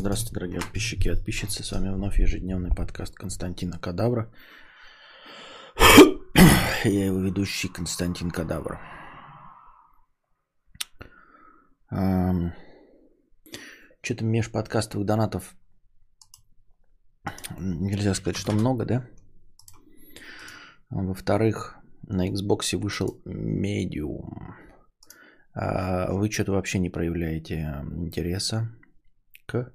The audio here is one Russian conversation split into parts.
Здравствуйте, дорогие подписчики и подписчицы. С вами вновь ежедневный подкаст Константина Кадавра. Я его ведущий Константин Кадавра. Что-то межподкастовых донатов нельзя сказать, что много, да? Во-вторых, на Xbox вышел Medium. А вы что-то вообще не проявляете интереса к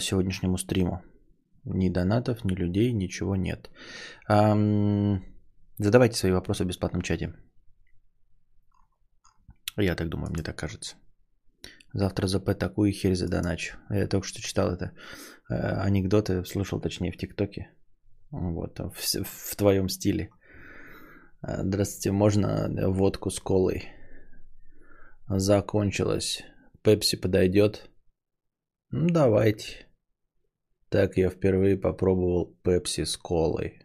сегодняшнему стриму. Ни донатов, ни людей, ничего нет. Задавайте свои вопросы в бесплатном чате. Я так думаю, мне так кажется. Завтра за П такую херь задоначу. Я только что читал это э, анекдоты, слушал точнее в ТикТоке. Вот, в, в твоем стиле. Э, здравствуйте, можно водку с колой? Закончилось. Пепси подойдет? Давайте. Так я впервые попробовал пепси с колой.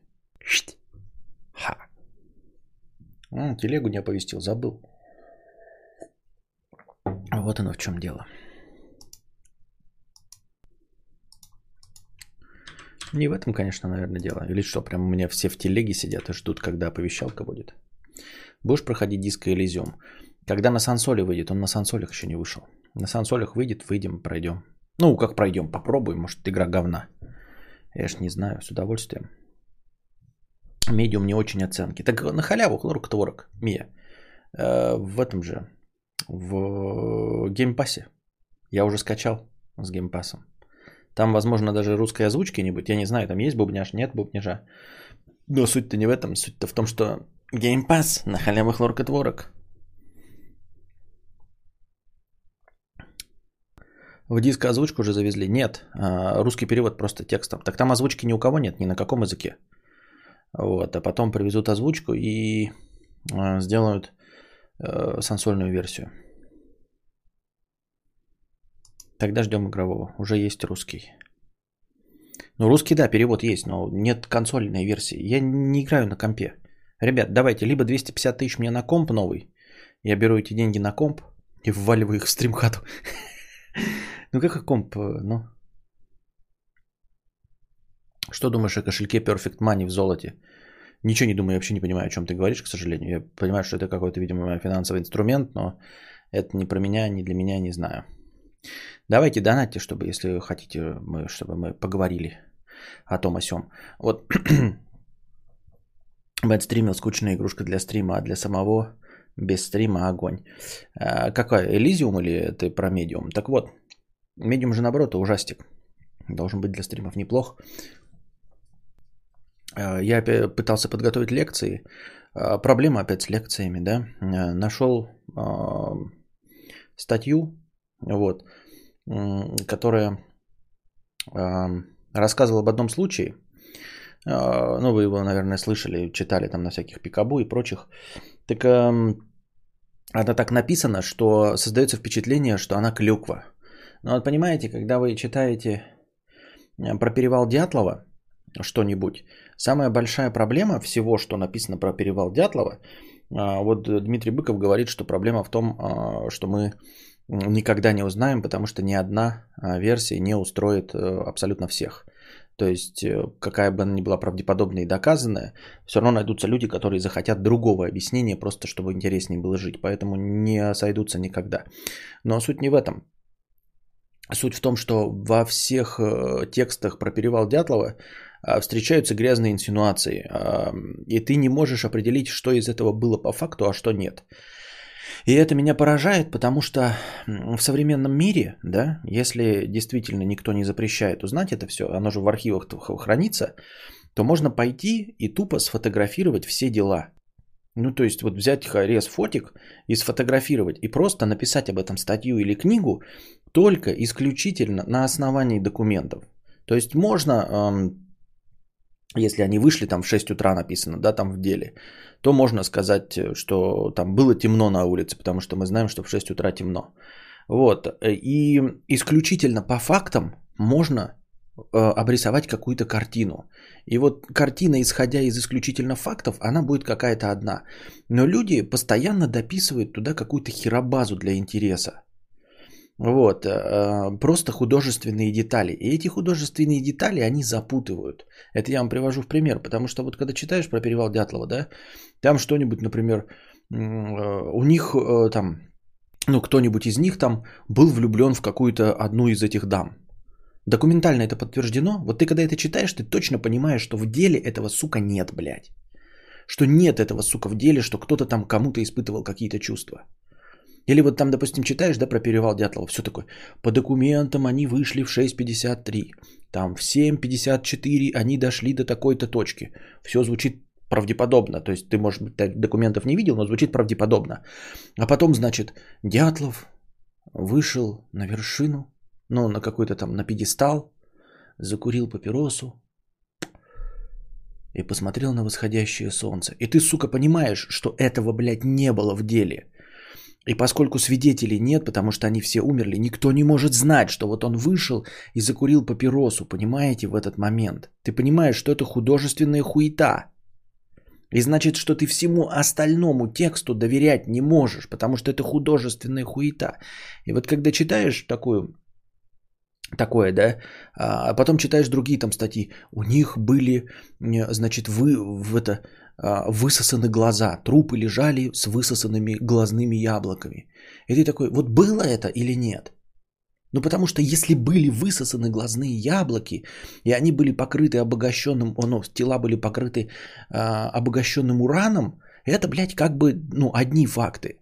Ха. М, телегу не оповестил, забыл. Вот оно в чем дело. Не в этом, конечно, наверное, дело. Или что, прям у меня все в телеге сидят и ждут, когда оповещалка будет. Будешь проходить Disco Elysium? Когда на сансоле выйдет? Он на сансолях еще не вышел. На сансолях выйдет, выйдем, пройдем. Ну, как пройдем, попробуем. Может, игра говна. Я ж не знаю, с удовольствием. Медиум не очень оценки. Так на халяву хлорка творог, Мия. Э, в этом же, в Game Pass е. Я уже скачал с Game Pass ом. Там, возможно, даже русской озвучки не будет. Я не знаю, там есть бубняж, нет бубняжа. Но суть-то не в этом. Суть-то в том, что Game Pass, на халяву хлорка творог. В диск озвучку уже завезли? Нет. А, русский перевод просто текстом. Так там озвучки ни у кого нет, ни на каком языке. Вот. А потом привезут озвучку и а, сделают э, сансольную версию. Тогда ждем игрового. Уже есть русский. Ну, русский, да, перевод есть, но нет консольной версии. Я не играю на компе. Ребят, давайте, либо 250 тысяч мне на комп новый. Я беру эти деньги на комп и вваливаю их в стримхату. Ну, как комп, ну. Что думаешь о кошельке Perfect Money в золоте? Ничего не думаю, я вообще не понимаю, о чем ты говоришь, к сожалению. Я понимаю, что это какой-то, видимо, финансовый инструмент, но это не про меня, не для меня, не знаю. Давайте донатьте, чтобы, если хотите, мы, чтобы мы поговорили о том о сём. Вот Бэт стримил скучная игрушка для стрима, а для самого без стрима огонь. А, какая? Элизиум или ты про медиум? Так вот, медиум же наоборот ужастик. Должен быть для стримов неплох. А, я пытался подготовить лекции. А, проблема опять с лекциями, да. Нашел статью, вот, которая рассказывала об одном случае. Ну, вы его, наверное, слышали, читали там на всяких пикабу и прочих. Так она так написана, что создается впечатление, что она клюква. Но вот понимаете, когда вы читаете э, про перевал Дятлова что-нибудь, самая большая проблема всего, что написано про перевал Дятлова, а, вот Дмитрий Быков говорит, что проблема в том, а, что мы никогда не узнаем, потому что ни одна версия не устроит э, абсолютно всех. То есть, э, какая бы она ни была правдеподобная и доказанная, все равно найдутся люди, которые захотят другого объяснения, просто чтобы интереснее было жить. Поэтому не сойдутся никогда. Но суть не в этом. Суть в том, что во всех э, текстах про перевал Дятлова а, встречаются грязные инсинуации. И ты не можешь определить, что из этого было по факту, а что нет. И это меня поражает, потому что в современном мире, да, если действительно никто не запрещает узнать это все, оно же в архивах хранится, то можно пойти и тупо сфотографировать все дела. Ну, то есть вот взять рез фотик и сфотографировать, и просто написать об этом статью или книгу только исключительно на основании документов. То есть можно, если они вышли там в 6 утра написано, да, там в деле, то можно сказать, э, что там было темно на улице, потому что мы знаем, что в 6 утра темно. Вот. И исключительно по фактам можно э, обрисовать какую-то картину. И вот картина, исходя из исключительно фактов, она будет какая-то одна. Но люди постоянно дописывают туда какую-то херобазу для интереса. Вот, э, просто художественные детали. И эти художественные детали, они запутывают. Это я вам привожу в пример, потому что вот когда читаешь про перевал Дятлова, да, там что-нибудь, например, э, у них э, там, ну, кто-нибудь из них там был влюблен в какую-то одну из этих дам. Документально это подтверждено. Вот ты когда это читаешь, ты точно понимаешь, что в деле этого, сука, нет, блядь. Что нет этого, сука, в деле, что кто-то там кому-то испытывал какие-то чувства. Или вот там, допустим, читаешь, да, про перевал Дятлова, все такое. По документам они вышли в 6.53, там в 7.54 они дошли до такой-то точки. Все звучит правдеподобно. То есть ты, может быть, документов не видел, но звучит правдеподобно. А потом, значит, Дятлов вышел на вершину, ну, на какой-то там, на пьедестал, закурил папиросу и посмотрел на восходящее солнце. И ты, сука, понимаешь, что этого, блядь, не было в деле. И поскольку свидетелей нет, потому что они все умерли, никто не может знать, что вот он вышел и закурил папиросу, понимаете, в этот момент. Ты понимаешь, что это художественная хуета. И значит, что ты всему остальному тексту доверять не можешь, потому что это художественная хуета. И вот когда читаешь такую, такое, да, а потом читаешь другие там статьи, у них были, значит, вы в это а, высосаны глаза, трупы лежали с высосанными глазными яблоками. И ты такой, вот было это или нет? Ну потому что если были высосаны глазные яблоки, и они были покрыты обогащенным, ну, тела были покрыты а, обогащенным ураном, это, блядь, как бы, ну, одни факты.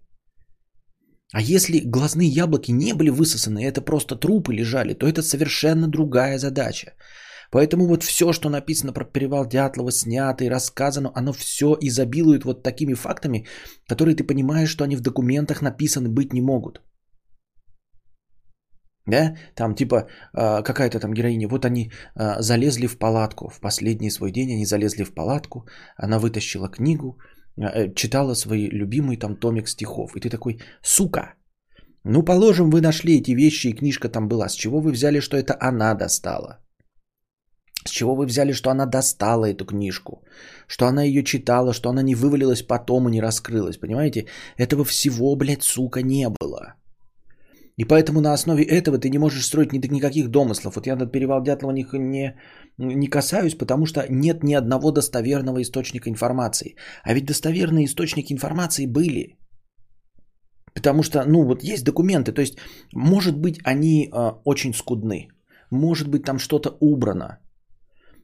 А если глазные яблоки не были высосаны, это просто трупы лежали, то это совершенно другая задача. Поэтому вот все, что написано про перевал Дятлова, снято и рассказано, оно все изобилует вот такими фактами, которые ты понимаешь, что они в документах написаны быть не могут. Да, там типа а, какая-то там героиня, вот они а, залезли в палатку, в последний свой день они залезли в палатку, она вытащила книгу, а, э, читала свой любимый там томик стихов, и ты такой, сука, ну положим, вы нашли эти вещи и книжка там была, с чего вы взяли, что это она достала? С чего вы взяли, что она достала эту книжку? Что она ее читала, что она не вывалилась потом и не раскрылась, понимаете? Этого всего, блядь, сука, не было. И поэтому на основе этого ты не можешь строить никаких домыслов. Вот я над перевал Дятлова не, не, не касаюсь, потому что нет ни одного достоверного источника информации. А ведь достоверные источники информации были. Потому что, ну, вот есть документы. То есть, может быть, они э, очень скудны. Может быть, там что-то убрано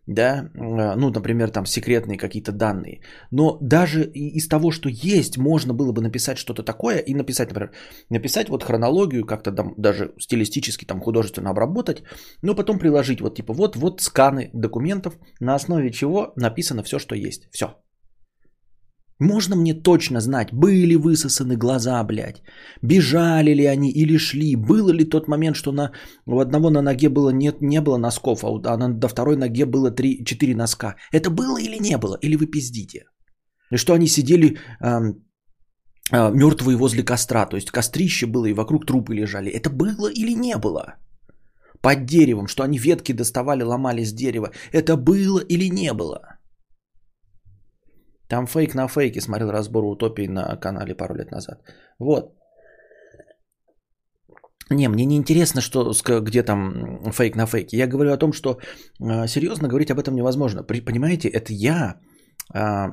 да, а, ну, например, там секретные какие-то данные. Но даже из того, что есть, можно было бы написать что-то такое и написать, например, написать вот хронологию, как-то там даже стилистически там художественно обработать, но потом приложить вот типа вот, вот сканы документов, на основе чего написано все, что есть. Все. Можно мне точно знать, были высосаны глаза, блядь, бежали ли они или шли, было ли тот момент, что на, у одного на ноге было нет, не было носков, а, у, а на, до второй ноге было 3-4 носка. Это было или не было? Или вы пиздите? И что они сидели э, э, мертвые возле костра, то есть кострище было и вокруг трупы лежали. Это было или не было? Под деревом, что они ветки доставали, ломали с дерева. Это было или не было? Там фейк на фейке, смотрел разбор утопии на канале пару лет назад. Вот. Не, мне не интересно, что, где там фейк на фейке. Я говорю о том, что э, серьезно говорить об этом невозможно. При, понимаете, это я э,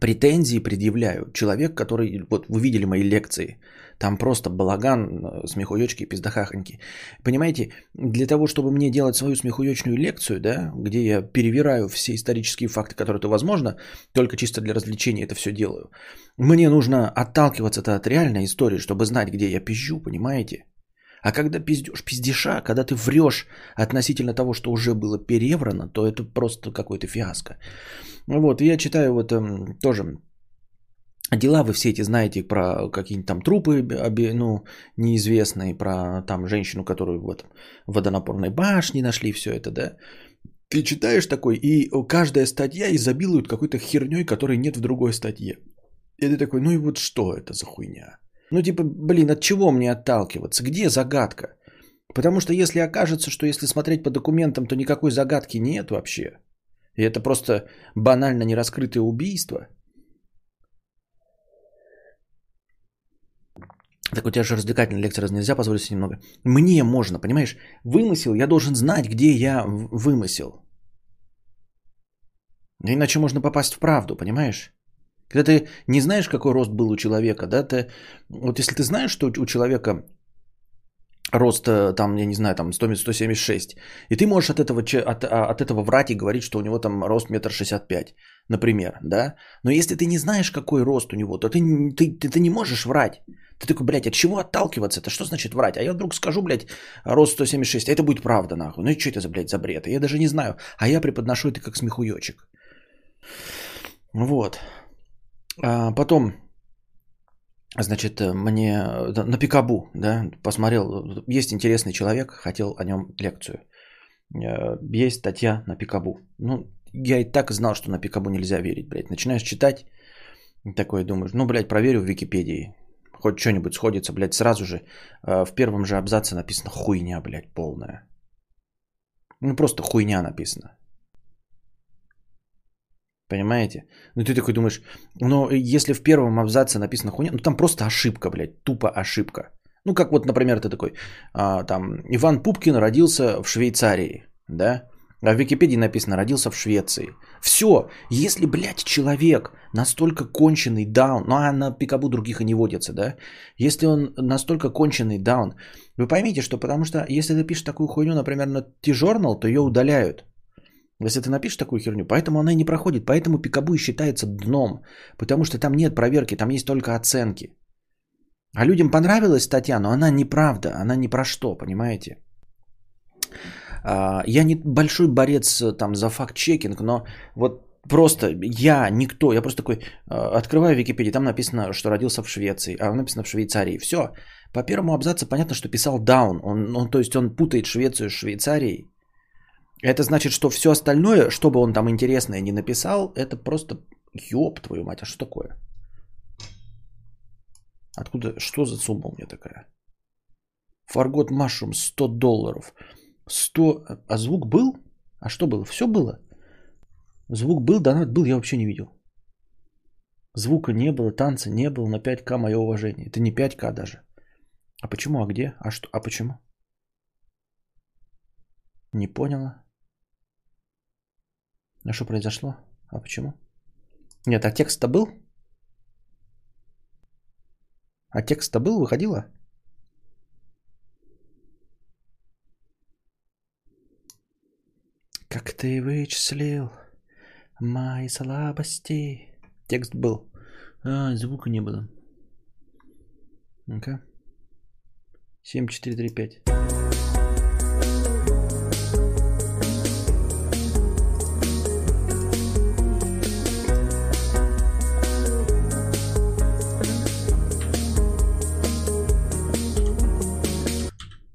претензии предъявляю. Человек, который, вот вы видели мои лекции, там просто балаган, э, смехуёчки, пиздахахоньки. Понимаете, для того, чтобы мне делать свою смехуёчную лекцию, да, где я перевираю все исторические факты, которые это возможно, только чисто для развлечения это все делаю, мне нужно отталкиваться от реальной истории, чтобы знать, где я пизжу, понимаете? А когда пиздешь пиздеша, когда ты врешь относительно того, что уже было переврано, то это просто какой-то фиаско. Вот, и я читаю вот эм, тоже Дела вы все эти знаете про какие-нибудь там трупы, ну, неизвестные, про там женщину, которую вот в водонапорной башне нашли, все это, да. Ты читаешь такой, и каждая статья изобилует какой-то херней, которой нет в другой статье. И ты такой, ну и вот что это за хуйня? Ну типа, блин, от чего мне отталкиваться? Где загадка? Потому что если окажется, что если смотреть по документам, то никакой загадки нет вообще. И это просто банально нераскрытое убийство – Так у тебя же развлекательная лекция, раз нельзя позволить себе немного. Мне можно, понимаешь? Вымысел, я должен знать, где я вымысел. Иначе можно попасть в правду, понимаешь? Когда ты не знаешь, какой рост был у человека, да, ты, вот если ты знаешь, что у человека рост, э, там, я не знаю, там 100, 176, и ты можешь от этого, от, а, от этого врать и говорить, что у него там рост метр шестьдесят пять, например, да, но если ты не знаешь, какой рост у него, то ты, ты, ты, ты не можешь врать. Ты такой, блядь, от чего отталкиваться? Это что значит врать? А я вдруг скажу, блядь, рост 176, а это будет правда, нахуй. Ну и что это за, блядь, за бред? Я даже не знаю. А я преподношу это как смехуёчек. Вот. А потом, значит, мне на Пикабу, да, посмотрел, есть интересный человек, хотел о нем лекцию. Э, есть статья на Пикабу. Ну, я и так знал, что на Пикабу нельзя верить, блядь. Начинаешь читать, такое думаешь, ну, блядь, проверю в Википедии. Хоть что-нибудь сходится, блядь, сразу же э, в первом же абзаце написано хуйня, блядь, полная. Ну, просто хуйня написано. Понимаете? Ну ты такой думаешь, но если в первом абзаце написано хуйня, ну там просто ошибка, блядь, тупо ошибка. Ну как вот, например, ты такой, а, там, Иван Пупкин родился в Швейцарии, да? А в Википедии написано, родился в Швеции. Все, если, блядь, человек настолько конченый даун, ну а на пикабу других и не водится, да? Если он настолько конченый даун, вы поймите, что потому что если ты пишешь такую хуйню, например, на T-Journal, то ее удаляют. Если ты напишешь такую херню, поэтому она и не проходит, поэтому пикабу считается дном, потому что там нет проверки, там есть только оценки. А людям понравилась статья, но она неправда, она ни про что, понимаете? Я не большой борец э, там за факт-чекинг, но вот просто я, никто, я просто такой а, открываю Википедию, там написано, что родился в Швеции, а написано в Швейцарии. Все, по первому абзацу понятно, что писал Даун, он, он, то есть он путает Швецию с Швейцарией, это значит, что все остальное, что бы он там интересное не написал, это просто ёб твою мать, а что такое? Откуда, что за сумма у меня такая? Фаргот Машрум 100 долларов. 100, а звук был? А что было? Все было? Звук был, донат был, я вообще не видел. Звука не было, танца не было, на 5К мое уважение. Это не 5К даже. А почему, а где? А что, а почему? Не поняла. А что произошло? А почему? Нет, а текст-то был? А текст-то был, выходило? Как ты вычислил мои слабости? Текст был. А, звука не было. Ну-ка. 7435.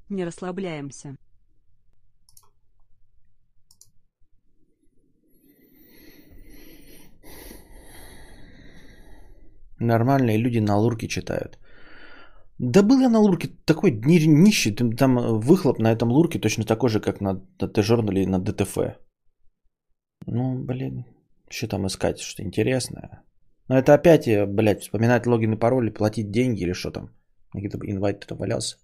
не расслабляемся. Нормальные люди на лурке читают. Да был я на лурке такой нищий, там выхлоп на этом лурке точно такой же, как на ТТ-журнале и на ДТФ. Ну, блин, что там искать, что интересное. Но это опять, э, блядь, вспоминать логин и пароли, платить деньги или что там. Где-то инвайт кто валялся.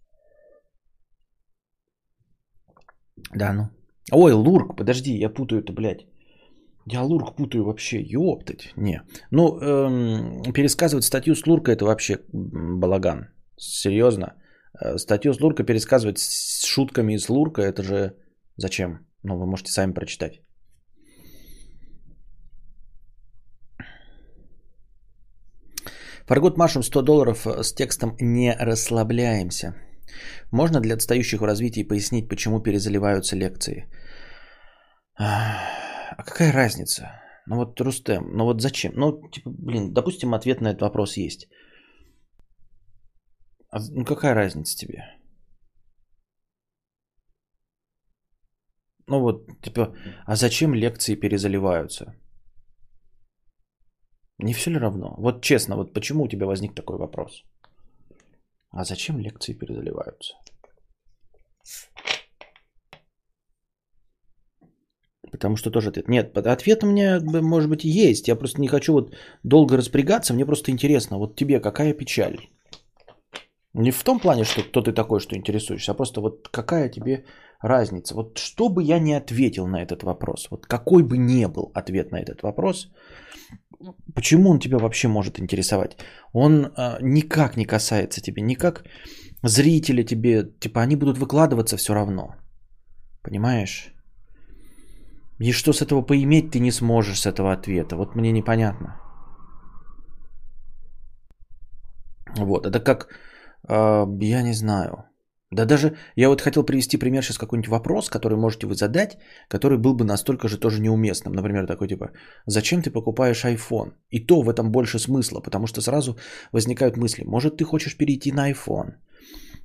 Да, ну. Ой, Лурк, подожди, я путаю это, блядь. Я Лурк путаю вообще, ёптать. Не. Ну, эм, пересказывать статью с Лурка это вообще балаган. Серьезно. Э, статью с Лурка пересказывать с шутками из Лурка, это же зачем? Ну, вы можете сами прочитать. Фаргот Машем 100 долларов с текстом «Не расслабляемся». Можно для отстающих в развитии пояснить, почему перезаливаются лекции? А какая разница? Ну вот, Рустем, ну вот зачем? Ну, типа, блин, допустим, ответ на этот вопрос есть. А, ну какая разница тебе? Ну вот, типа, а зачем лекции перезаливаются? Не все ли равно? Вот честно, вот почему у тебя возник такой вопрос? А зачем лекции перезаливаются? Потому что тоже ответ. Нет, ответ у меня, может быть, есть. Я просто не хочу вот долго распрягаться. Мне просто интересно, вот тебе какая печаль? Не в том плане, что кто ты такой, что интересуешься, а просто вот какая тебе разница. Вот что бы я не ответил на этот вопрос, вот какой бы ни был ответ на этот вопрос, почему он тебя вообще может интересовать? Он а, никак не касается тебя, никак зрители тебе, типа они будут выкладываться все равно. Понимаешь? И что с этого поиметь ты не сможешь с этого ответа. Вот мне непонятно. Вот, это как, э, я не знаю. Да даже, я вот хотел привести пример сейчас какой-нибудь вопрос, который можете вы задать, который был бы настолько же тоже неуместным. Например, такой типа, зачем ты покупаешь iPhone? И то в этом больше смысла, потому что сразу возникают мысли, может ты хочешь перейти на iPhone?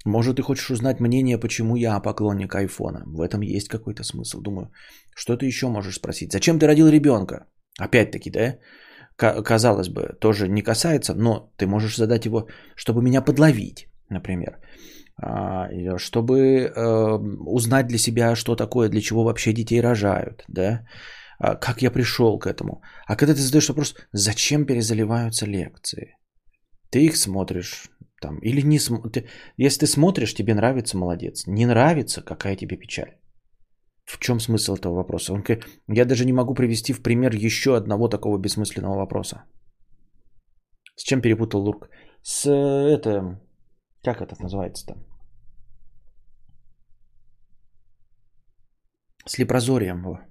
Может, ты хочешь узнать мнение, почему я поклонник айфона. В этом есть какой-то смысл. Думаю, что ты еще можешь спросить? Зачем ты родил ребенка? Опять-таки, да? Казалось бы, тоже не касается, но ты можешь задать его, чтобы меня подловить, например. А, чтобы э, узнать для себя, что такое, для чего вообще детей рожают, да? А как я пришел к этому. А когда ты задаешь вопрос, зачем перезаливаются лекции? Ты их смотришь, там, или не см... ты, если ты смотришь, тебе нравится, молодец. Не нравится, какая тебе печаль. В чем смысл этого вопроса? Он, я даже не могу привести в пример еще одного такого бессмысленного вопроса. С чем перепутал Лурк? С это... Как это называется там? С лепрозорием.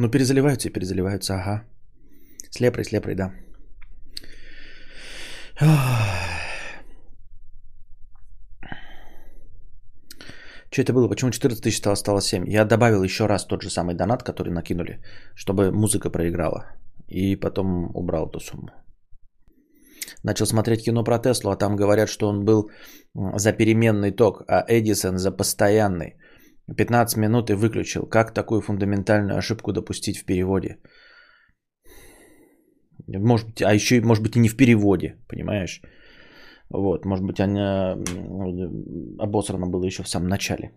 Ну, перезаливаются и перезаливаются, ага. С лепрой, да. Что это было? Почему 14 тысяч стало, стало 7? Я добавил еще раз тот же самый донат, который накинули, чтобы музыка проиграла. И потом убрал эту сумму. Начал смотреть кино про Теслу, а там говорят, что он был за переменный ток, а Эдисон за постоянный. 15 минут и выключил. Как такую фундаментальную ошибку допустить в переводе? Может быть, а еще, может быть, и не в переводе, понимаешь? Вот, может быть, она обосрано было еще в самом начале.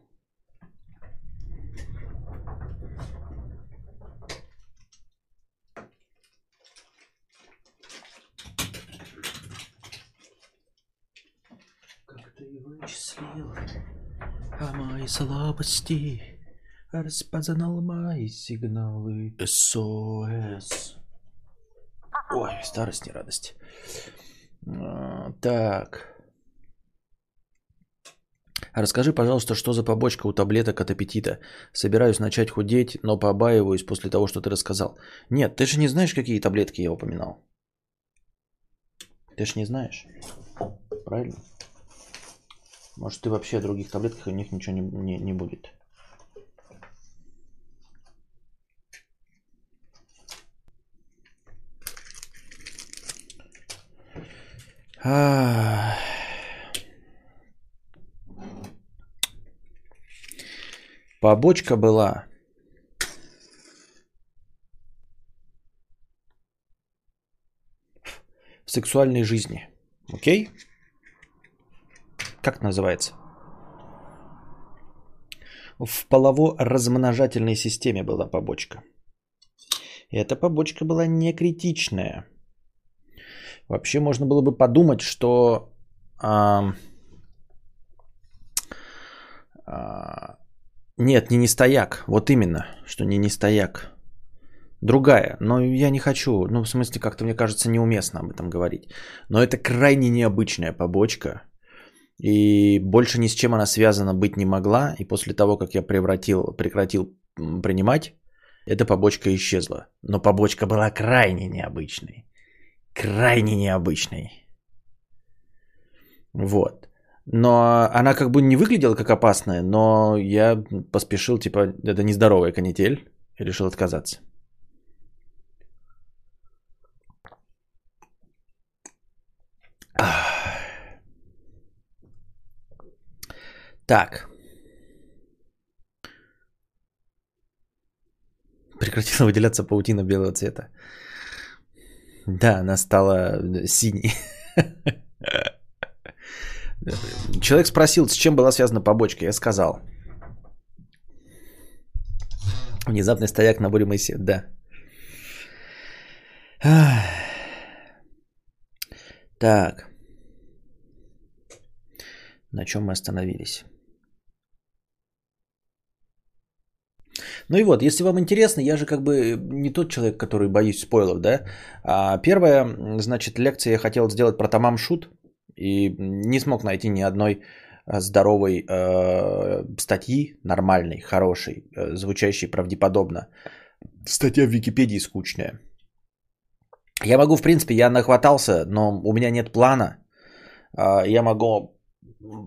Как ты вычислил? А мои слабости распознал мои сигналы СОС. Ой, старость не радость. А, так. Расскажи, пожалуйста, что за побочка у таблеток от аппетита? Собираюсь начать худеть, но побаиваюсь после того, что ты рассказал. Нет, ты же не знаешь, какие таблетки я упоминал. Ты же не знаешь. Правильно? Может, ты вообще о других таблетках, и у них ничего не, не, не будет. Побочка была в сексуальной жизни. Окей? Как называется? В полово-размножательной системе была побочка. И эта побочка была не критичная. Вообще можно было бы подумать, что а, а, нет, не нестояк. Вот именно, что не нестояк. Другая, но я не хочу, ну в смысле как-то мне кажется неуместно об этом говорить. Но это крайне необычная побочка, и больше ни с чем она связана быть не могла. И после того, как я превратил, прекратил принимать, эта побочка исчезла. Но побочка была крайне необычной. Крайне необычной. Вот. Но она как бы не выглядела как опасная, но я поспешил, типа, это нездоровая канитель, и решил отказаться. Так. Прекратила выделяться паутина белого цвета. Да, она стала синей. Человек спросил, с чем была связана побочка. Я сказал. Внезапный стояк на буре Моисея. Да. Так. На чем мы остановились? Ну и вот, если вам интересно, я же как бы не тот человек, который боюсь спойлов, да. А первая, значит, лекция я хотел сделать про Тамам Шут и не смог найти ни одной э, здоровой э, статьи, нормальной, хорошей, э, звучащей правдеподобно. Статья в Википедии скучная. Я могу, в принципе, я нахватался, но у меня нет плана. Э, я могу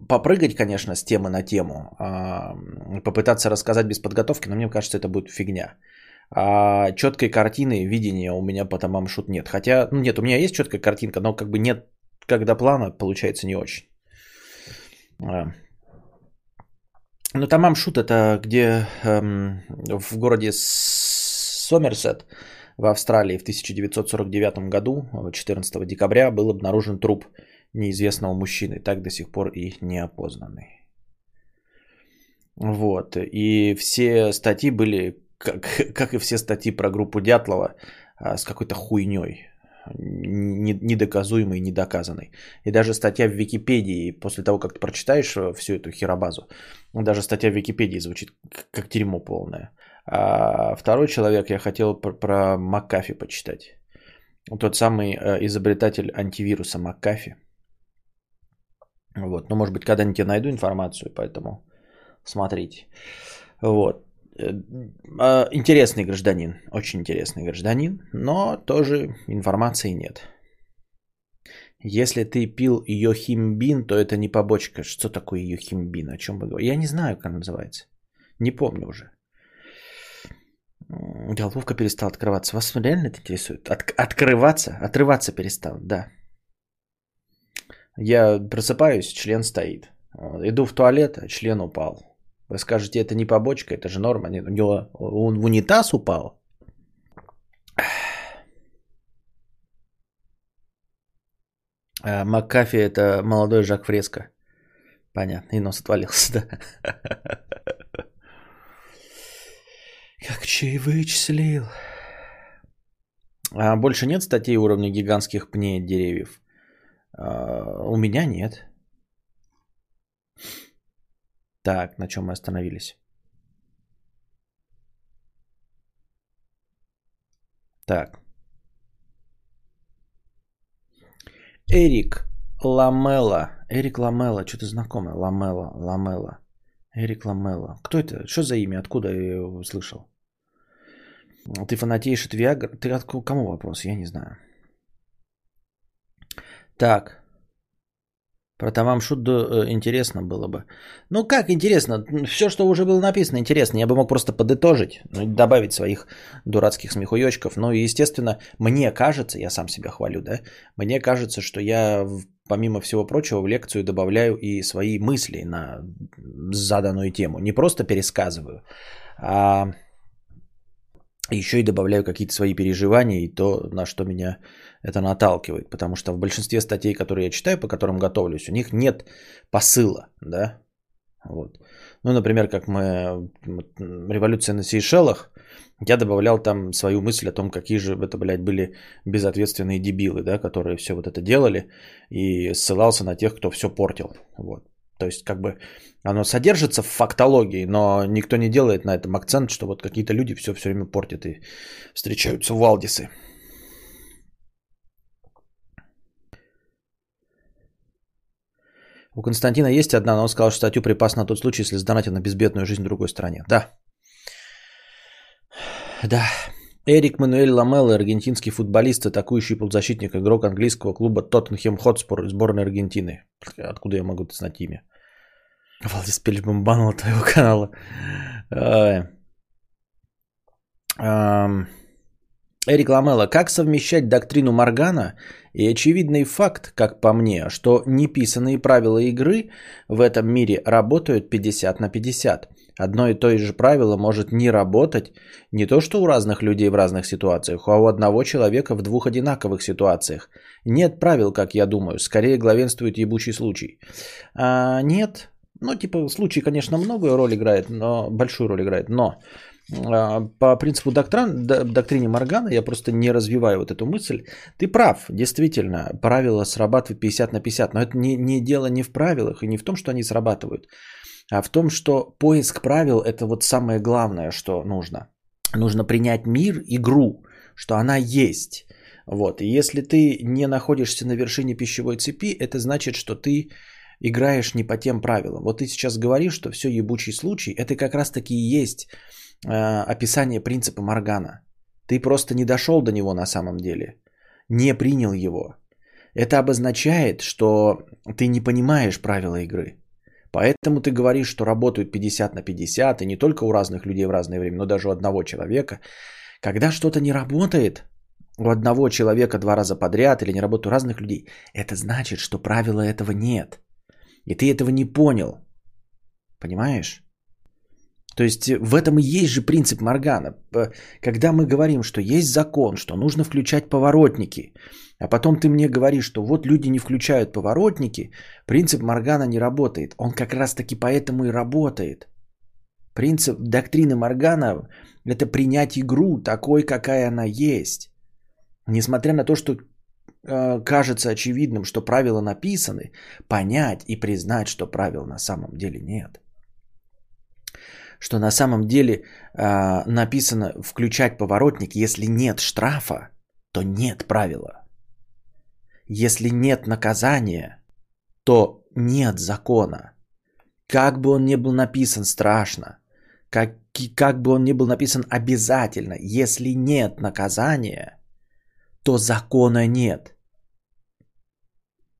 попрыгать, конечно, с темы на тему, а, попытаться рассказать без подготовки, но мне кажется, это будет фигня. А четкой картины, видения у меня по томам шут нет. Хотя, ну нет, у меня есть четкая картинка, но как бы нет, когда плана, получается не очень. А. Ну, Тамам Шут это где эм, в городе Сомерсет в Австралии в 1949 году, 14 декабря, был обнаружен труп неизвестного мужчины, так до сих пор и не опознанный. Вот. И все статьи были, как, как и все статьи про группу Дятлова, а, с какой-то хуйней недоказуемой, недоказанной. И даже статья в Википедии, после того, как ты прочитаешь э, всю эту херобазу, даже статья в Википедии звучит как дерьмо полное. А второй человек, я хотел про, про Макафи почитать. Тот самый э, изобретатель антивируса Макафи. Вот. Но, может быть, когда-нибудь я найду информацию, поэтому смотрите. Вот. Э, а, интересный гражданин, очень интересный гражданин, но тоже информации нет. Если ты пил йохимбин, то это не побочка. Что такое йохимбин? О чем вы говорите? Я не знаю, как называется. Не помню уже. Головка перестала открываться. Вас реально это интересует? От- открываться? Отрываться перестал, да. Я просыпаюсь, член стоит. Иду в туалет, а член упал. Вы скажете, это не побочка, это же норма. Нет, у него он в унитаз упал. А Маккафи это молодой Жак Фреско. Понятно, и нос отвалился, да. Как чей вычислил. А больше нет статей уровня гигантских пней деревьев? А, у меня нет. Так, на чем мы остановились? Так. Эрик Ламела. Эрик Ламела. Что-то знакомое. Ламела. Ламела. Эрик Ламела. Кто это? Что за имя? Откуда я его услышал? Ты фанатеешь от Виагр? Ты от кому вопрос? Я не знаю. Так. Про Тамам Шут э, интересно было бы. Ну как интересно? Все, что уже было написано, интересно. Я бы мог просто подытожить, ну, добавить своих дурацких смехуёчков. Ну и, естественно, мне кажется, я сам себя хвалю, да? Мне кажется, что я, помимо всего прочего, в лекцию добавляю и свои мысли на заданную тему. Не просто пересказываю, а еще и добавляю какие-то свои переживания и то, на что меня это наталкивает. Потому что в большинстве статей, которые я читаю, по которым готовлюсь, у них нет посыла, да. Вот. Ну, например, как мы революция на Сейшелах, я добавлял там свою мысль о том, какие же это, блядь, были безответственные дебилы, да, которые все вот это делали, и ссылался на тех, кто все портил. Вот. То есть, как бы оно содержится в фактологии, но никто не делает на этом акцент, что вот какие-то люди все все время портят и встречаются в Валдисы. У Константина есть одна, но он сказал, что статью припас на тот случай, если сдонатил на безбедную жизнь в другой стране. Да. Да. Эрик Мануэль Ламелло, аргентинский футболист, атакующий полузащитник, игрок английского клуба Тоттенхем Хотспор сборной Аргентины. Откуда я могу знать имя? Валдис Пельбом банал твоего канала. Эрик Ламелло, как совмещать доктрину Моргана и очевидный факт, как по мне, что неписанные правила игры в этом мире работают 50 на 50. Одно и то же правило может не работать не то что у разных людей в разных ситуациях, а у одного человека в двух одинаковых ситуациях. Нет правил, как я думаю, скорее главенствует ебучий случай. А, нет, ну типа случай, конечно, многую роль играет, но большую роль играет, но по принципу доктрин, доктрине Моргана, я просто не развиваю вот эту мысль. Ты прав, действительно, правила срабатывают 50 на 50, но это не, не дело не в правилах и не в том, что они срабатывают, а в том, что поиск правил – это вот самое главное, что нужно. Нужно принять мир, игру, что она есть. Вот. И если ты не находишься на вершине пищевой цепи, это значит, что ты играешь не по тем правилам. Вот ты сейчас говоришь, что все ебучий случай, это как раз таки и есть описание принципа Моргана. Ты просто не дошел до него на самом деле, не принял его. Это обозначает, что ты не понимаешь правила игры. Поэтому ты говоришь, что работают 50 на 50, и не только у разных людей в разное время, но даже у одного человека. Когда что-то не работает у одного человека два раза подряд или не работает у разных людей, это значит, что правила этого нет. И ты этого не понял. Понимаешь? То есть в этом и есть же принцип Моргана. Когда мы говорим, что есть закон, что нужно включать поворотники, а потом ты мне говоришь, что вот люди не включают поворотники, принцип Моргана не работает. Он как раз таки поэтому и работает. Принцип доктрины Моргана – это принять игру такой, какая она есть. Несмотря на то, что э, кажется очевидным, что правила написаны, понять и признать, что правил на самом деле нет. Что на самом деле э, написано включать поворотник, если нет штрафа, то нет правила. Если нет наказания, то нет закона. Как бы он ни был написан страшно, как, как бы он ни был написан обязательно, если нет наказания, то закона нет.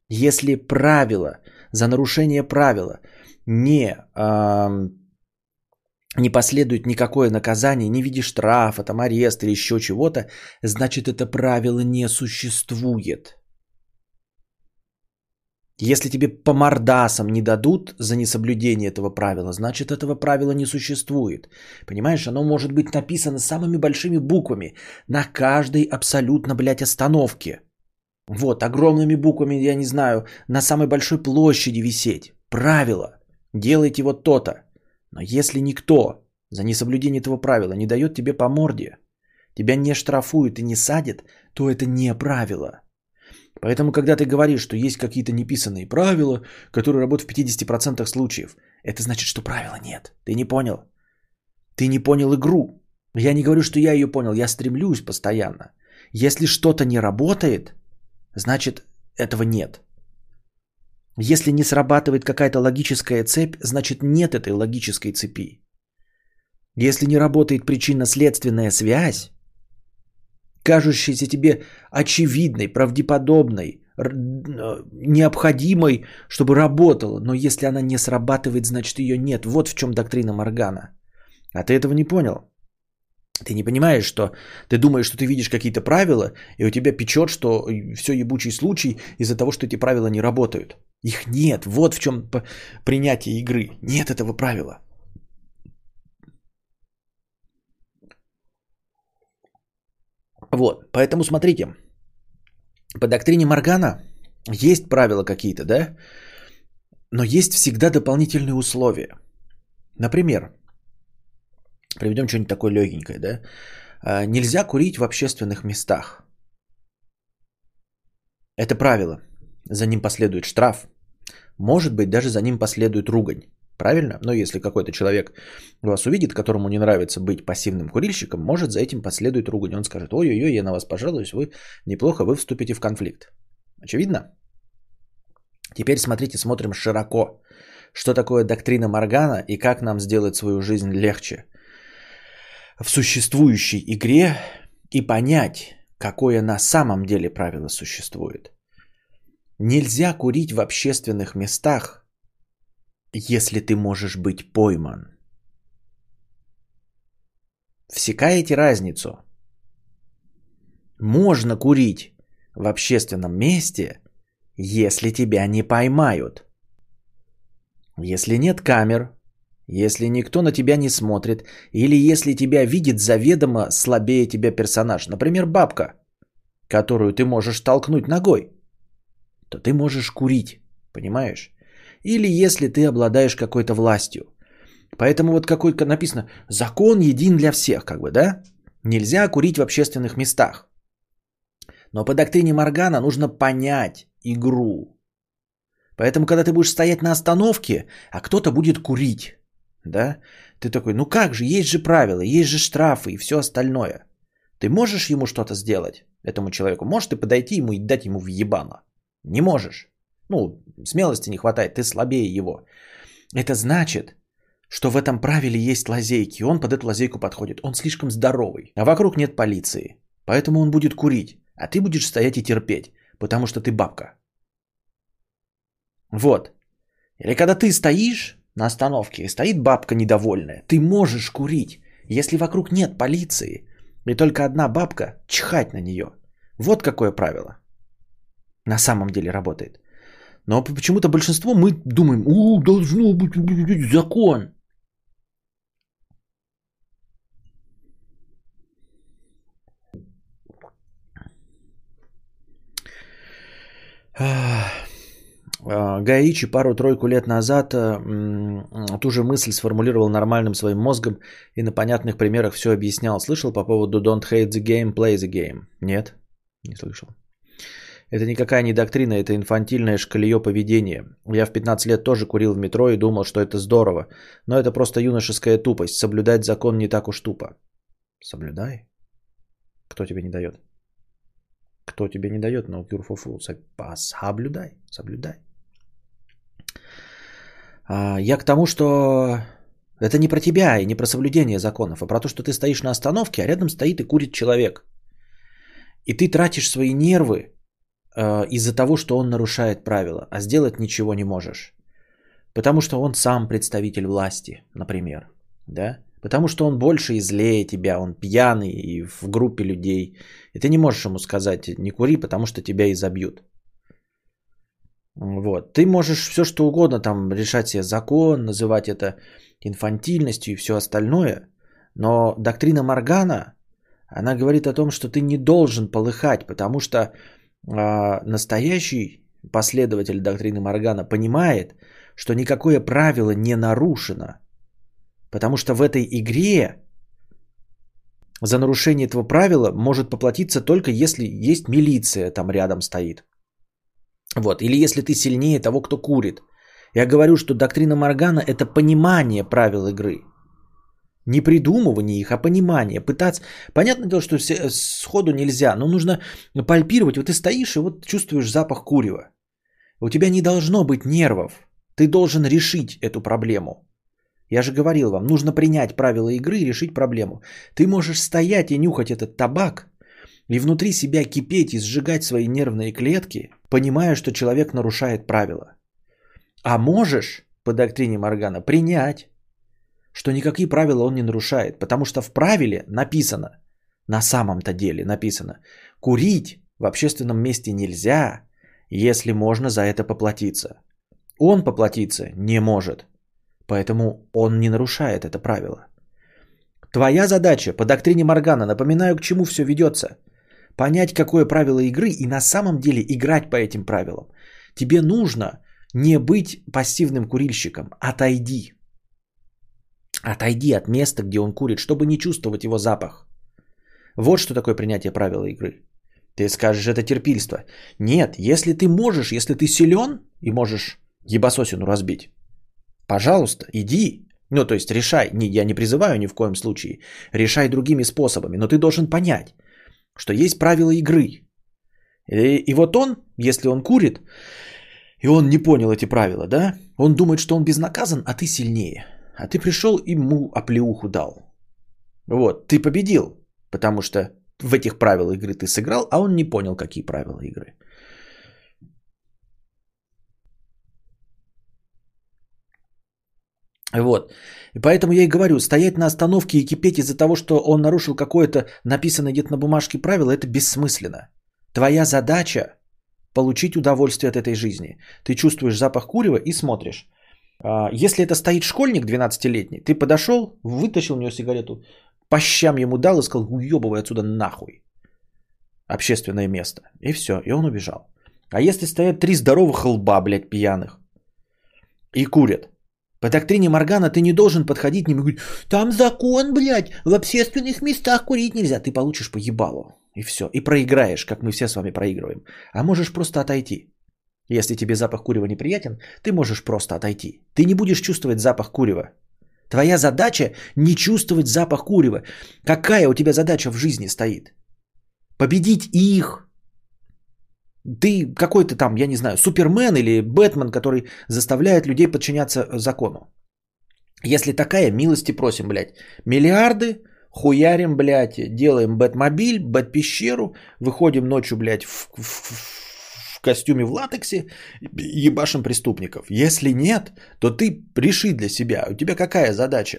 Если правило, за нарушение правила не, э, не последует никакое наказание, не видишь штрафа, там арест или еще чего-то, значит это правило не существует. Если тебе по мордасам не дадут за несоблюдение этого правила, значит этого правила не существует. Понимаешь, оно может быть написано самыми большими буквами на каждой абсолютно, блядь, остановке. Вот, огромными буквами, я не знаю, на самой большой площади висеть. Правило. Делайте вот то-то. Но если никто за несоблюдение этого правила не дает тебе по морде, тебя не штрафуют и не садят, то это не правило. Поэтому, когда ты говоришь, что есть какие-то неписанные правила, которые работают в 50% случаев, это значит, что правила нет. Ты не понял. Ты не понял игру. Я не говорю, что я ее понял, я стремлюсь постоянно. Если что-то не работает, значит этого нет. Если не срабатывает какая-то логическая цепь, значит нет этой логической цепи. Если не работает причинно-следственная связь, кажущейся тебе очевидной, правдеподобной, э, необходимой, чтобы работала. Но если она не срабатывает, значит ее нет. Вот в чем доктрина Моргана. А ты этого не понял. Ты не понимаешь, что ты думаешь, что ты видишь какие-то правила, и у тебя печет, что все ебучий случай из-за того, что эти правила не работают. Их нет. Вот в чем принятие игры. Нет этого правила. Вот, поэтому смотрите, по доктрине Моргана есть правила какие-то, да? Но есть всегда дополнительные условия. Например, приведем что-нибудь такое легенькое, да? А, нельзя курить в общественных местах. Это правило. За ним последует штраф. Может быть, даже за ним последует ругань. Правильно? Но если какой-то человек вас увидит, которому не нравится быть пассивным курильщиком, может за этим последует ругань. Он скажет, ой-ой-ой, я на вас пожалуюсь, вы неплохо, вы вступите в конфликт. Очевидно? Теперь смотрите, смотрим широко. Что такое доктрина Моргана и как нам сделать свою жизнь легче в существующей игре и понять, какое на самом деле правило существует. Нельзя курить в общественных местах – если ты можешь быть пойман. Всекаете разницу? Можно курить в общественном месте, если тебя не поймают. Если нет камер, если никто на тебя не смотрит, или если тебя видит заведомо слабее тебя персонаж, например, бабка, которую ты можешь толкнуть ногой, то ты можешь курить, понимаешь? Или если ты обладаешь какой-то властью. Поэтому вот какой-то написано, закон един для всех, как бы, да? Нельзя курить в общественных местах. Но по доктрине Моргана нужно понять игру. Поэтому, когда ты будешь стоять на остановке, а кто-то будет курить, да, ты такой, ну как же, есть же правила, есть же штрафы и все остальное. Ты можешь ему что-то сделать, этому человеку? Можешь ты подойти ему и дать ему в ебано? Не можешь. Ну, смелости не хватает, ты слабее его. Это значит, что в этом правиле есть лазейки, он под эту лазейку подходит. Он слишком здоровый, а вокруг нет полиции. Поэтому он будет курить, а ты будешь стоять и терпеть, потому что ты бабка. Вот. Или когда ты стоишь на остановке, и стоит бабка недовольная, ты можешь курить, если вокруг нет полиции, и только одна бабка, чихать на нее. Вот какое правило. На самом деле работает. Но почему-то большинство мы думаем, у, должно быть закон. Гаичи пару-тройку лет назад э, ту же мысль сформулировал нормальным своим мозгом и на понятных примерах все объяснял. Слышал по поводу Don't hate the game, play the game? Нет, не слышал. Это никакая не доктрина, это инфантильное шкалье поведения. Я в 15 лет тоже курил в метро и думал, что это здорово. Но это просто юношеская тупость. Соблюдать закон не так уж тупо. Соблюдай. Кто тебе не дает? Кто тебе не дает no cure for fools? Соблюдай, соблюдай. Я к тому, что это не про тебя и не про соблюдение законов, а про то, что ты стоишь на остановке, а рядом стоит и курит человек. И ты тратишь свои нервы э, из-за того, что он нарушает правила, а сделать ничего не можешь. Потому что он сам представитель власти, например. Да? Потому что он больше и злее тебя, он пьяный и в группе людей. И ты не можешь ему сказать, не кури, потому что тебя изобьют. Вот. Ты можешь все что угодно там решать себе закон, называть это инфантильностью и все остальное. Но доктрина Моргана, она говорит о том, что ты не должен полыхать, потому что настоящий последователь доктрины Моргана понимает, что никакое правило не нарушено – Потому что в этой игре за нарушение этого правила может поплатиться только если есть милиция там рядом стоит. Вот. Или если ты сильнее того, кто курит. Я говорю, что доктрина Моргана – это понимание правил игры. Не придумывание их, а понимание. Пытаться... Понятное дело, что все, сходу нельзя, но нужно пальпировать. Вот ты стоишь и вот чувствуешь запах курева. У тебя не должно быть нервов. Ты должен решить эту проблему. Я же говорил вам, нужно принять правила игры и решить проблему. Ты можешь стоять и нюхать этот табак, и внутри себя кипеть и сжигать свои нервные клетки, понимая, что человек нарушает правила. А можешь, по доктрине Моргана, принять, что никакие правила он не нарушает, потому что в правиле написано, на самом-то деле написано, курить в общественном месте нельзя, если можно за это поплатиться. Он поплатиться не может, Поэтому он не нарушает это правило. Твоя задача по доктрине Моргана, напоминаю, к чему все ведется, понять, какое правило игры и на самом деле играть по этим правилам. Тебе нужно не быть пассивным курильщиком. Отойди. Отойди от места, где он курит, чтобы не чувствовать его запах. Вот что такое принятие правила игры. Ты скажешь, это терпильство. Нет, если ты можешь, если ты силен и можешь ебасосину разбить, Пожалуйста, иди. Ну, то есть решай. Не, я не призываю ни в коем случае. Решай другими способами. Но ты должен понять, что есть правила игры. И, и вот он, если он курит, и он не понял эти правила, да, он думает, что он безнаказан, а ты сильнее. А ты пришел и ему оплеуху дал. Вот, ты победил, потому что в этих правилах игры ты сыграл, а он не понял, какие правила игры. Вот. И поэтому я и говорю, стоять на остановке и кипеть из-за того, что он нарушил какое-то написанное где-то на бумажке правило, это бессмысленно. Твоя задача получить удовольствие от этой жизни. Ты чувствуешь запах курева и смотришь. А, если это стоит школьник 12-летний, ты подошел, вытащил у него сигарету, по щам ему дал и сказал, уебывай отсюда нахуй. Общественное место. И все, и он убежал. А если стоят три здоровых лба, блядь, пьяных, и курят, По доктрине Моргана ты не должен подходить к ним говорить, там закон, блядь, в общественных местах курить нельзя. Ты получишь по ебалу. И все. И проиграешь, как мы все с вами проигрываем. А можешь просто отойти. Если тебе запах курева неприятен, ты можешь просто отойти. Ты не будешь чувствовать запах курева. Твоя задача не чувствовать запах курева. Какая у тебя задача в жизни стоит? Победить их. Ты какой-то там, я не знаю, супермен или бэтмен, который заставляет людей подчиняться закону. Если такая, милости просим, блядь. Миллиарды, хуярим, блядь, делаем бэтмобиль, бэт-пещеру, выходим ночью, блядь, в, в, в костюме в латексе, ебашим преступников. Если нет, то ты реши для себя, у тебя какая задача?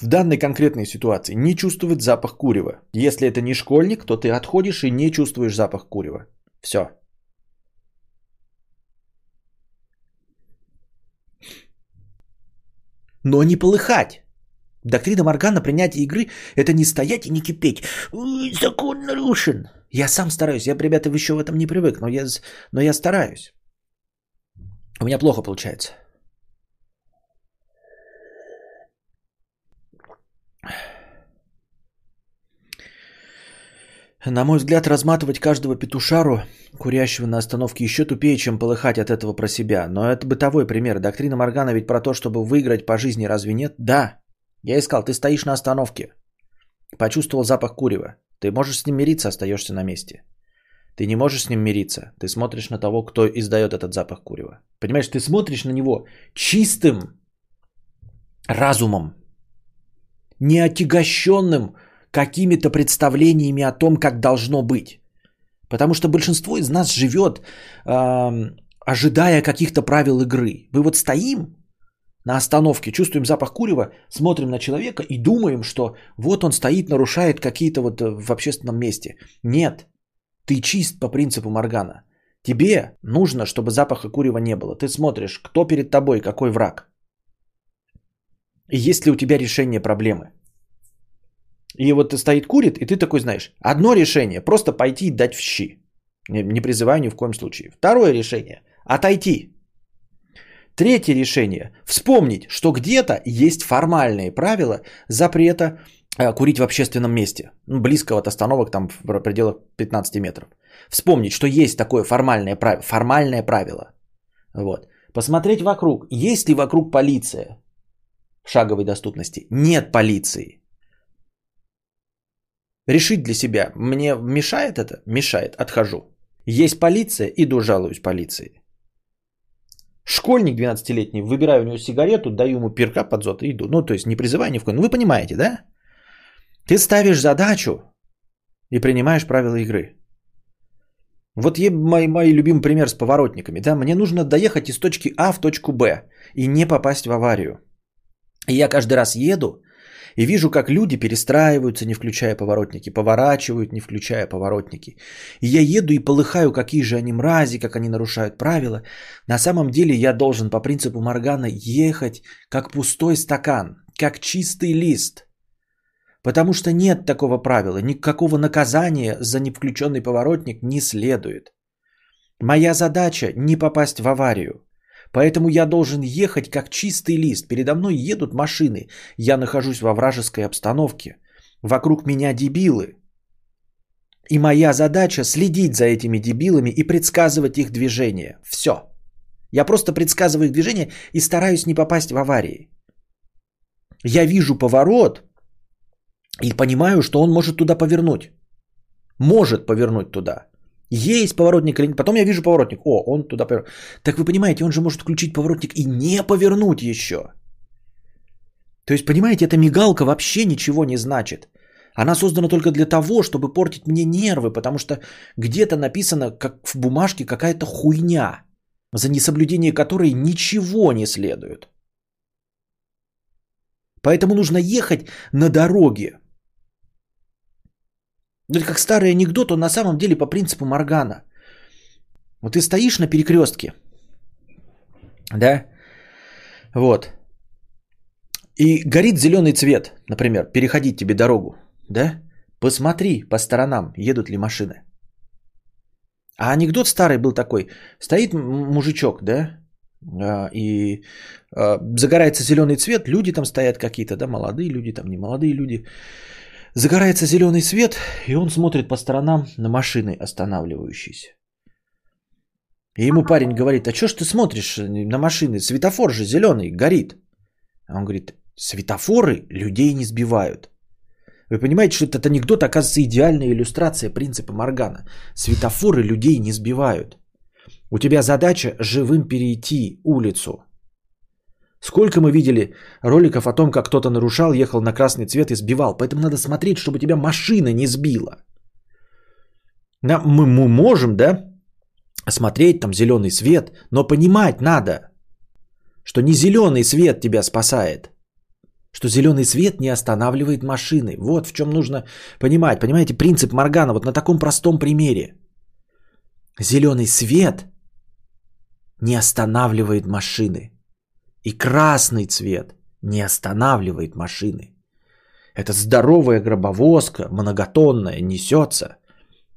В данной конкретной ситуации не чувствовать запах курева. Если это не школьник, то ты отходишь и не чувствуешь запах курева. Все. Но не полыхать. Доктрина Моргана принятие игры – это не стоять и не кипеть. Закон нарушен. Я сам стараюсь. Я, ребята, еще в этом не привык, но я, но я стараюсь. У меня плохо получается. На мой взгляд, разматывать каждого петушару, курящего на остановке, еще тупее, чем полыхать от этого про себя. Но это бытовой пример. Доктрина Моргана ведь про то, чтобы выиграть по жизни, разве нет? Да. Я искал, ты стоишь на остановке. Почувствовал запах курева. Ты можешь с ним мириться, остаешься на месте. Ты не можешь с ним мириться. Ты смотришь на того, кто издает этот запах курева. Понимаешь, ты смотришь на него чистым разумом, не отягощенным какими-то представлениями о том, как должно быть. Потому что большинство из нас живет, э, ожидая каких-то правил игры. Мы вот стоим на остановке, чувствуем запах курева, смотрим на человека и думаем, что вот он стоит, нарушает какие-то вот э, в общественном месте. Нет, ты чист по принципу Моргана. Тебе нужно, чтобы запаха курева не было. Ты смотришь, кто перед тобой, какой враг. И есть ли у тебя решение проблемы. И вот стоит курит, и ты такой знаешь, одно решение, просто пойти и дать в щи. Не, не призываю ни в коем случае. Второе решение, отойти. Третье решение, вспомнить, что где-то есть формальные правила запрета э, курить в общественном месте, ну, близко от остановок, там в пределах 15 метров. Вспомнить, что есть такое формальное правило, формальное правило. Вот. Посмотреть вокруг, есть ли вокруг полиция шаговой доступности. Нет полиции. Решить для себя, мне мешает это? Мешает, отхожу. Есть полиция, иду жалуюсь полиции. Школьник 12-летний, выбираю у него сигарету, даю ему перка под зод и иду. Ну, то есть не призываю ни в коем. Ну, вы понимаете, да? Ты ставишь задачу и принимаешь правила игры. Вот е мой, мой любимый пример с поворотниками. Да? Мне нужно доехать из точки А в точку Б и не попасть в аварию. И я каждый раз еду, и вижу, как люди перестраиваются, не включая поворотники, поворачивают, не включая поворотники. И я еду и полыхаю, какие же они мрази, как они нарушают правила. На самом деле я должен по принципу Моргана ехать как пустой стакан, как чистый лист. Потому что нет такого правила, никакого наказания за невключенный поворотник не следует. Моя задача не попасть в аварию. Поэтому я должен ехать как чистый лист. Передо мной едут машины. Я нахожусь во вражеской обстановке. Вокруг меня дебилы. И моя задача следить за этими дебилами и предсказывать их движение. Все. Я просто предсказываю их движение и стараюсь не попасть в аварии. Я вижу поворот и понимаю, что он может туда повернуть. Может повернуть туда. Есть поворотник или нет. Потом я вижу поворотник. О, он туда повернул. Так вы понимаете, он же может включить поворотник и не повернуть еще. То есть, понимаете, эта мигалка вообще ничего не значит. Она создана только для того, чтобы портить мне нервы, потому что где-то написано, как в бумажке, какая-то хуйня, за несоблюдение которой ничего не следует. Поэтому нужно ехать на дороге, ну, это как старый анекдот, он на самом деле по принципу Моргана. Вот ты стоишь на перекрестке, да, вот, и горит зеленый цвет, например, переходить тебе дорогу, да, посмотри по сторонам, едут ли машины. А анекдот старый был такой, стоит мужичок, да, а, и а, загорается зеленый цвет, люди там стоят какие-то, да, молодые люди, там не молодые люди. Загорается зеленый свет, и он смотрит по сторонам на машины останавливающиеся. И ему парень говорит, а что ж ты смотришь на машины? Светофор же зеленый, горит. А он говорит, светофоры людей не сбивают. Вы понимаете, что этот анекдот оказывается идеальная иллюстрация принципа Моргана. Светофоры людей не сбивают. У тебя задача живым перейти улицу. Сколько мы видели роликов о том, как кто-то нарушал, ехал на красный цвет и сбивал. Поэтому надо смотреть, чтобы тебя машина не сбила. Мы, мы можем, да, смотреть там зеленый свет, но понимать надо, что не зеленый свет тебя спасает, что зеленый свет не останавливает машины. Вот в чем нужно понимать. Понимаете, принцип Моргана вот на таком простом примере. Зеленый свет не останавливает машины. И красный цвет не останавливает машины. Это здоровая гробовозка, многотонная, несется.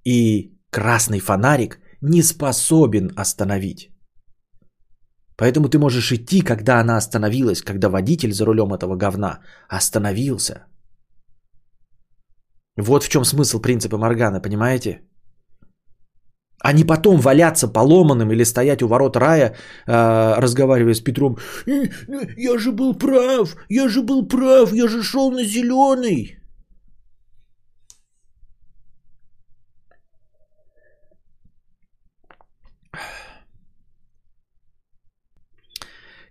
И красный фонарик не способен остановить. Поэтому ты можешь идти, когда она остановилась, когда водитель за рулем этого говна остановился. Вот в чем смысл принципа Моргана, понимаете? А не потом валяться поломанным или стоять у ворот рая, э, разговаривая с Петром. Я же был прав, я же был прав, я же шел на зеленый.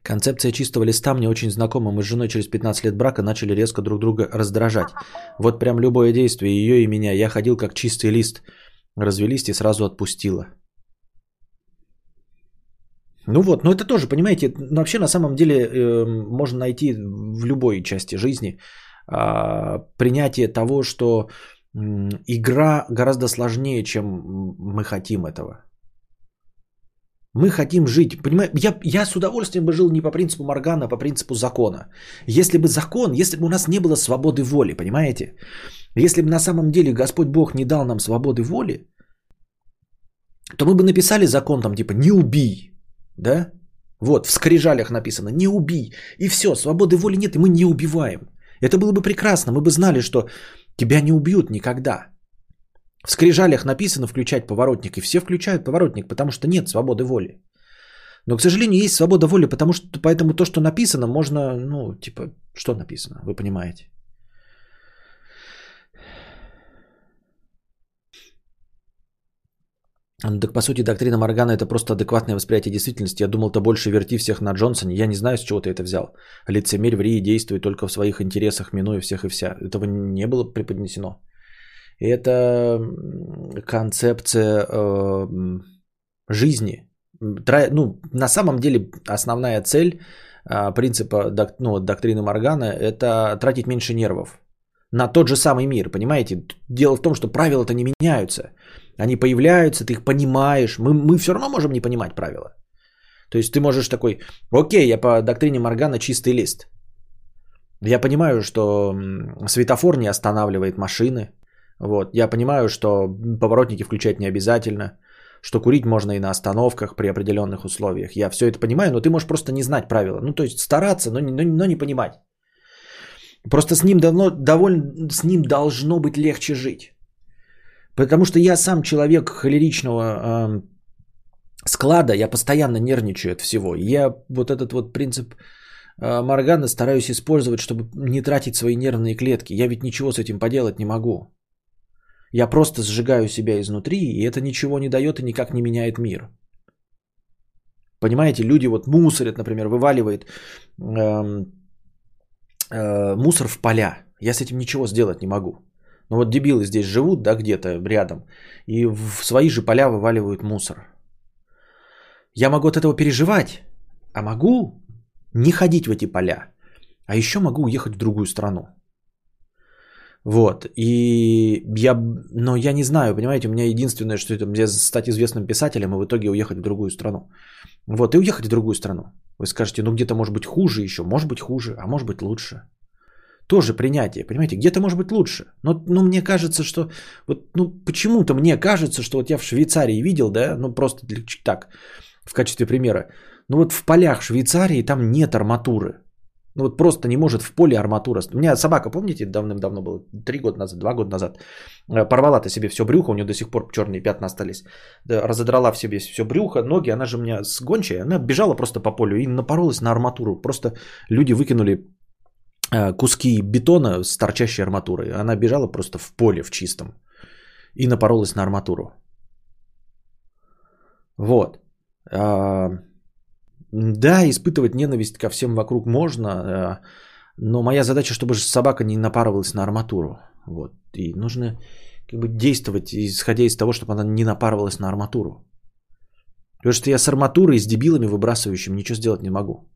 Концепция чистого листа мне очень знакома. Мы с женой через 15 лет брака начали резко друг друга раздражать. Вот прям любое действие, ее и меня. Я ходил как чистый лист. Развелись и сразу отпустила. Ну вот, но это тоже, понимаете, вообще на самом деле э, можно найти в любой части жизни э, принятие того, что э, игра гораздо сложнее, чем мы хотим этого. Мы хотим жить. Понимаете, я, я с удовольствием бы жил не по принципу Моргана, а по принципу закона. Если бы закон, если бы у нас не было свободы воли, понимаете? Если бы на самом деле Господь Бог не дал нам свободы воли, то мы бы написали закон там типа «не убий», да? Вот, в скрижалях написано «не убий». И все, свободы воли нет, и мы не убиваем. Это было бы прекрасно, мы бы знали, что тебя не убьют никогда. В скрижалях написано включать поворотник, и все включают поворотник, потому что нет свободы воли. Но, к сожалению, есть свобода воли, потому что поэтому то, что написано, можно, ну, типа, что написано, вы понимаете. Так по сути доктрина Моргана это просто адекватное восприятие действительности. Я думал, ты больше верти всех на Джонсоне. Я не знаю, с чего ты это взял. Лицемерь ври и действуй только в своих интересах, минуя всех и вся. Этого не было преподнесено. Это концепция э, жизни. Ну, на самом деле основная цель э, принципа ну, доктрины Моргана – это тратить меньше нервов на тот же самый мир, понимаете? Дело в том, что правила-то не меняются. Они появляются, ты их понимаешь. Мы, мы все равно можем не понимать правила. То есть ты можешь такой, окей, я по доктрине Моргана чистый лист. Я понимаю, что светофор не останавливает машины, вот. Я понимаю, что поворотники включать не обязательно, что курить можно и на остановках при определенных условиях. Я все это понимаю, но ты можешь просто не знать правила. Ну, то есть стараться, но, но, но не понимать. Просто с ним, давно, довольно, с ним должно быть легче жить. Потому что я сам человек холеричного э, склада, я постоянно нервничаю от всего. Я вот этот вот принцип э, Моргана стараюсь использовать, чтобы не тратить свои нервные клетки. Я ведь ничего с этим поделать не могу. Я просто сжигаю себя изнутри, и это ничего не дает и никак не меняет мир. Понимаете, люди вот мусорят, например, вываливает э, э, мусор в поля. Я с этим ничего сделать не могу. Но вот дебилы здесь живут, да, где-то рядом, и в свои же поля вываливают мусор. Я могу от этого переживать, а могу не ходить в эти поля. А еще могу уехать в другую страну. Вот, и я, но я не знаю, понимаете, у меня единственное, что это мне стать известным писателем и в итоге уехать в другую страну. Вот, и уехать в другую страну. Вы скажете, ну где-то может быть хуже еще, может быть хуже, а может быть лучше. Тоже принятие, понимаете, где-то может быть лучше. Но, но мне кажется, что, вот, ну почему-то мне кажется, что вот я в Швейцарии видел, да, ну просто так, в качестве примера, Ну вот в полях Швейцарии там нет арматуры. Ну вот просто не может в поле арматура. У меня собака, помните, давным-давно было, три года назад, два года назад, э, порвала-то себе все брюхо, у нее до сих пор черные пятна остались. Разодрала в себе все брюхо, ноги, она же у меня с гончая, она бежала просто по полю и напоролась на арматуру. Просто люди выкинули куски бетона с торчащей арматурой. Она бежала просто в поле в чистом и напоролась на арматуру. Вот. А, да, испытывать ненависть ко всем вокруг можно, э, но моя задача, чтобы собака не напарывалась на арматуру. Вот. И нужно как бы действовать, исходя из того, чтобы она не напарывалась на арматуру. Потому что я с арматурой, с дебилами выбрасывающим ничего сделать не могу.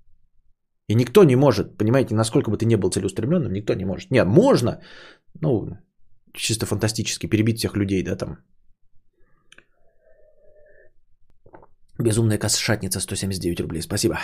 И никто не может, понимаете, насколько бы ты не был целеустремленным, никто не может. Нет, можно, ну, чисто фантастически перебить всех людей, да, там, Безумная кошатница 179 рублей. Спасибо.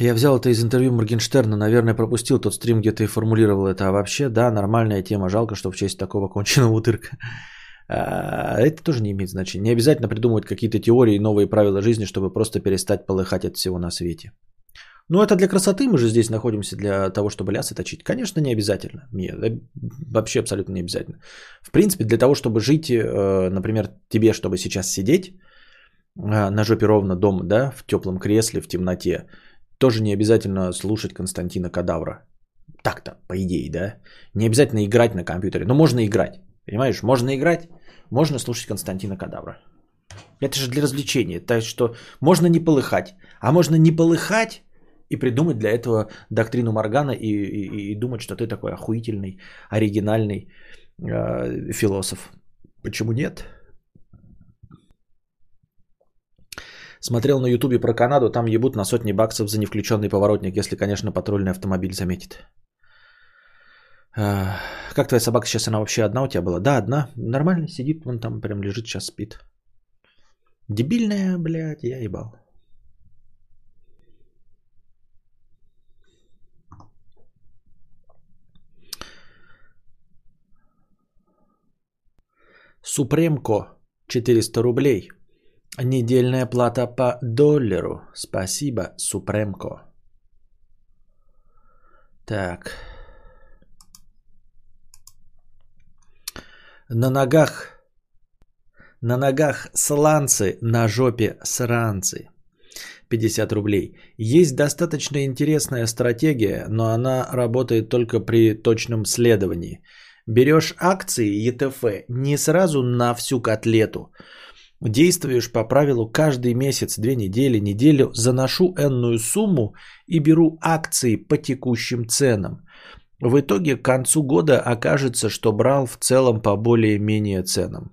Я взял это из интервью Моргенштерна, наверное, пропустил тот стрим, где ты формулировал это. А вообще, да, нормальная тема. Жалко, что в честь такого конченого утырка. А, это тоже не имеет значения. Не обязательно придумывать какие-то теории и новые правила жизни, чтобы просто перестать полыхать от всего на свете. Ну, это для красоты, мы же здесь находимся для того, чтобы лясы точить. Конечно, не обязательно. Нет, вообще абсолютно не обязательно. В принципе, для того, чтобы жить, э, например, тебе, чтобы сейчас сидеть э, на жопе ровно дома, да, в теплом кресле, в темноте, тоже не обязательно слушать Константина Кадавра. Так-то, по идее, да. Не обязательно играть на компьютере, но можно играть. Понимаешь, можно играть, можно слушать Константина Кадавра. Это же для развлечения. Так что можно не полыхать. А можно не полыхать и придумать для этого доктрину Моргана и, и, и думать, что ты такой охуительный, оригинальный э, философ. Почему нет? Смотрел на ютубе про Канаду, там ебут на сотни баксов за невключенный поворотник, если, конечно, патрульный автомобиль заметит. А, как твоя собака сейчас, она вообще одна у тебя была? Да, одна. Нормально сидит, вон там прям лежит, сейчас спит. Дебильная, блядь, я ебал. Супремко 400 рублей. Недельная плата по доллару. Спасибо, Супремко. Так. На ногах на ногах сланцы, на жопе сранцы. 50 рублей. Есть достаточно интересная стратегия, но она работает только при точном следовании. Берешь акции ЕТФ не сразу на всю котлету. Действуешь по правилу каждый месяц, две недели, неделю, заношу энную сумму и беру акции по текущим ценам. В итоге к концу года окажется, что брал в целом по более-менее ценам.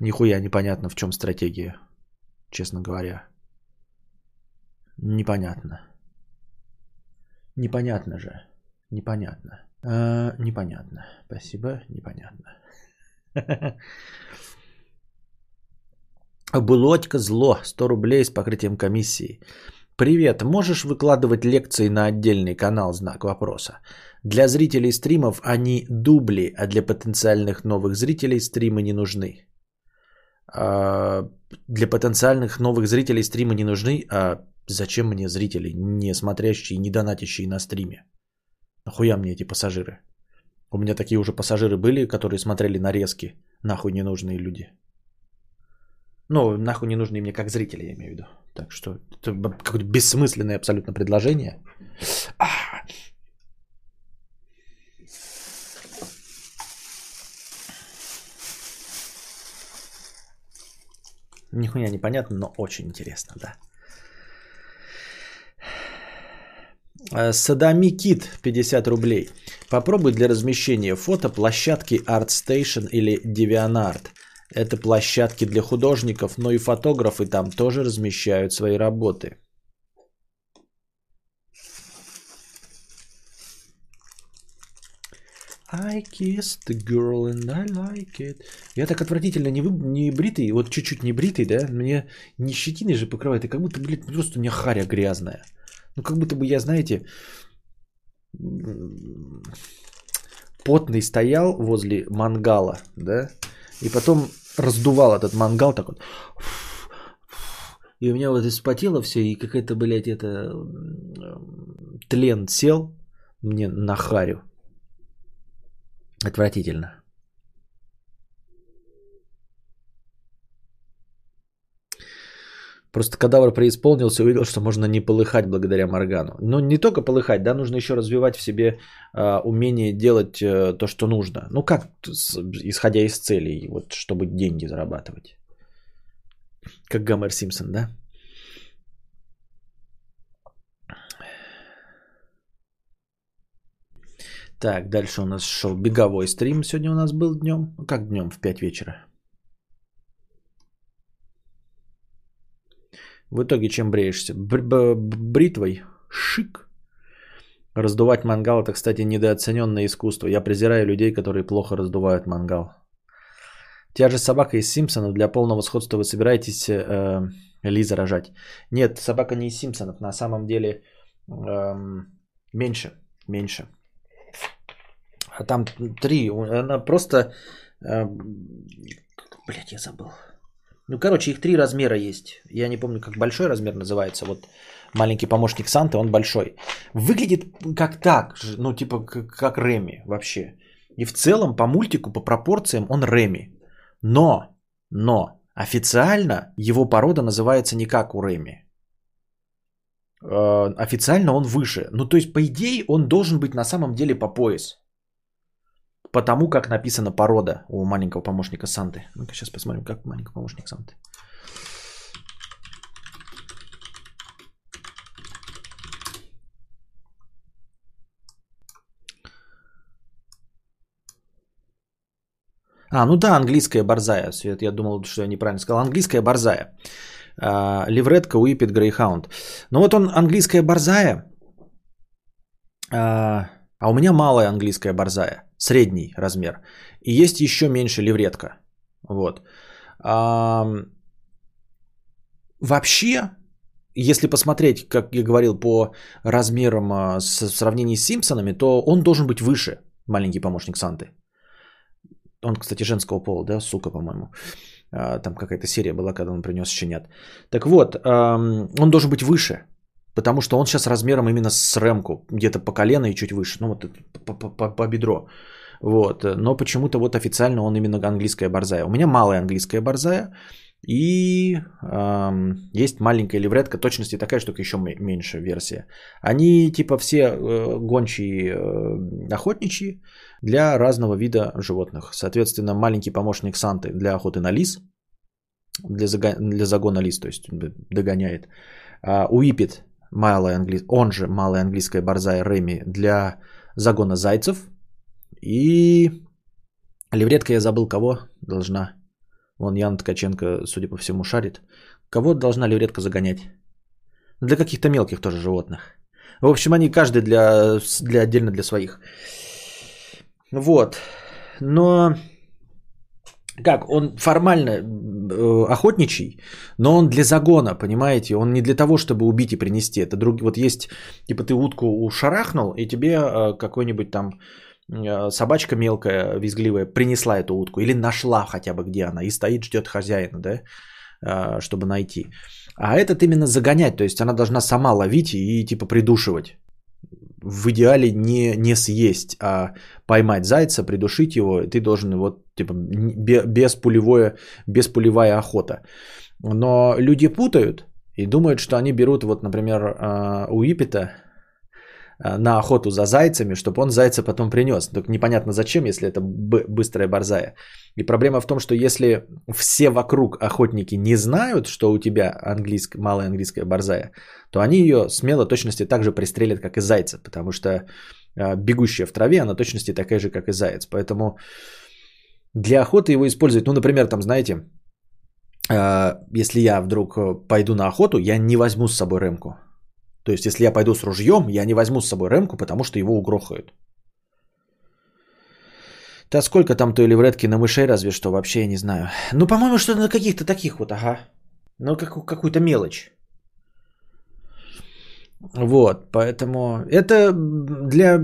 Нихуя непонятно, в чем стратегия, честно говоря. Непонятно. Непонятно же. Непонятно. А, непонятно. Спасибо, непонятно. Булочка зло. 100 рублей с покрытием комиссии. Привет, можешь выкладывать лекции на отдельный канал, знак вопроса. Для зрителей стримов они дубли, а для потенциальных новых зрителей стримы не нужны. А, для потенциальных новых зрителей стримы не нужны, а Зачем мне зрители, не смотрящие, не донатящие на стриме? Нахуя мне эти пассажиры? У меня такие уже пассажиры были, которые смотрели нарезки. Нахуй ненужные люди. Ну, нахуй не нужны мне как зрители, я имею в виду. Так что это какое-то бессмысленное абсолютно предложение. Нихуя непонятно, но очень интересно, да. Э, Садами Кит 50 рублей. Попробуй для размещения фото площадки ArtStation или DeviantArt. Это площадки для художников, но и фотографы там тоже размещают свои работы. I kissed the girl and I like it. Я так отвратительно не, вы, не бритый, вот чуть-чуть не бритый, да? Мне не щетиной же покрывает, и как будто, блядь, просто у меня харя грязная. Ну, как будто бы я, знаете, потный стоял возле мангала, да? И потом раздувал этот мангал так вот. И у меня вот испотело все, и какая-то, блядь, это тлен сел мне на харю. Отвратительно. Просто кадавр преисполнился и увидел, что можно не полыхать благодаря Моргану. Но не только полыхать, да, нужно еще развивать в себе э, умение делать э, то, что нужно. Ну как, исходя из целей, вот чтобы деньги зарабатывать. Как Гомер Симпсон, да? Так, дальше у нас шел беговой стрим. Сегодня у нас был днем. Ну, как днем? В 5 вечера. В итоге чем бреешься? Бр- бритвой? Шик. Раздувать мангал это, кстати, недооцененное искусство. Я презираю людей, которые плохо раздувают мангал. Тя же собака из Симпсонов. Для полного сходства вы собираетесь э, Лиза рожать? Нет, собака не из Симпсонов. На самом деле э, меньше. Меньше. А там три. Она просто... Э, блять, я забыл. Ну, короче, их три размера есть. Я не помню, как большой размер называется. Вот маленький помощник Санты, он большой. Выглядит как так, ну, типа как, как Реми вообще. И в целом по мультику, по пропорциям он Реми. Но, но официально его порода называется не как у Реми. Э, официально он выше. Ну, то есть, по идее, он должен быть на самом деле по пояс потому как написана порода у маленького помощника Санты. Ну-ка сейчас посмотрим, как маленький помощник Санты. А, ну да, английская борзая. Свет, я думал, что я неправильно сказал. Английская борзая. А, левретка Уипет Грейхаунд. Ну вот он, английская борзая. А, а у меня малая английская борзая средний размер. И есть еще меньше левретка. Вот. А, вообще, если посмотреть, как я говорил, по размерам а, в сравнении с Симпсонами, то он должен быть выше, маленький помощник Санты. Он, кстати, женского пола, да, сука, по-моему. А, там какая-то серия была, когда он принес щенят. Так вот, он должен быть выше. Потому что он сейчас размером именно с ремку, где-то по колено и чуть выше, ну вот по, бедро. Вот. Но почему-то вот официально он именно английская борзая. У меня малая английская борзая. И эм, есть маленькая левретка, точности такая, что еще меньше версия. Они типа все э, гончие э, охотничьи для разного вида животных. Соответственно, маленький помощник Санты для охоты на лис, для, зага- для загона лис, то есть догоняет. А Уипет малая англи... он же малая английская борзая Реми для загона зайцев. И левретка я забыл кого должна. Вон Яна Ткаченко, судя по всему, шарит. Кого должна левретка загонять? Для каких-то мелких тоже животных. В общем, они каждый для, для отдельно для своих. Вот. Но как, он формально э, охотничий, но он для загона, понимаете? Он не для того, чтобы убить и принести. Это друг... Вот есть, типа ты утку ушарахнул, и тебе э, какой-нибудь там э, собачка мелкая, визгливая, принесла эту утку. Или нашла хотя бы, где она, и стоит, ждет хозяина, да, э, чтобы найти. А этот именно загонять, то есть она должна сама ловить и типа придушивать в идеале не, не съесть, а поймать зайца, придушить его, ты должен вот типа без пулевое, беспулевая охота. Но люди путают и думают, что они берут вот, например, а, у Ипета а, на охоту за зайцами, чтобы он зайца потом принес. Только непонятно зачем, если это быстрая борзая. И проблема в том, что если все вокруг охотники не знают, что у тебя английск, малая английская борзая, то они ее смело точности так же пристрелят, как и зайца, потому что а, бегущая в траве, она точности такая же, как и заяц. Поэтому для охоты его использовать, ну, например, там, знаете, а, если я вдруг пойду на охоту, я не возьму с собой ремку. То есть, если я пойду с ружьем, я не возьму с собой ремку, потому что его угрохают. Да сколько там той левретки на мышей, разве что, вообще я не знаю. Ну, по-моему, что на каких-то таких вот, ага. Ну, как, какую-то мелочь. Вот, поэтому это для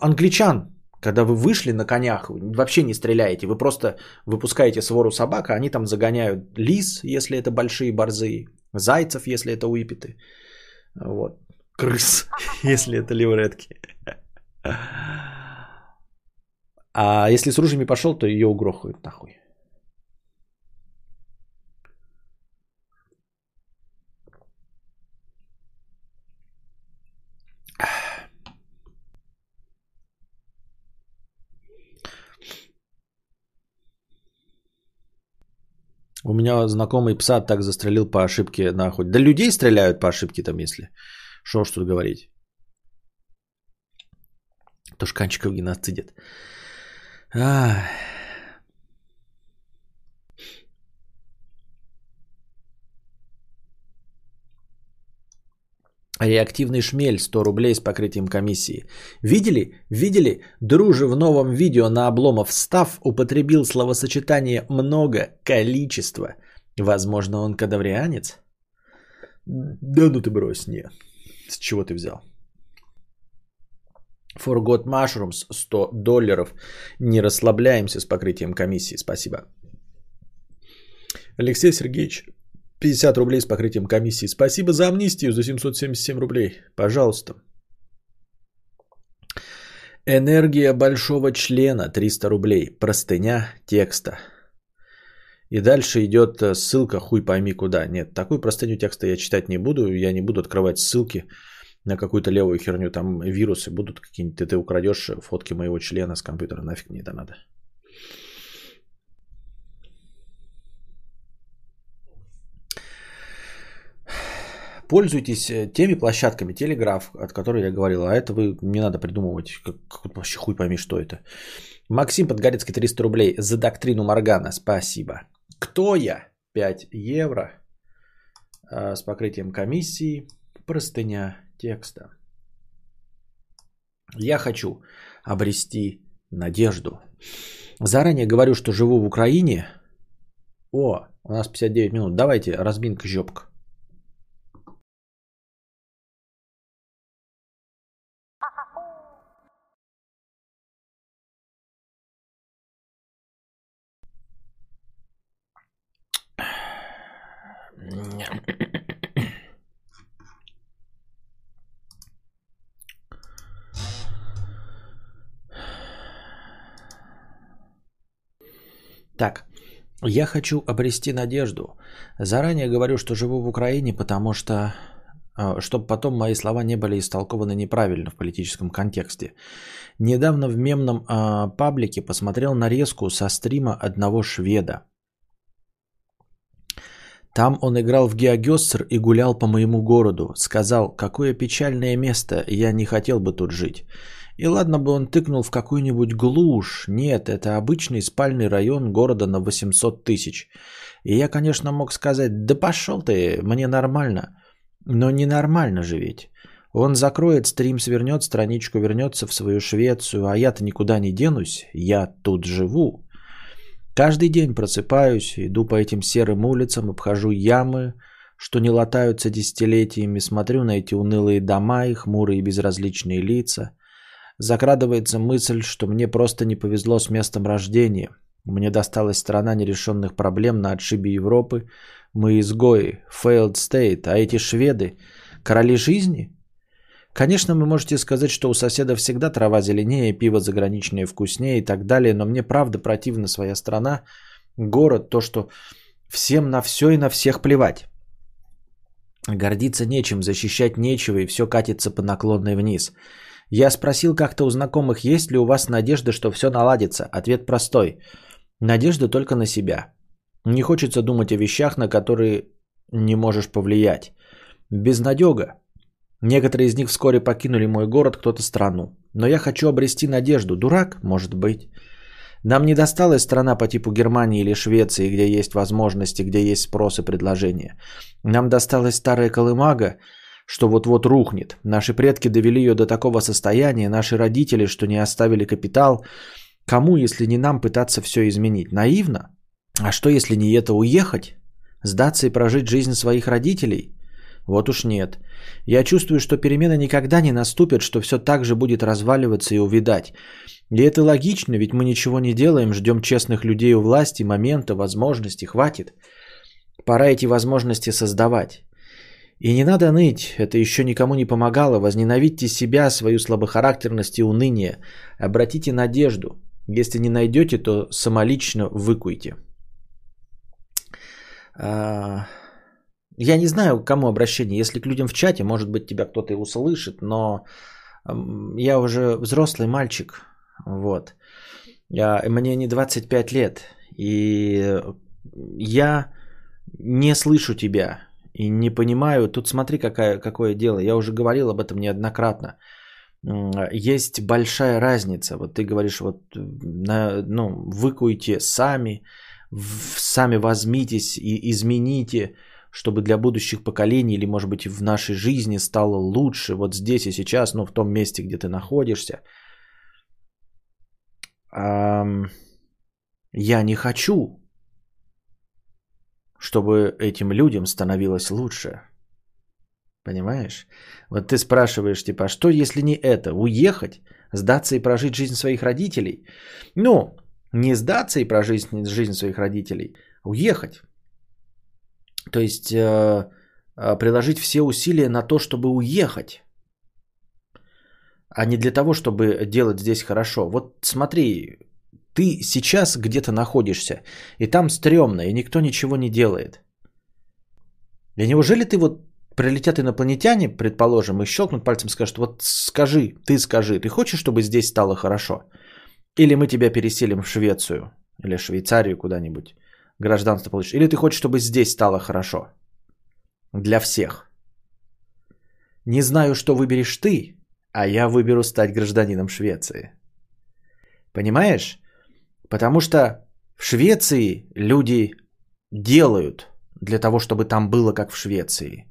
англичан, когда вы вышли на конях, вообще не стреляете, вы просто выпускаете свору собак, а они там загоняют лис, если это большие борзы, зайцев, если это уипеты, вот, крыс, если это левретки. А если с ружьями пошел, то ее угрохают нахуй. У меня знакомый пса так застрелил по ошибке нахуй. Да людей стреляют по ошибке там, если. Что ж тут говорить. Тушканчиков геноцидят. А. Реактивный шмель 100 рублей с покрытием комиссии. Видели? Видели? Друже в новом видео на обломов став употребил словосочетание «много», «количество». Возможно, он кадаврианец? Да ну ты брось, не. С чего ты взял? Forgot Mushrooms 100 долларов. Не расслабляемся с покрытием комиссии. Спасибо. Алексей Сергеевич, 50 рублей с покрытием комиссии. Спасибо за амнистию за 777 рублей. Пожалуйста. Энергия большого члена 300 рублей. Простыня текста. И дальше идет э, ссылка, хуй пойми куда. Нет, такую простыню текста я читать не буду. Я не буду открывать ссылки на какую-то левую херню. Там вирусы будут какие-нибудь. Ты, ты украдешь фотки моего члена с компьютера. Нафиг мне это надо. Пользуйтесь э, теми площадками, телеграф, от которой я говорил, а это вы не надо придумывать, как, как вообще хуй пойми, что это. Максим Подгорецкий 300 рублей за доктрину Моргана, спасибо. Кто я? 5 евро а, с покрытием комиссии, простыня текста. Я хочу обрести надежду. Заранее говорю, что живу в Украине. О, у нас 59 минут. Давайте разминка жопка. Так, я хочу обрести надежду. Заранее говорю, что живу в Украине, потому что а, чтобы потом мои слова не были истолкованы неправильно в политическом контексте. Недавно в мемном э, паблике посмотрел нарезку со стрима одного шведа. Там он играл в Геогессер и гулял по моему городу. Сказал, какое печальное место, я не хотел бы тут жить. И ладно бы он тыкнул в какую-нибудь глушь. Нет, это обычный спальный район города на 800 тысяч. И я, конечно, мог сказать, да пошел ты, мне нормально. Но ненормально же ведь. Он закроет стрим, свернет страничку, вернется в свою Швецию, а я-то никуда не денусь, я тут живу. Каждый день просыпаюсь, иду по этим серым улицам, обхожу ямы, что не латаются десятилетиями, смотрю на эти унылые дома и хмурые безразличные лица. Закрадывается мысль, что мне просто не повезло с местом рождения. Мне досталась страна нерешенных проблем на отшибе Европы. Мы изгои, failed state, а эти шведы – короли жизни? Конечно, вы можете сказать, что у соседа всегда трава зеленее, пиво заграничное вкуснее и так далее, но мне правда противна своя страна, город, то, что всем на все и на всех плевать. Гордиться нечем, защищать нечего, и все катится по наклонной вниз – я спросил как-то у знакомых, есть ли у вас надежда, что все наладится. Ответ простой. Надежда только на себя. Не хочется думать о вещах, на которые не можешь повлиять. Безнадега. Некоторые из них вскоре покинули мой город, кто-то страну. Но я хочу обрести надежду. Дурак, может быть. Нам не досталась страна по типу Германии или Швеции, где есть возможности, где есть спрос и предложение. Нам досталась старая колымага, что вот-вот рухнет. Наши предки довели ее до такого состояния, наши родители, что не оставили капитал, Кому, если не нам, пытаться все изменить? Наивно? А что, если не это уехать? Сдаться и прожить жизнь своих родителей? Вот уж нет. Я чувствую, что перемены никогда не наступят, что все так же будет разваливаться и увидать. И это логично, ведь мы ничего не делаем, ждем честных людей у власти, момента, возможности, хватит. Пора эти возможности создавать. И не надо ныть, это еще никому не помогало. Возненавидьте себя, свою слабохарактерность и уныние. Обратите надежду. Если не найдете, то самолично выкуйте. А, я не знаю, к кому обращение. Если к людям в чате, может быть, тебя кто-то и услышит, но я уже взрослый мальчик. Вот. Мне не 25 лет. И я не слышу тебя и не понимаю. Тут смотри, какая, какое дело. Я уже говорил об этом неоднократно. Есть большая разница. Вот ты говоришь, вот на, ну, выкуйте сами, сами возьмитесь и измените, чтобы для будущих поколений или, может быть, в нашей жизни стало лучше вот здесь и сейчас, ну, в том месте, где ты находишься. Я не хочу, чтобы этим людям становилось лучше. Понимаешь? Вот ты спрашиваешь, типа, а что если не это? Уехать, сдаться и прожить жизнь своих родителей? Ну, не сдаться и прожить жизнь своих родителей, уехать. То есть э, э, приложить все усилия на то, чтобы уехать, а не для того, чтобы делать здесь хорошо. Вот смотри, ты сейчас где-то находишься, и там стрёмно, и никто ничего не делает. И неужели ты вот прилетят инопланетяне, предположим, и щелкнут пальцем, скажут, вот скажи, ты скажи, ты хочешь, чтобы здесь стало хорошо? Или мы тебя переселим в Швецию или Швейцарию куда-нибудь, гражданство получишь. Или ты хочешь, чтобы здесь стало хорошо для всех. Не знаю, что выберешь ты, а я выберу стать гражданином Швеции. Понимаешь? Потому что в Швеции люди делают для того, чтобы там было как в Швеции.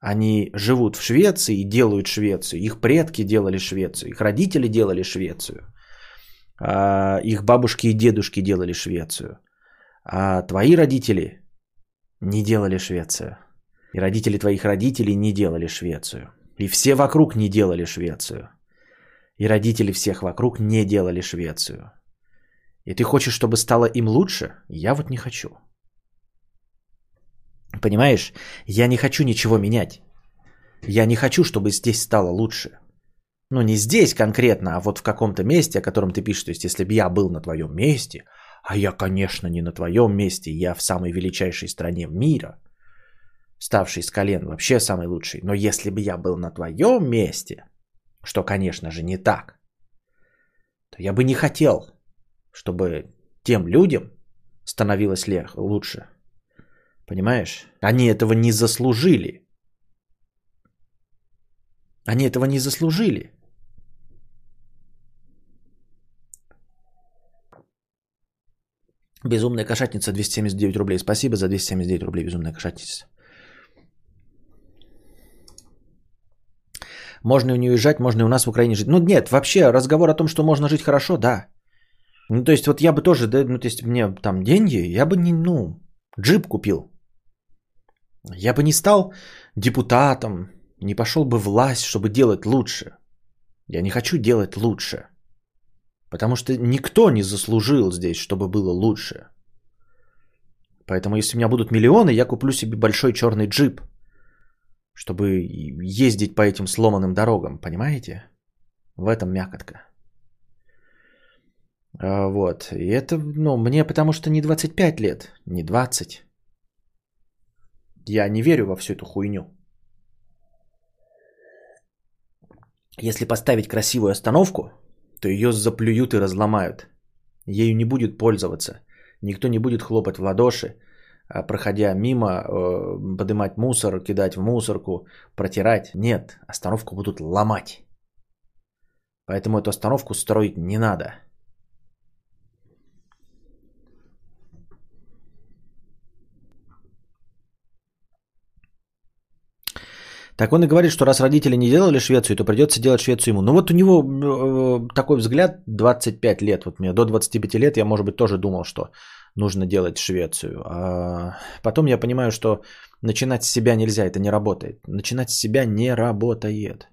Они живут в Швеции и делают Швецию. Их предки делали Швецию, их родители делали Швецию. А, их бабушки и дедушки делали Швецию. А твои родители не делали Швецию. И родители твоих родителей не делали Швецию. И все вокруг не делали Швецию. И родители всех вокруг не делали Швецию. И ты хочешь, чтобы стало им лучше? Я вот не хочу. Понимаешь? Я не хочу ничего менять. Я не хочу, чтобы здесь стало лучше. Ну, не здесь конкретно, а вот в каком-то месте, о котором ты пишешь. То есть, если бы я был на твоем месте, а я, конечно, не на твоем месте, я в самой величайшей стране мира, ставший с колен, вообще самый лучший. Но если бы я был на твоем месте, что, конечно же, не так, то я бы не хотел, чтобы тем людям становилось лучше. Понимаешь? Они этого не заслужили. Они этого не заслужили. Безумная кошатница 279 рублей. Спасибо за 279 рублей, безумная кошатница. Можно и не уезжать, можно и у нас в Украине жить. Ну нет, вообще разговор о том, что можно жить хорошо, да. Ну то есть вот я бы тоже, да, ну то есть мне там деньги, я бы не, ну, джип купил. Я бы не стал депутатом, не пошел бы власть, чтобы делать лучше. Я не хочу делать лучше. Потому что никто не заслужил здесь, чтобы было лучше. Поэтому если у меня будут миллионы, я куплю себе большой черный джип, чтобы ездить по этим сломанным дорогам, понимаете? В этом мякотка. А, вот. И это, ну, мне потому что не 25 лет, не 20. Я не верю во всю эту хуйню. Если поставить красивую остановку, то ее заплюют и разломают. Ею не будет пользоваться. Никто не будет хлопать в ладоши, а, проходя мимо, э, поднимать мусор, кидать в мусорку, протирать. Нет, остановку будут ломать. Поэтому эту остановку строить не надо. Так он и говорит, что раз родители не делали Швецию, то придется делать Швецию ему. Ну вот у него э, такой взгляд 25 лет. Вот мне до 25 лет я, может быть, тоже думал, что нужно делать Швецию. А потом я понимаю, что начинать с себя нельзя, это не работает. Начинать с себя не работает.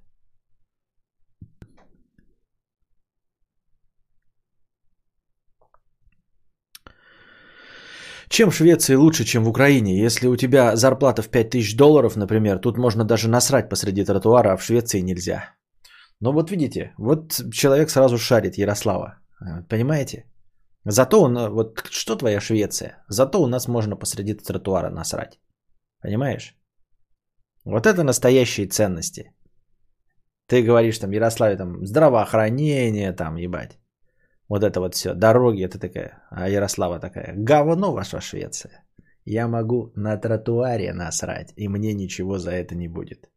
Чем в Швеции лучше, чем в Украине? Если у тебя зарплата в 5000 долларов, например, тут можно даже насрать посреди тротуара, а в Швеции нельзя. Но вот видите, вот человек сразу шарит Ярослава. Понимаете? Зато он, вот что твоя Швеция? Зато у нас можно посреди тротуара насрать. Понимаешь? Вот это настоящие ценности. Ты говоришь там, Ярославе, там, здравоохранение, там, ебать. Вот это вот все, дороги, это такая, а Ярослава такая, говно ваша Швеция. Я могу на тротуаре насрать, и мне ничего за это не будет.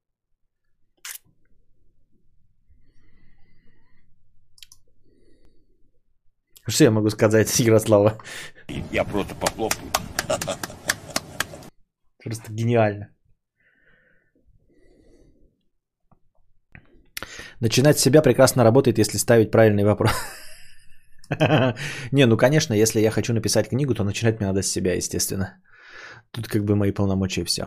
Что я могу сказать, Ярослава? Я просто похлопаю. Просто гениально. Начинать с себя прекрасно работает, если ставить правильный вопрос. Не, ну конечно, если я хочу написать книгу, то начинать мне надо с себя, естественно. Тут как бы мои полномочия все.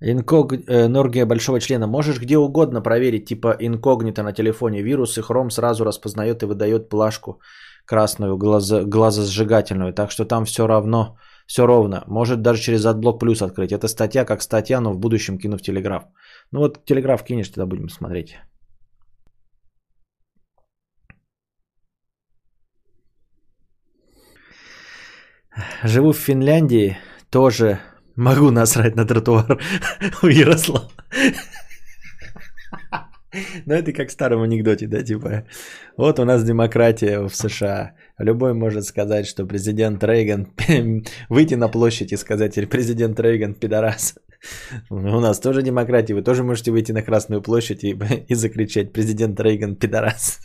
Инког... Энергия большого члена. Можешь где угодно проверить, типа инкогнито на телефоне. Вирус и хром сразу распознает и выдает плашку красную, глаза... глазосжигательную. Так что там все равно, все ровно. Может даже через Adblock Plus открыть. Это статья как статья, но в будущем кину в Телеграф. Ну вот Телеграф кинешь, тогда будем смотреть. Живу в Финляндии, тоже могу насрать на тротуар у Ярослава. Ну, это как в старом анекдоте, да, типа, вот у нас демократия в США. Любой может сказать, что президент Рейган, выйти на площадь и сказать, президент Рейган пидорас. У нас тоже демократия, вы тоже можете выйти на Красную площадь и, и закричать, президент Рейган пидорас.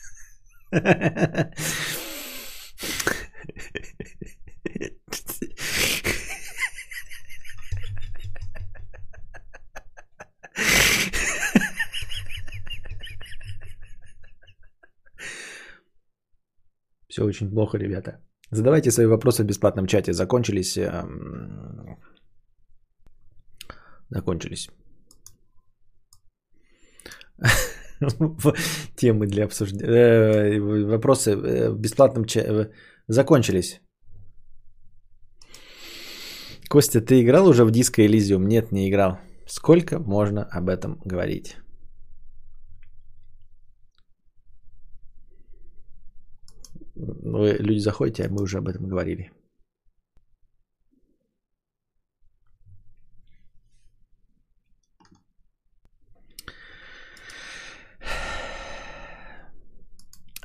Все очень плохо, ребята. Задавайте свои вопросы в бесплатном чате. Закончились. Эм... Закончились. Темы для обсуждения. Э, вопросы э, в бесплатном чате э, закончились. Костя, ты играл уже в Disco Elysium? Нет, не играл. Сколько можно об этом говорить? Вы, люди заходите, а мы уже об этом говорили.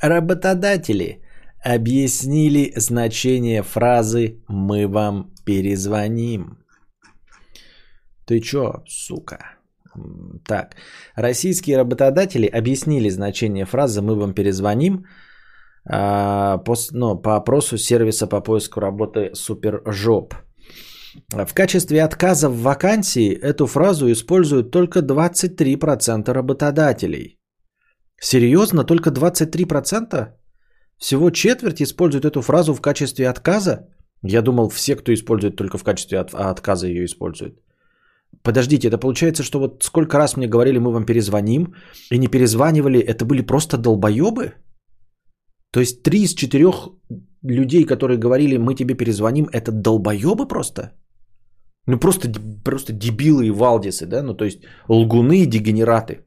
Работодатели объяснили значение фразы «мы вам перезвоним». Ты чё, сука? Так, российские работодатели объяснили значение фразы «мы вам перезвоним» ну, по опросу сервиса по поиску работы Супержоп. В качестве отказа в вакансии эту фразу используют только 23% работодателей. Серьезно, только 23%? Всего четверть используют эту фразу в качестве отказа? Я думал, все, кто использует только в качестве от, отказа, ее используют. Подождите, это получается, что вот сколько раз мне говорили, мы вам перезвоним, и не перезванивали, это были просто долбоебы? То есть три из четырех людей, которые говорили, мы тебе перезвоним, это долбоебы просто? Ну просто, просто дебилы и валдисы, да? Ну то есть лгуны и дегенераты.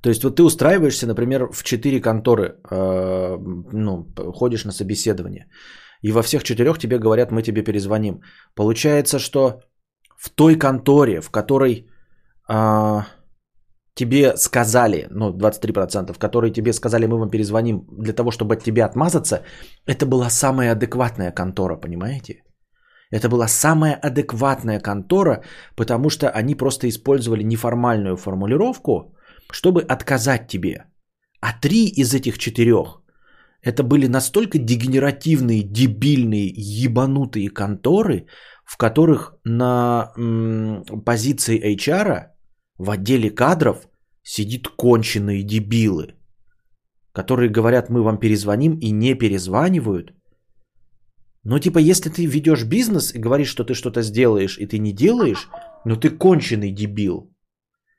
То есть вот ты устраиваешься, например, в четыре конторы, э, ну, ходишь на собеседование, и во всех четырех тебе говорят, мы тебе перезвоним. Получается, что в той конторе, в которой э, тебе сказали, ну, 23%, в которой тебе сказали, мы вам перезвоним для того, чтобы от тебя отмазаться, это была самая адекватная контора, понимаете? Это была самая адекватная контора, потому что они просто использовали неформальную формулировку, чтобы отказать тебе. А три из этих четырех это были настолько дегенеративные, дебильные, ебанутые конторы, в которых на м, позиции HR в отделе кадров сидит конченые дебилы, которые говорят, мы вам перезвоним и не перезванивают. Но типа, если ты ведешь бизнес и говоришь, что ты что-то сделаешь, и ты не делаешь, ну ты конченый дебил.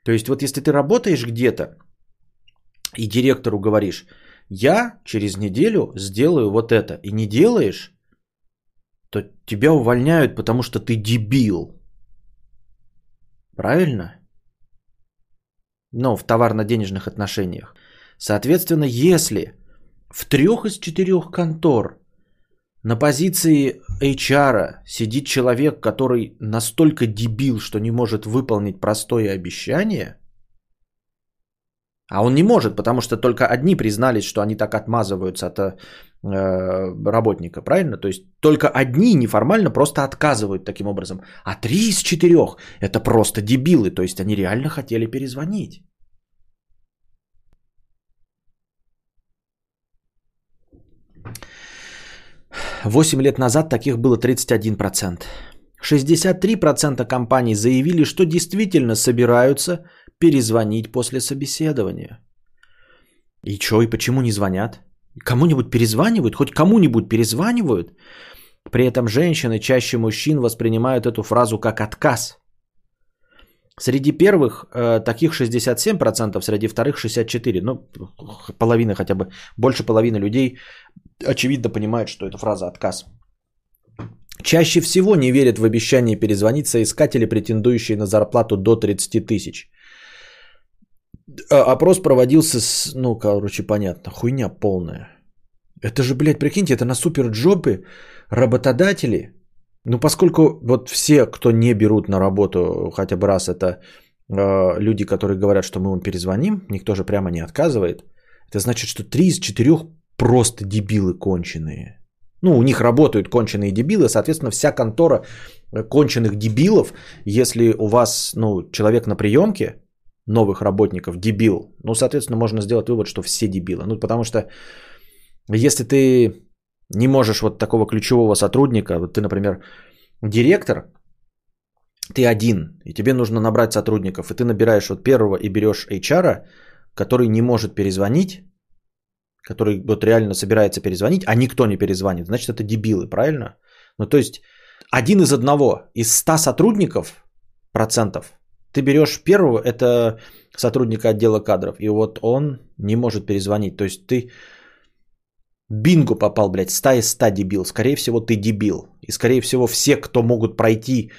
То есть вот если ты работаешь где-то и директору говоришь, я через неделю сделаю вот это, и не делаешь, то тебя увольняют, потому что ты дебил. Правильно? Но в товарно-денежных отношениях. Соответственно, если в трех из четырех контор на позиции HR сидит человек, который настолько дебил, что не может выполнить простое обещание, а он не может, потому что только одни признались, что они так отмазываются от э, работника, правильно? То есть только одни неформально просто отказывают таким образом. А три из четырех это просто дебилы, то есть они реально хотели перезвонить. Восемь лет назад таких было 31%. 63% компаний заявили, что действительно собираются перезвонить после собеседования. И что, и почему не звонят? Кому-нибудь перезванивают? Хоть кому-нибудь перезванивают? При этом женщины чаще мужчин воспринимают эту фразу как отказ. Среди первых э, таких 67%, среди вторых 64%. Ну, половина хотя бы, больше половины людей очевидно понимают, что это фраза отказ. Чаще всего не верят в обещание перезвонить соискатели, претендующие на зарплату до 30 тысяч. А, опрос проводился с, ну, короче, понятно, хуйня полная. Это же, блядь, прикиньте, это на суперджобы работодатели. Ну, поскольку вот все, кто не берут на работу хотя бы раз, это э, люди, которые говорят, что мы вам перезвоним, никто же прямо не отказывает. Это значит, что три из четырех просто дебилы конченые. Ну, у них работают конченые дебилы, соответственно, вся контора конченых дебилов, если у вас, ну, человек на приемке, новых работников дебил, ну, соответственно, можно сделать вывод, что все дебилы. Ну, потому что если ты не можешь вот такого ключевого сотрудника, вот ты, например, директор, ты один, и тебе нужно набрать сотрудников, и ты набираешь вот первого и берешь HR, который не может перезвонить, который вот реально собирается перезвонить, а никто не перезвонит, значит, это дебилы, правильно? Ну, то есть, один из одного, из 100 сотрудников, процентов, ты берешь первого, это сотрудника отдела кадров, и вот он не может перезвонить. То есть ты бинго попал, блядь, 100 из 100 дебил. Скорее всего, ты дебил. И скорее всего, все, кто могут пройти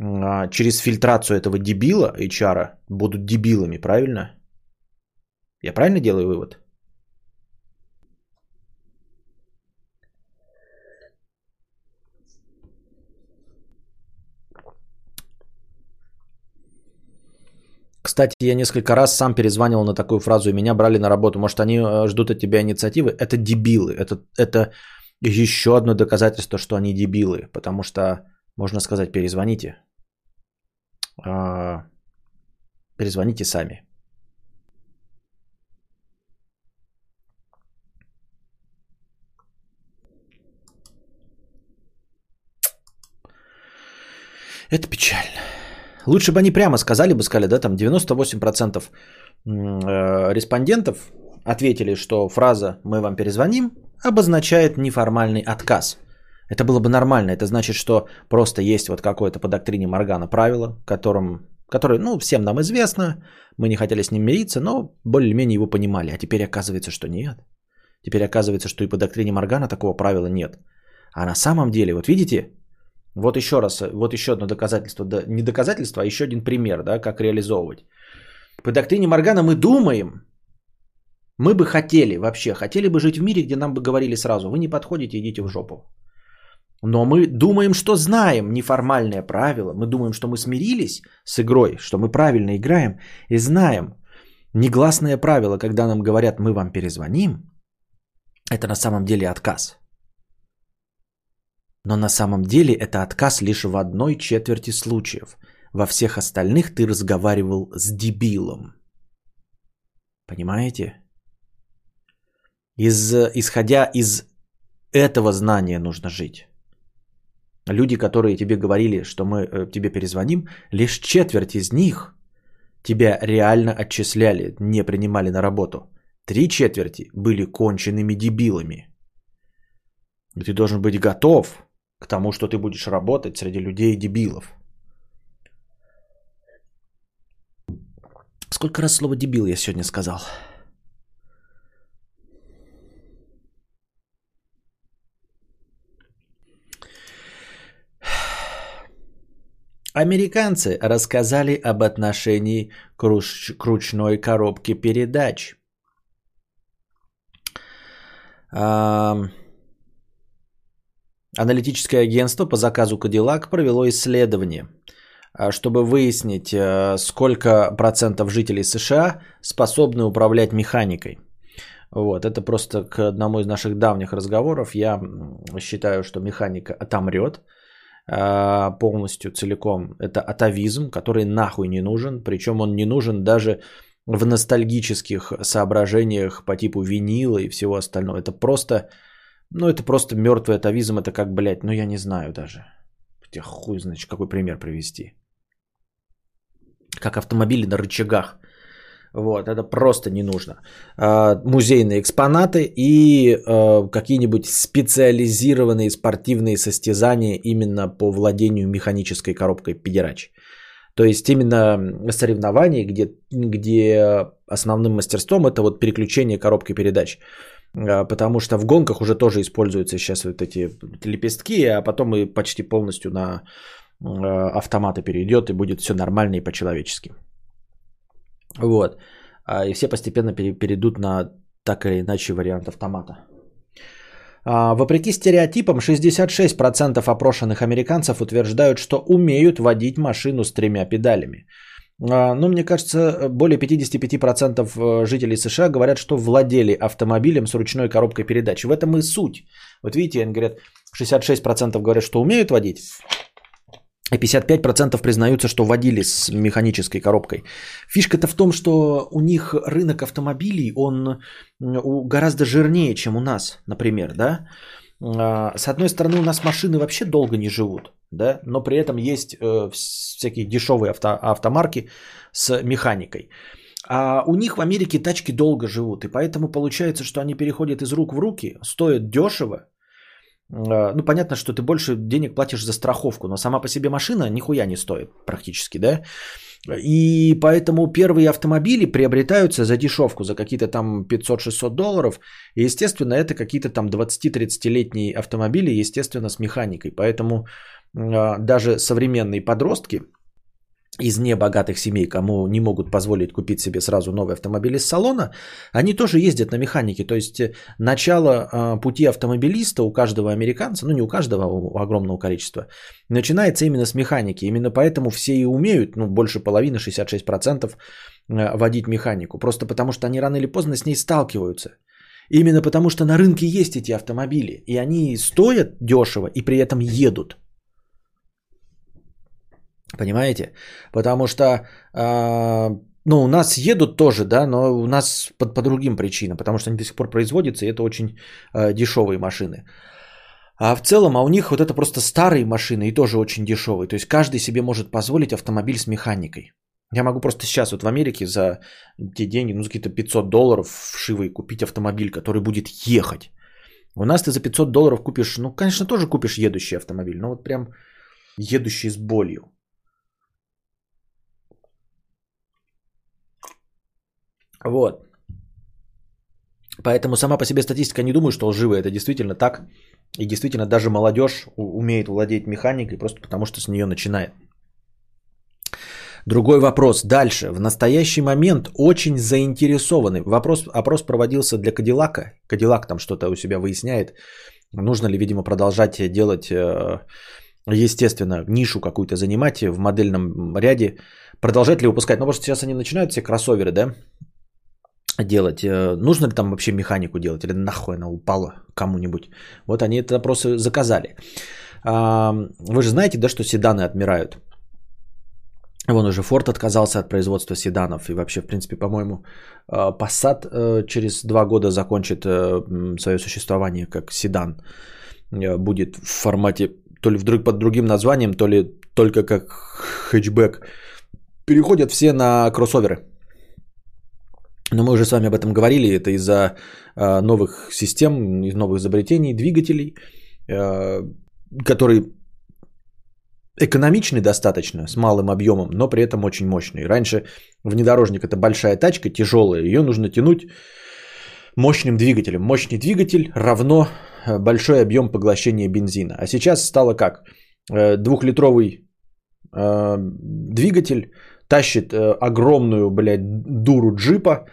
а, через фильтрацию этого дебила, HR, будут дебилами, правильно? Я правильно делаю вывод? Кстати, я несколько раз сам перезванивал на такую фразу, и меня брали на работу. Может, они э, ждут от тебя инициативы? Это дебилы. Это, это еще одно доказательство, что они дебилы. Потому что, можно сказать, перезвоните. А, перезвоните сами. Это печально. Лучше бы они прямо сказали бы, сказали, да, там 98% э, респондентов ответили, что фраза «мы вам перезвоним» обозначает неформальный отказ. Это было бы нормально. Это значит, что просто есть вот какое-то по доктрине Моргана правило, которым, которое, ну, всем нам известно, мы не хотели с ним мириться, но более-менее его понимали. А теперь оказывается, что нет. Теперь оказывается, что и по доктрине Моргана такого правила нет. А на самом деле, вот видите, вот еще раз, вот еще одно доказательство, да, не доказательство, а еще один пример, да, как реализовывать. По доктрине Моргана мы думаем, мы бы хотели вообще, хотели бы жить в мире, где нам бы говорили сразу, вы не подходите, идите в жопу. Но мы думаем, что знаем неформальное правило, мы думаем, что мы смирились с игрой, что мы правильно играем и знаем негласное правило, когда нам говорят, мы вам перезвоним, это на самом деле отказ. Но на самом деле это отказ лишь в одной четверти случаев. Во всех остальных ты разговаривал с дебилом. Понимаете? Из, исходя из этого знания нужно жить. Люди, которые тебе говорили, что мы э, тебе перезвоним, лишь четверть из них тебя реально отчисляли, не принимали на работу. Три четверти были конченными дебилами. И ты должен быть готов к тому, что ты будешь работать среди людей дебилов. Сколько раз слово дебил я сегодня сказал? Американцы рассказали об отношении к, руч- к ручной коробке передач. А, Аналитическое агентство по заказу Cadillac провело исследование, а, чтобы выяснить, а, сколько процентов жителей США способны управлять механикой. Вот, это просто к одному из наших давних разговоров. Я считаю, что механика отомрет а, полностью, целиком. Это атовизм, который нахуй не нужен. Причем он не нужен даже в ностальгических соображениях по типу винила и всего остального. Это просто, ну это просто мертвый атовизм. Это как, блядь, ну я не знаю даже. Хотя хуй значит, какой пример привести. Как автомобили на рычагах. Вот, это просто не нужно. А, музейные экспонаты и а, какие-нибудь специализированные спортивные состязания именно по владению механической коробкой педерач. То есть именно соревнования, где, где основным мастерством это вот переключение коробки передач. А, потому что в гонках уже тоже используются сейчас вот эти лепестки, а потом и почти полностью на автоматы перейдет и будет все нормально и по-человечески. Вот. А, и все постепенно перейдут на так или иначе вариант автомата. А, вопреки стереотипам, 66% опрошенных американцев утверждают, что умеют водить машину с тремя педалями. А, ну, мне кажется, более 55% э, жителей США говорят, что владели автомобилем с ручной коробкой передач. В этом и суть. Вот видите, они говорят, 66% говорят, что умеют водить, и 55% признаются, что водили с механической коробкой. Фишка-то в том, что у них рынок автомобилей, он гораздо жирнее, чем у нас, например, да. А, с одной стороны, у нас машины вообще долго не живут, да, но при этом есть э, всякие дешевые авто, автомарки с механикой. А у них в Америке тачки долго живут, и поэтому получается, что они переходят из рук в руки, стоят дешево, а, ну, понятно, что ты больше денег платишь за страховку, но сама по себе машина нихуя не стоит практически, да? И поэтому первые автомобили приобретаются за дешевку, за какие-то там 500-600 долларов. И, естественно, это какие-то там 20-30-летние автомобили, естественно, с механикой. Поэтому э, даже современные подростки – из небогатых семей, кому не могут позволить купить себе сразу новый автомобиль из салона, они тоже ездят на механике. То есть э, начало э, пути автомобилиста у каждого американца, ну не у каждого, а у огромного количества, начинается именно с механики. Именно поэтому все и умеют, ну больше половины, 66% э, водить механику. Просто потому что они рано или поздно с ней сталкиваются. Именно потому что на рынке есть эти автомобили, и они стоят дешево и при этом едут – Понимаете? Потому что, э, ну, у нас едут тоже, да, но у нас по, по другим причинам, потому что они до сих пор производятся, и это очень э, дешевые машины. А в целом, а у них вот это просто старые машины и тоже очень дешевые. То есть каждый себе может позволить автомобиль с механикой. Я могу просто сейчас вот в Америке за те деньги, ну, за какие-то 500 долларов вшивые купить автомобиль, который будет ехать. У нас ты за 500 долларов купишь, ну, конечно, тоже купишь едущий автомобиль, но вот прям едущий с болью. Вот. Поэтому сама по себе статистика не думаю, что лживая. Это действительно так. И действительно даже молодежь умеет владеть механикой просто потому, что с нее начинает. Другой вопрос. Дальше. В настоящий момент очень заинтересованы. Вопрос, опрос проводился для Кадиллака. Кадиллак там что-то у себя выясняет. Нужно ли, видимо, продолжать делать, э, естественно, нишу какую-то занимать в модельном ряде. Продолжать ли выпускать? Ну, потому что сейчас они начинают все кроссоверы, да, делать. Э, нужно ли там вообще механику делать или нахуй она упала кому-нибудь? Вот они этот вопрос заказали. Вы же знаете, да, что седаны отмирают. Вон уже Ford отказался от производства седанов. И вообще, в принципе, по-моему, э, Passat э, через два года закончит свое существование как седан. Будет в формате то ли вдруг под другим названием, то ли только как хэтчбэк. Переходят все на кроссоверы. Но мы уже с вами об этом говорили. Это из-за новых систем, новых изобретений, двигателей, которые экономичный достаточно, с малым объемом, но при этом очень мощный. Раньше внедорожник это большая тачка, тяжелая, ее нужно тянуть мощным двигателем. Мощный двигатель равно э, большой объем поглощения бензина. А сейчас стало как? Э, двухлитровый двигатель тащит э, огромную, блядь, дуру джипа,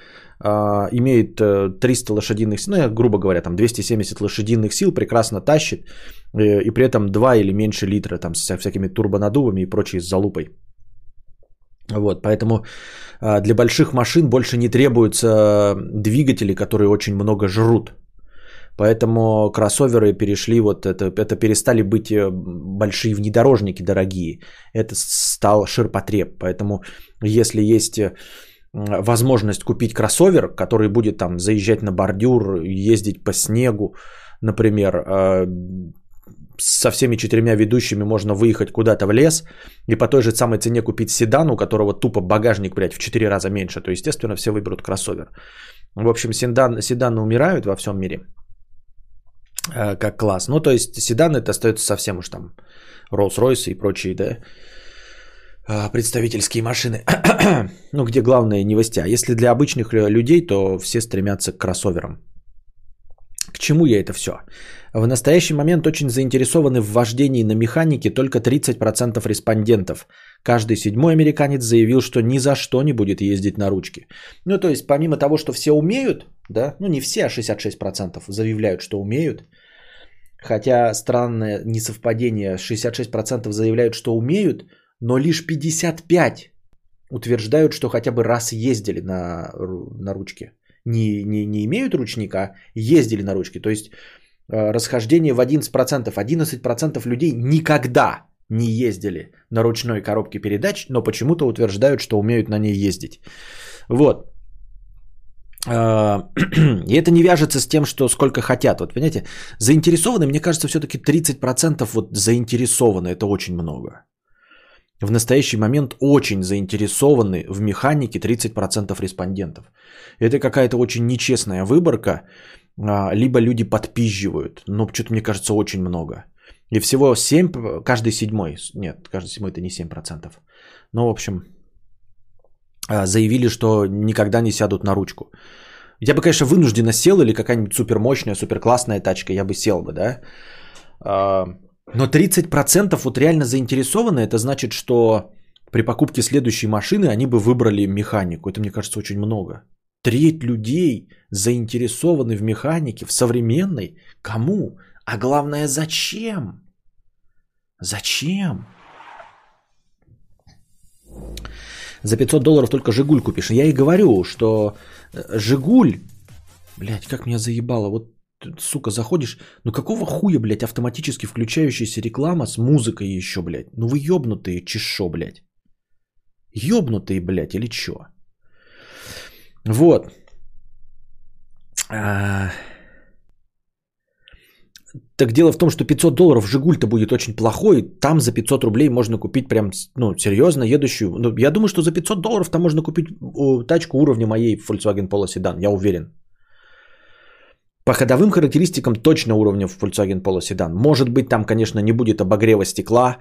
э, имеет 300 лошадиных сил, ну, грубо говоря, там 270 лошадиных сил, прекрасно тащит, э, и при этом 2 или меньше литра, там, с всякими турбонаддувами и прочей залупой. Вот, поэтому для больших машин больше не требуются двигатели, которые очень много жрут. Поэтому кроссоверы перешли, вот это, это перестали быть большие внедорожники дорогие. Это стал ширпотреб. Поэтому если есть возможность купить кроссовер, который будет там заезжать на бордюр, ездить по снегу, например, э, со всеми четырьмя ведущими можно выехать куда-то в лес и по той же самой цене купить седан, у которого тупо багажник, блядь, в 4 раза меньше, то, естественно, все выберут кроссовер. В общем, седан, седаны умирают во всем мире э, как класс. Ну, то есть, седан это остается совсем уж там Rolls-Royce и прочие, да, а, представительские машины, ну, где главное не востя. Если для обычных людей, то все стремятся к кроссоверам. К чему я это все? В настоящий момент очень заинтересованы в вождении на механике только 30% респондентов. Каждый седьмой американец заявил, что ни за что не будет ездить на ручке. Ну, то есть, помимо того, что все умеют, да, ну, не все, а 66% заявляют, что умеют, хотя странное несовпадение, 66% заявляют, что умеют – но лишь 55 утверждают, что хотя бы раз ездили на, на ручке. Не, не, не имеют ручника, ездили на ручке. То есть э, расхождение в 11%. 11% людей никогда не ездили на ручной коробке передач, но почему-то утверждают, что умеют на ней ездить. Вот. Э, и это не вяжется с тем, что сколько хотят. Вот, понимаете, заинтересованы, мне кажется, все-таки 30% вот заинтересованы. Это очень много в настоящий момент очень заинтересованы в механике 30% респондентов. Это какая-то очень нечестная выборка, а, либо люди подпизживают, но что-то мне кажется очень много. И всего 7, каждый седьмой, нет, каждый седьмой это не 7%. Ну, в общем, а, заявили, что никогда не сядут на ручку. Я бы, конечно, вынужденно сел или какая-нибудь супермощная, суперклассная тачка, я бы сел бы, да. Но 30% вот реально заинтересованы, это значит, что при покупке следующей машины они бы выбрали механику. Это, мне кажется, очень много. Треть людей заинтересованы в механике, в современной. Кому? А главное, зачем? Зачем? За 500 долларов только Жигуль купишь. Я и говорю, что Жигуль, блядь, как меня заебало. Вот сука, заходишь, ну какого хуя, блядь, автоматически включающаяся реклама с музыкой еще, блядь? Ну вы ебнутые чешо, блядь. Ёбнутые, блядь, или чё? Вот. А... Так дело в том, что 500 долларов Жигуль-то будет очень плохой. Там за 500 рублей можно купить прям, ну, серьезно едущую. Ну, я думаю, что за 500 долларов там можно купить тачку уровня моей Volkswagen Polo Sedan. Я уверен. По ходовым характеристикам точно уровня Volkswagen Polo Sedan. Может быть, там, конечно, не будет обогрева стекла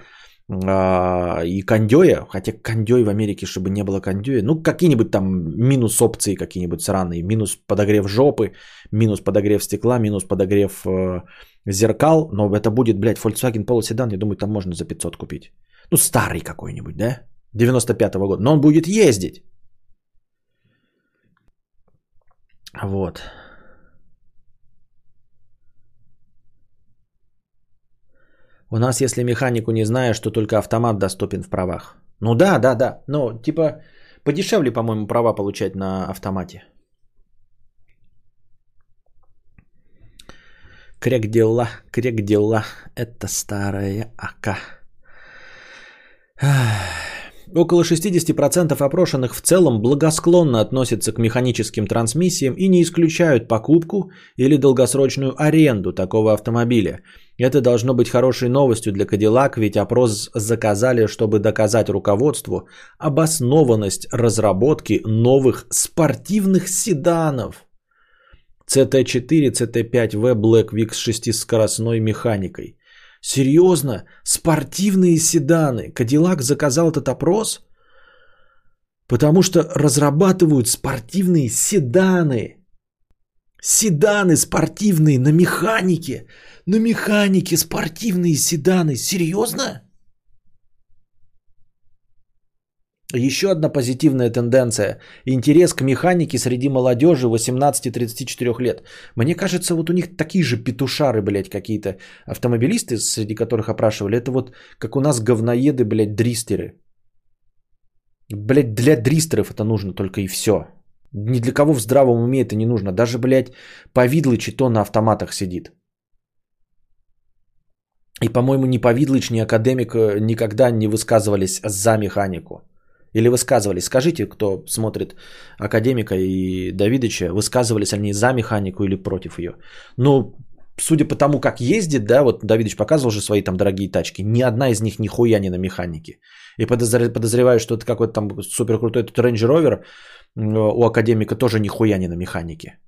э, и кондея, хотя кондей в Америке, чтобы не было кондея, ну, какие-нибудь там минус опции какие-нибудь сраные, минус подогрев жопы, минус подогрев стекла, минус подогрев э, зеркал, но это будет, блядь, Volkswagen Polo Sedan, я думаю, там можно за 500 купить. Ну, старый какой-нибудь, да? 95-го года, но он будет ездить. Вот. У нас, если механику не знаешь, то только автомат доступен в правах. Ну да, да, да. Ну, типа, подешевле, по-моему, права получать на автомате. Крек дела, крек дела. Это старая АК. Около 60% опрошенных в целом благосклонно относятся к механическим трансмиссиям и не исключают покупку или долгосрочную аренду такого автомобиля. Это должно быть хорошей новостью для Cadillac, ведь опрос заказали, чтобы доказать руководству обоснованность разработки новых спортивных седанов. CT4, CT5V Black Week с шестискоростной механикой. Серьезно? Спортивные седаны. Кадиллак заказал этот опрос? Потому что разрабатывают спортивные седаны. Седаны спортивные на механике. На механике спортивные седаны. Серьезно? Еще одна позитивная тенденция. Интерес к механике среди молодежи 18-34 лет. Мне кажется, вот у них такие же петушары, блядь, какие-то автомобилисты, среди которых опрашивали. Это вот как у нас говноеды, блядь, дристеры. Блядь, для дристеров это нужно только и все. Ни для кого в здравом уме это не нужно. Даже, блядь, Повидлыч и то на автоматах сидит. И, по-моему, ни Повидлыч, ни Академик э, никогда не высказывались за механику. Или высказывались? Скажите, кто смотрит Академика и Давидыча, высказывались они за механику или против ее? Ну, судя по тому, как ездит, да, вот Давидыч показывал же свои там дорогие тачки, ни одна из них нихуя не на механике. И подозреваю, что это какой-то там супер крутой этот Range Rover у Академика тоже нихуя не на механике.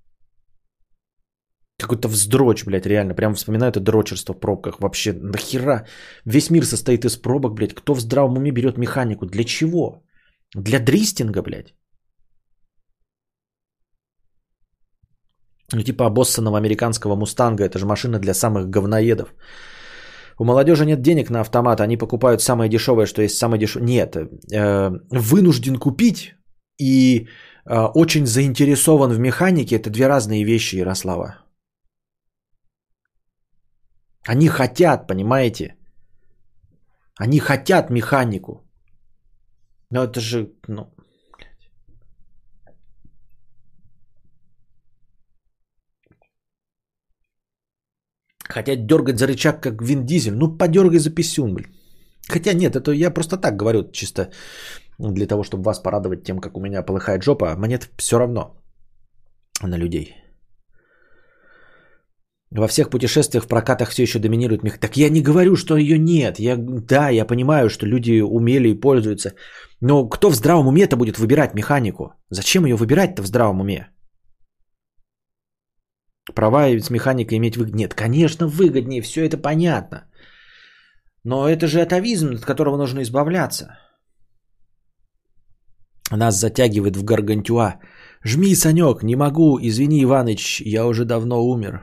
Какой-то вздрочь, блядь, реально. Прям вспоминаю это дрочерство в пробках. Вообще, нахера? Весь мир состоит из пробок, блядь. Кто в здравом уме берет механику? Для чего? Для дристинга, блядь. Ну, типа обоссанного американского мустанга. Это же машина для самых говноедов. У молодежи нет денег на автомат, они покупают самое дешевое, что есть самое дешевое. Нет, э, вынужден купить и э, очень заинтересован в механике. Это две разные вещи, Ярослава. Они хотят, понимаете? Они хотят механику. Но это же, ну, Хотят дергать за рычаг, как Вин Дизель. Ну, подергай за писюн, блин. Хотя нет, это я просто так говорю, чисто для того, чтобы вас порадовать тем, как у меня полыхает жопа. Мне все равно на людей. Во всех путешествиях в прокатах все еще доминирует мех. Так я не говорю, что ее нет. Я, да, я понимаю, что люди умели и пользуются. Но кто в здравом уме-то будет выбирать механику? Зачем ее выбирать-то в здравом уме? Права с механикой иметь выгоднее. Нет, конечно, выгоднее, все это понятно. Но это же атовизм, от которого нужно избавляться. Нас затягивает в гаргантюа. Жми, Санек, не могу, извини, Иваныч, я уже давно умер.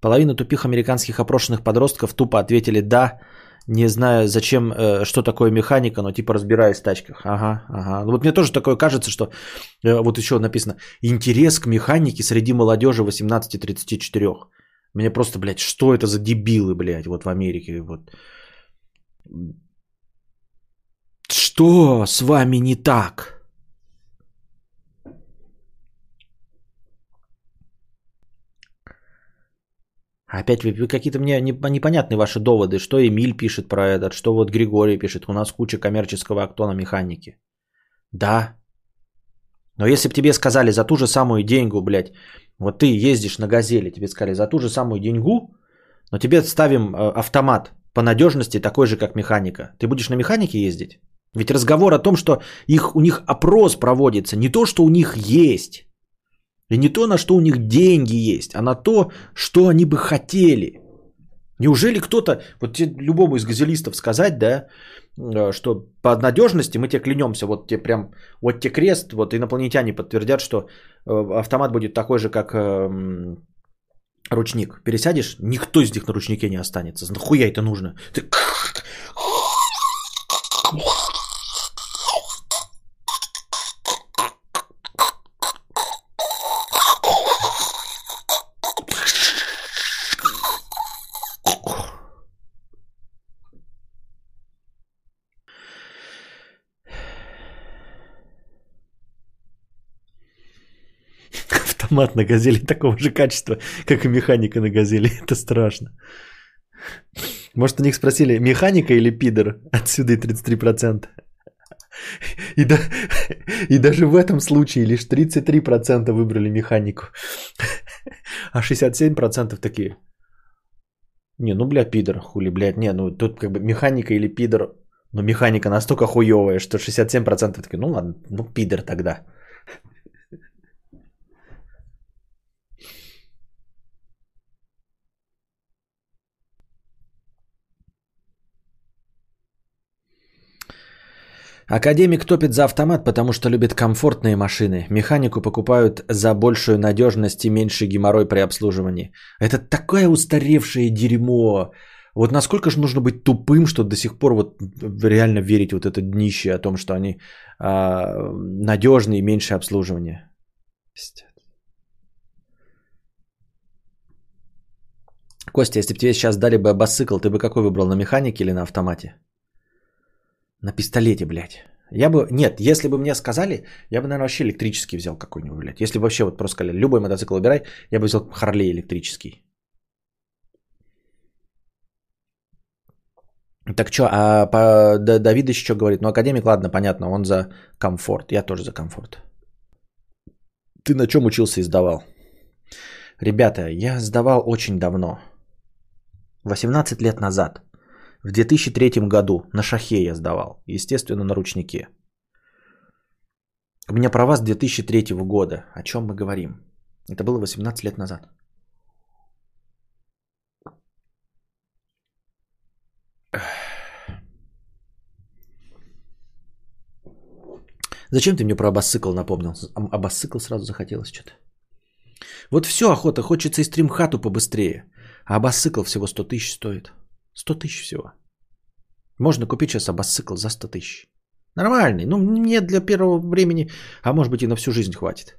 Половина тупих американских опрошенных подростков тупо ответили «да», не знаю, зачем, э, что такое механика, но типа разбираюсь в тачках. Ага, ага. Ну вот мне тоже такое кажется, что э, вот еще написано интерес к механике среди молодежи 18-34. Мне просто, блядь, что это за дебилы, блядь, вот в Америке, вот. Что с вами не так? Опять вы какие-то мне непонятные ваши доводы, что Эмиль пишет про этот, что вот Григорий пишет, у нас куча коммерческого акта на механике. Да. Но если бы тебе сказали за ту же самую деньгу, блядь, вот ты ездишь на газели, тебе сказали за ту же самую деньгу, но тебе ставим э, автомат по надежности такой же, как механика. Ты будешь на механике ездить? Ведь разговор о том, что их, у них опрос проводится, не то, что у них есть. И не то, на что у них деньги есть, а на то, что они бы хотели. Неужели кто-то, вот тебе любому из газелистов сказать, да, э, что по надежности мы тебе клянемся, вот тебе прям, вот тебе крест, вот инопланетяне подтвердят, что э, автомат будет такой же, как эм, ручник. Пересядешь, никто из них на ручнике не останется. Нахуя это нужно? Ты автомат на газели такого же качества, как и механика на газели. Это страшно. Может, у них спросили, механика или пидор? Отсюда и 33%. И, да, и даже в этом случае лишь 33% выбрали механику. А 67% такие. Не, ну, бля, пидор, хули, блядь. Не, ну, тут как бы механика или пидор. Но механика настолько хуевая, что 67% такие, ну ладно, ну пидор тогда. Академик топит за автомат, потому что любит комфортные машины. Механику покупают за большую надежность и меньший геморрой при обслуживании. Это такое устаревшее дерьмо. Вот насколько же нужно быть тупым, что до сих пор вот реально верить вот это днище о том, что они а, надежные и меньше обслуживания. Костя, если бы тебе сейчас дали бы бассыкл, ты бы какой выбрал, на механике или на автомате? На пистолете, блядь. Я бы, нет, если бы мне сказали, я бы, наверное, вообще электрический взял какой-нибудь, блядь. Если бы вообще вот просто сказали, любой мотоцикл выбирай, я бы взял Харлей электрический. Так что, а по Давидович что говорит? Ну, академик, ладно, понятно, он за комфорт. Я тоже за комфорт. Ты на чем учился и сдавал? Ребята, я сдавал очень давно. 18 лет назад. В 2003 году на шахе я сдавал. Естественно, на ручнике. У меня права с 2003 года. О чем мы говорим? Это было 18 лет назад. Зачем ты мне про абассыкл напомнил? Абассыкл сразу захотелось что-то. Вот все, охота, хочется и стримхату побыстрее. А абассыкл всего 100 тысяч стоит. 100 тысяч всего. Можно купить сейчас абассыкл за 100 тысяч. Нормальный. Ну, мне для первого времени, а может быть и на всю жизнь хватит.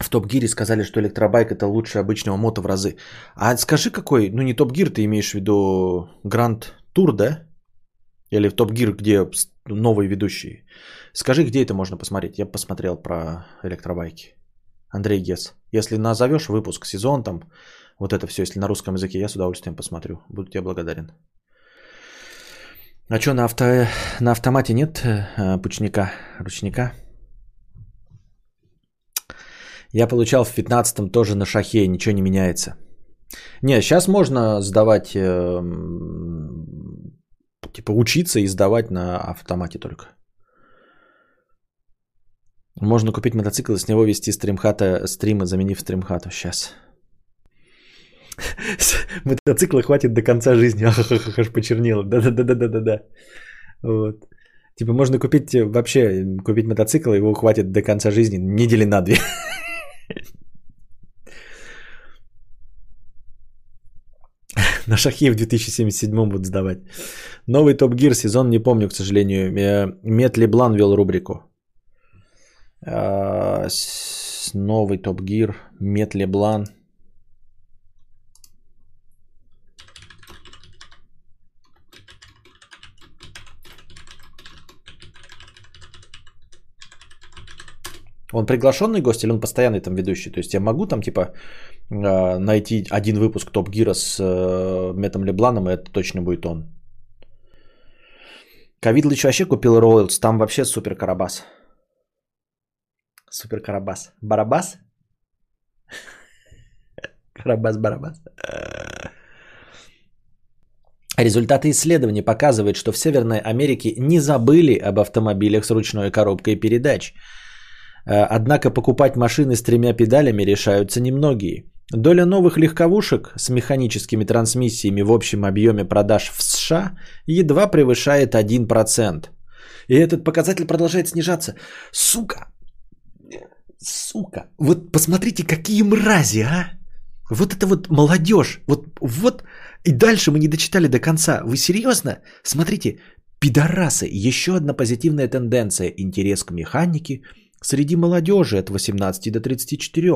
В Топ Гире сказали, что электробайк это лучше обычного мото в разы. А скажи какой, ну не Топ Гир, ты имеешь в виду Гранд Тур, да? Или в Топ Гир, где новые ведущие. Скажи, где это можно посмотреть. Я посмотрел про электробайки. Андрей Гес. Если назовешь выпуск, сезон там, вот это все, если на русском языке, я с удовольствием посмотрю. Буду тебе благодарен. А что, на, авто... на автомате нет э, пучника, ручника? Я получал в 15-м тоже на шахе, ничего не меняется. Не, сейчас можно сдавать, э, типа учиться и сдавать на автомате только. Можно купить мотоцикл и с него вести стримхата, стримы, заменив стримхату. Сейчас. Мотоцикла хватит до конца жизни. Ах, аж почернело. Да-да-да-да-да-да. Вот. Типа можно купить вообще, купить мотоцикл, его хватит до конца жизни недели на две. На шахе в 2077 будут сдавать. Новый Топ Гир сезон не помню, к сожалению. Э, Мет Леблан вел рубрику. Э, новый Топ Гир. Мет Леблан. Он приглашенный гость или он постоянный там ведущий? То есть я могу там типа а, найти один выпуск Топ Гира с э, Метом Лебланом, и это точно будет он. Ковидлыч вообще купил Ройлс, там вообще супер карабас. Супер карабас. Барабас? Карабас-барабас. Результаты исследований показывают, что в Северной Америке не забыли об автомобилях с ручной коробкой передач – однако покупать машины с тремя педалями решаются немногие. Доля новых легковушек с механическими трансмиссиями в общем объеме продаж в США едва превышает 1%. И этот показатель продолжает снижаться. Сука! Сука! Вот посмотрите, какие мрази, а! Вот это вот молодежь. Вот, вот. И дальше мы не дочитали до конца. Вы серьезно? Смотрите, пидорасы. Еще одна позитивная тенденция. Интерес к механике – среди молодежи от 18 до 34.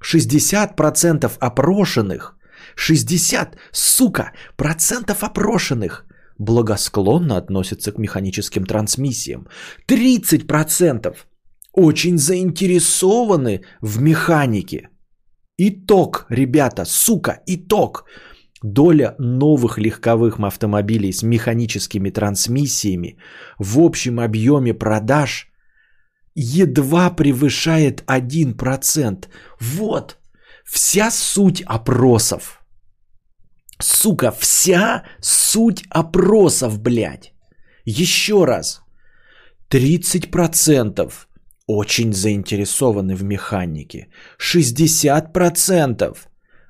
60% опрошенных, 60, сука, процентов опрошенных благосклонно относятся к механическим трансмиссиям. 30% очень заинтересованы в механике. Итог, ребята, сука, итог. доля новых легковых автомобилей с механическими трансмиссиями в общем объеме продаж едва превышает 1%. Вот вся суть опросов. Сука, вся суть опросов, блядь. Еще раз. 30% очень заинтересованы в механике. 60%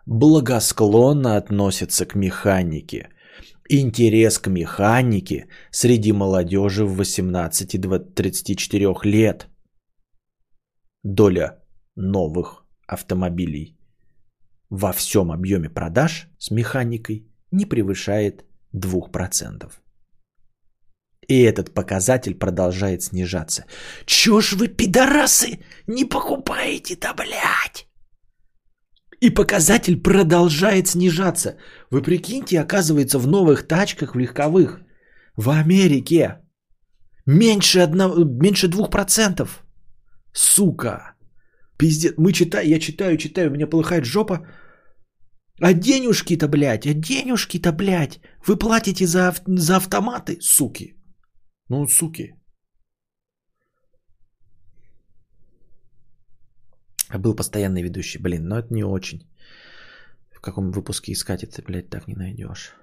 благосклонно относятся к механике. Интерес к механике среди молодежи в 18-34 лет. Доля новых автомобилей во всем объеме продаж с механикой не превышает 2%. И этот показатель продолжает снижаться. Чё ж вы, пидорасы, не покупаете-то, блядь? И показатель продолжает снижаться. Вы прикиньте, оказывается, в новых тачках, в легковых, в Америке меньше, одного, меньше 2%. Сука. Пиздец. Мы читаем, я читаю, читаю, у меня полыхает жопа. А денежки-то, блядь, а денежки-то, блядь, вы платите за, за автоматы, суки. Ну, суки. А был постоянный ведущий. Блин, но это не очень. В каком выпуске искать это, блядь, так не найдешь.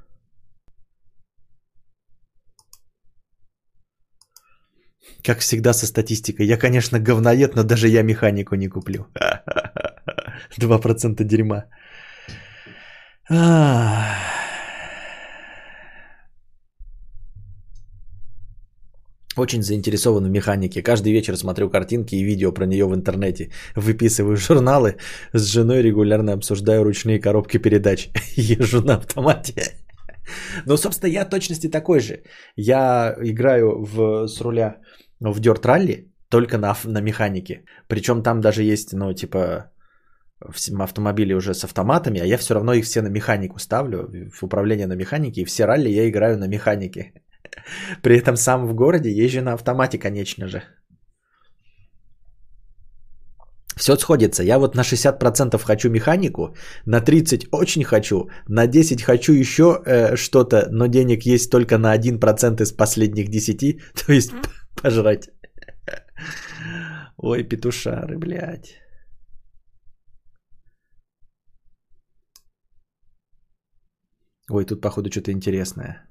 Как всегда со статистикой. Я, конечно, говноед, но даже я механику не куплю. 2% дерьма. Очень заинтересован в механике. Каждый вечер смотрю картинки и видео про нее в интернете. Выписываю журналы. С женой регулярно обсуждаю ручные коробки передач. Езжу на автомате. Но, собственно, я точности такой же. Я играю в, с руля в Dirt Rally только на, на механике. Причем там даже есть, ну, типа, автомобили уже с автоматами, а я все равно их все на механику ставлю, в управление на механике, и все ралли я играю на механике. При этом сам в городе езжу на автомате, конечно же. Все сходится. Я вот на 60% хочу механику, на 30% очень хочу, на 10% хочу еще э, что-то, но денег есть только на 1% из последних 10%, то есть пожрать. Ой, петушары, блядь. Ой, тут походу что-то интересное.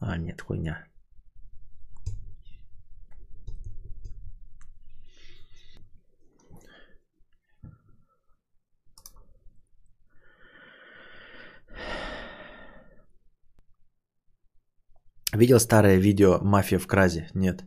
А, нет, хуйня. Видел старое видео «Мафия в кразе»? Нет.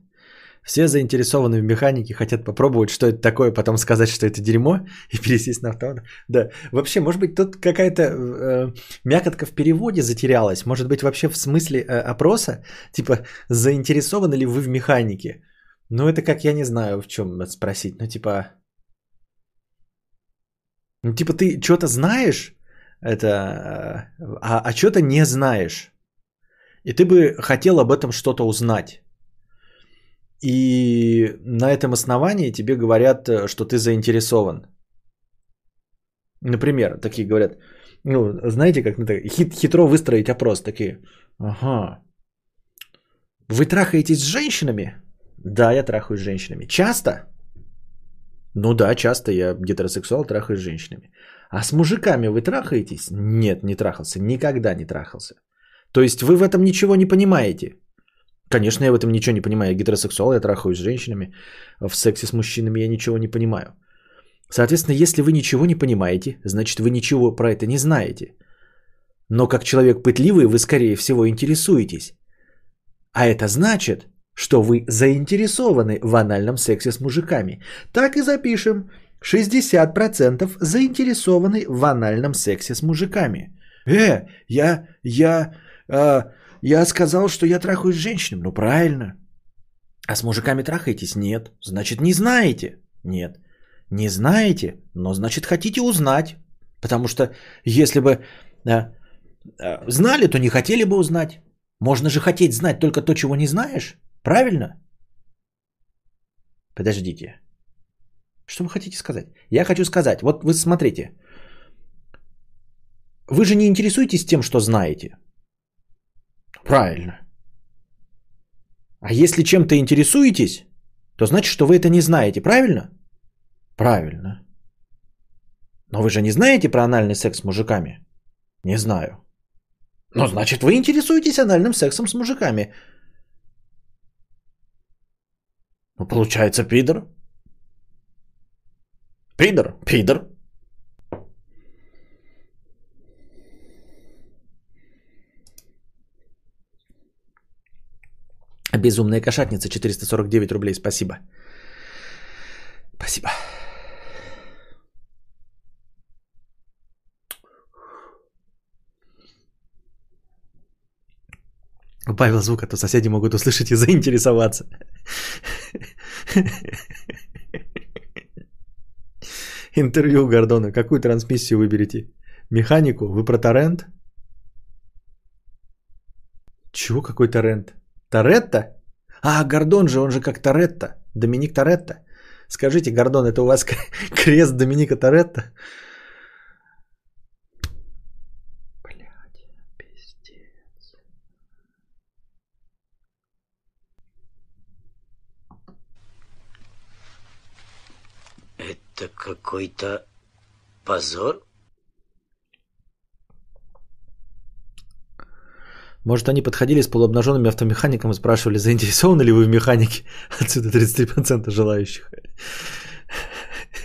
Все заинтересованы в механике, хотят попробовать, что это такое, потом сказать, что это дерьмо и пересесть на автомат. Да, вообще, может быть, тут какая-то э, мякотка в переводе затерялась. Может быть, вообще в смысле э, опроса, типа, заинтересованы ли вы в механике? Ну, это как, я не знаю, в чем спросить. Ну, типа, ну, типа, ты что-то знаешь, это, э, а, а что-то не знаешь. И ты бы хотел об этом что-то узнать. И на этом основании тебе говорят, э, что ты заинтересован. Например, такие говорят, ну, знаете, как хит, хитро выстроить опрос, такие, ага, вы трахаетесь с женщинами? Да, я трахаюсь с женщинами. Часто? Ну да, часто я гетеросексуал, трахаюсь с женщинами. А с мужиками вы трахаетесь? Нет, не трахался, никогда не трахался. То есть вы в этом ничего не понимаете. Конечно, я в этом ничего не понимаю. Я гетеросексуал, я трахаюсь с женщинами. В сексе с мужчинами я ничего не понимаю. Соответственно, если вы ничего не понимаете, значит вы ничего про это не знаете. Но как человек пытливый, вы скорее всего интересуетесь. А это значит, что вы заинтересованы в анальном сексе с мужиками. Так и запишем. 60% заинтересованы в анальном сексе с мужиками. Э, я, я, э, я сказал, что я трахаюсь с женщинами. Ну правильно. А с мужиками трахаетесь? Нет. Значит, не знаете? Нет. Не знаете, но значит хотите узнать. Потому что если бы да, знали, то не хотели бы узнать. Можно же хотеть знать только то, чего не знаешь. Правильно? Подождите. Что вы хотите сказать? Я хочу сказать, вот вы смотрите. Вы же не интересуетесь тем, что знаете. Правильно. А если чем-то интересуетесь, то значит, что вы это не знаете, правильно? Правильно. Но вы же не знаете про анальный секс с мужиками? Не знаю. Но значит, вы интересуетесь анальным сексом с мужиками. Ну, получается, пидор. Пидор, пидор. Безумная кошатница, 449 рублей, спасибо. Спасибо. Павел звук, а то соседи могут услышать и заинтересоваться. Интервью Гордона. Какую трансмиссию выберете? Механику? Вы про торрент? Чего какой торрент? Торетто? А, Гордон же, он же как Торетто. Доминик Торетто. Скажите, Гордон, это у вас крест Доминика Торетто? Блядь, пиздец. Это какой-то позор? Может, они подходили с полуобнаженными автомехаником и спрашивали, заинтересованы ли вы в механике? Отсюда 33% желающих.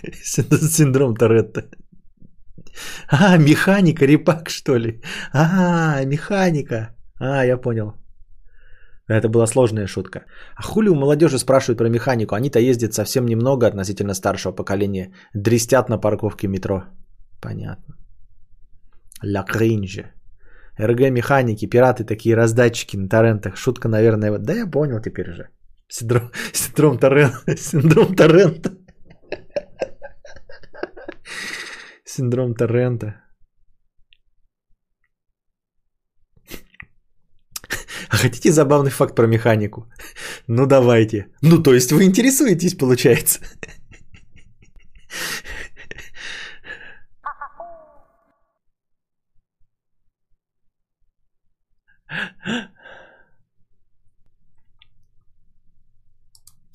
Синдром Торетто. А, механика, репак, что ли? А, механика. А, я понял. Это была сложная шутка. А хули у молодежи спрашивают про механику? Они-то ездят совсем немного относительно старшего поколения. Дрестят на парковке метро. Понятно. Ля кринже. РГ механики, пираты такие раздатчики на торрентах. Шутка, наверное, вот. Да я понял теперь уже. Синдром, синдром торрента. Синдром торрента. Синдром торрента. А хотите забавный факт про механику? Ну давайте. Ну то есть вы интересуетесь, получается.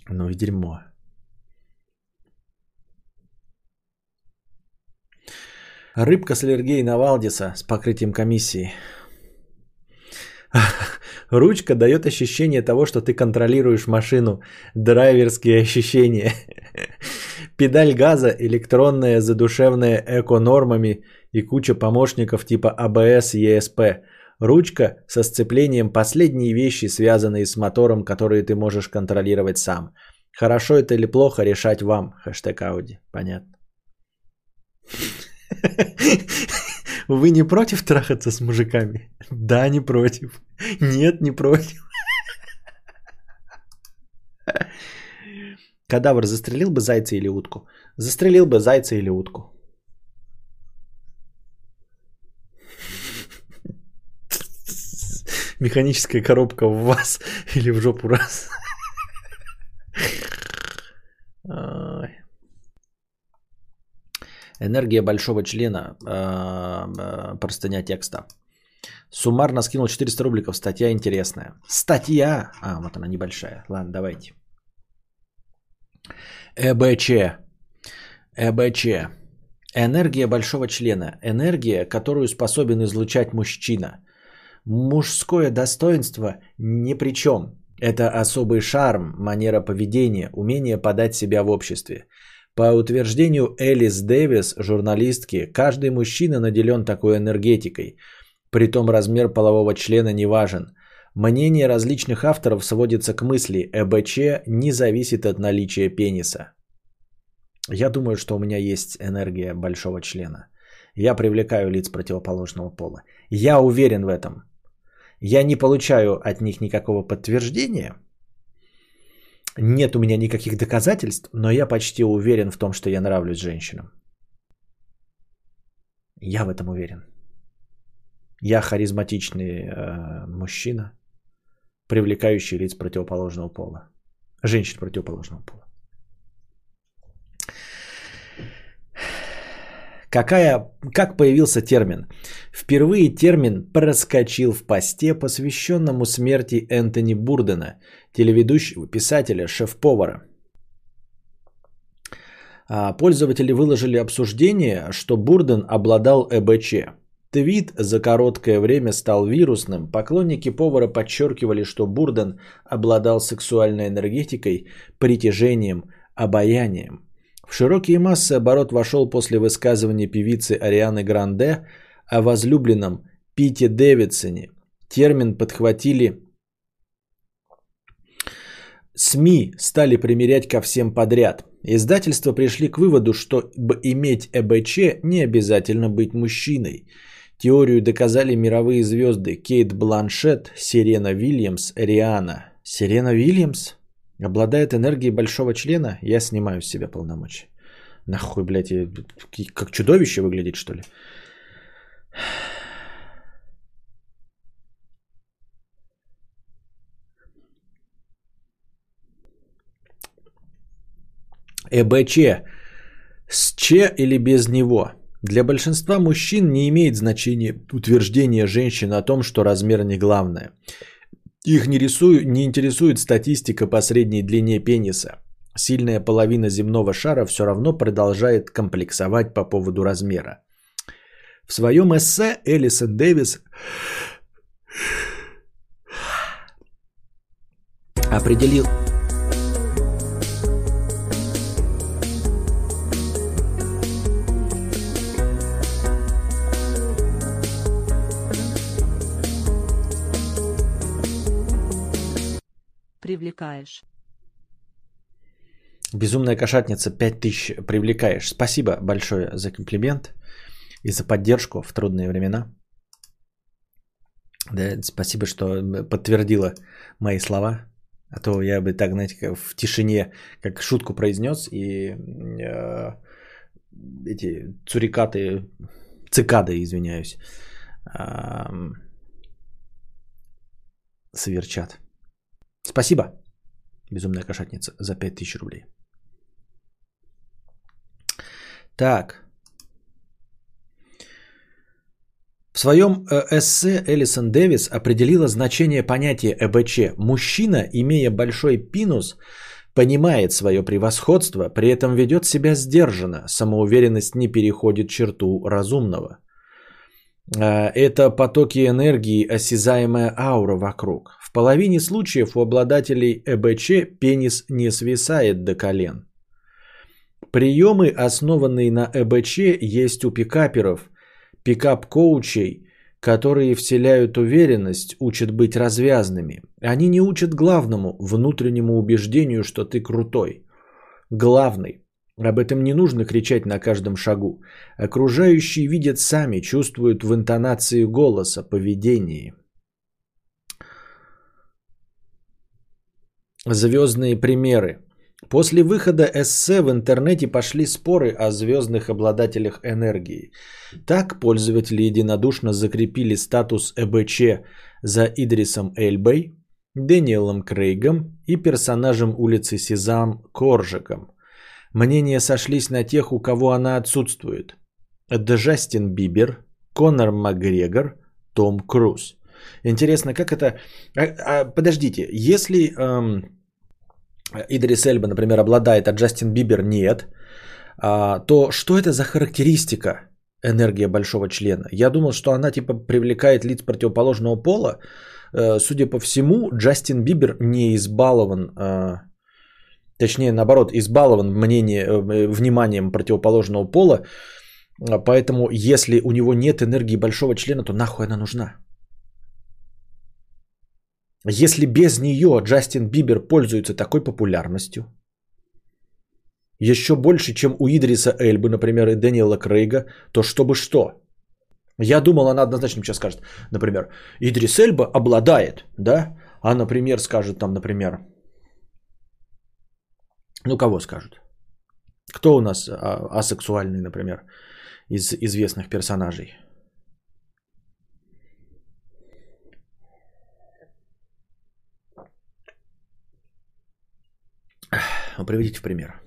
Ну и дерьмо. Рыбка с аллергией на Валдиса с покрытием комиссии. Ручка дает ощущение того, что ты контролируешь машину. Драйверские ощущения. Педаль газа, электронная, задушевная эко-нормами и куча помощников типа АБС, ЕСП. Ручка со сцеплением последние вещи, связанные с мотором, которые ты можешь контролировать сам. Хорошо это или плохо, решать вам. Хэштег Ауди. Понятно. Вы не против трахаться с мужиками? Да, не против. Нет, не против. Кадавр застрелил бы зайца или утку? Застрелил бы зайца или утку. Механическая коробка в вас или в жопу раз. Энергия большого члена. Э, простыня текста. Суммарно скинул 400 рубликов. Статья интересная. Статья. А, вот она небольшая. Ладно, давайте. ЭБЧ. ЭБЧ. Энергия большого члена. Энергия, которую способен излучать мужчина. Мужское достоинство ни при чем. Это особый шарм, манера поведения, умение подать себя в обществе. По утверждению Элис Дэвис, журналистки, каждый мужчина наделен такой энергетикой. Притом размер полового члена не важен. Мнение различных авторов сводится к мысли, ЭБЧ не зависит от наличия пениса. Я думаю, что у меня есть энергия большого члена. Я привлекаю лиц противоположного пола. Я уверен в этом. Я не получаю от них никакого подтверждения. Нет у меня никаких доказательств, но я почти уверен в том, что я нравлюсь женщинам. Я в этом уверен. Я харизматичный э, мужчина, привлекающий лиц противоположного пола. Женщин противоположного пола. Какая, как появился термин? Впервые термин проскочил в посте, посвященному смерти Энтони Бурдена, телеведущего, писателя, шеф-повара. А, Пользователи выложили обсуждение, что Бурден обладал ЭБЧ. Твит за короткое время стал вирусным. Поклонники повара подчеркивали, что Бурден обладал сексуальной энергетикой, притяжением, обаянием. В широкие массы оборот вошел после высказывания певицы Арианы Гранде о возлюбленном Пите Дэвидсоне. Термин подхватили СМИ стали примерять ко всем подряд. Издательства пришли к выводу, что иметь ЭБЧ не обязательно быть мужчиной. Теорию доказали мировые звезды Кейт Бланшет, Сирена Вильямс, Риана. Сирена Вильямс? Обладает энергией большого члена? Я снимаю с себя полномочия. Нахуй, блядь, я как чудовище выглядит, что ли? ЭБЧ с Ч или без него? Для большинства мужчин не имеет значения утверждение женщин о том, что размер не главное. Их не, рисует, не интересует статистика по средней длине пениса. Сильная половина земного шара все равно продолжает комплексовать по поводу размера. В своем эссе Элисон Дэвис определил Привлекаешь. Безумная кошатница 5000 привлекаешь. Спасибо большое за комплимент и за поддержку в трудные времена. Да, спасибо, что подтвердила мои слова. А то я бы так, знаете, в тишине, как шутку произнес, и э, эти цурикаты, цикады, извиняюсь, э, соверчат. Спасибо, безумная кошатница, за 5000 рублей. Так. В своем э, эссе Элисон Дэвис определила значение понятия ЭБЧ. Мужчина, имея большой пинус, понимает свое превосходство, при этом ведет себя сдержанно. Самоуверенность не переходит черту разумного. Э, это потоки энергии, осязаемая аура вокруг. В половине случаев у обладателей ЭБЧ пенис не свисает до колен. Приемы, основанные на ЭБЧ, есть у пикаперов, пикап-коучей, которые вселяют уверенность, учат быть развязными. Они не учат главному, внутреннему убеждению, что ты крутой. Главный. Об этом не нужно кричать на каждом шагу. Окружающие видят сами, чувствуют в интонации голоса, поведении. Звездные примеры. После выхода эссе в интернете пошли споры о звездных обладателях энергии. Так пользователи единодушно закрепили статус ЭБЧ за Идрисом Эльбой, Дэниелом Крейгом и персонажем улицы Сезам Коржиком. Мнения сошлись на тех, у кого она отсутствует. Джастин Бибер, Конор Макгрегор, Том Круз. Интересно, как это... А, а, подождите, если эм, Идрис Эльба, например, обладает, а Джастин Бибер нет, а, то что это за характеристика энергия большого члена? Я думал, что она типа привлекает лиц противоположного пола. Э, судя по всему, Джастин Бибер не избалован, э, точнее, наоборот, избалован мнение, э, вниманием противоположного пола. Поэтому, если у него нет энергии большого члена, то нахуй она нужна? Если без нее Джастин Бибер пользуется такой популярностью, еще больше, чем у Идриса Эльбы, например, и Дэниела Крейга, то чтобы что? Я думал, она однозначно сейчас скажет, например, Идрис Эльба обладает, да, а, например, скажет там, например, ну кого скажут? Кто у нас а, асексуальный, например, из известных персонажей? Приведите в пример.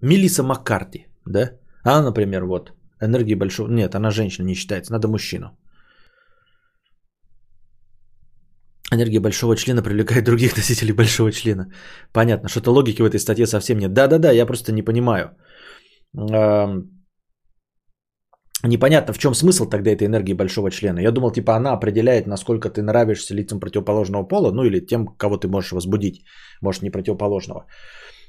Мелиса Маккарти, да? Она, например, вот, энергии большого... Нет, она женщина не считается, надо мужчину. Энергия большого члена привлекает других носителей большого члена. Понятно, что-то логики в этой статье совсем нет. Да-да-да, я просто не понимаю. Непонятно, в чем смысл тогда этой энергии большого члена. Я думал, типа она определяет, насколько ты нравишься лицам противоположного пола, ну или тем, кого ты можешь возбудить, может не противоположного.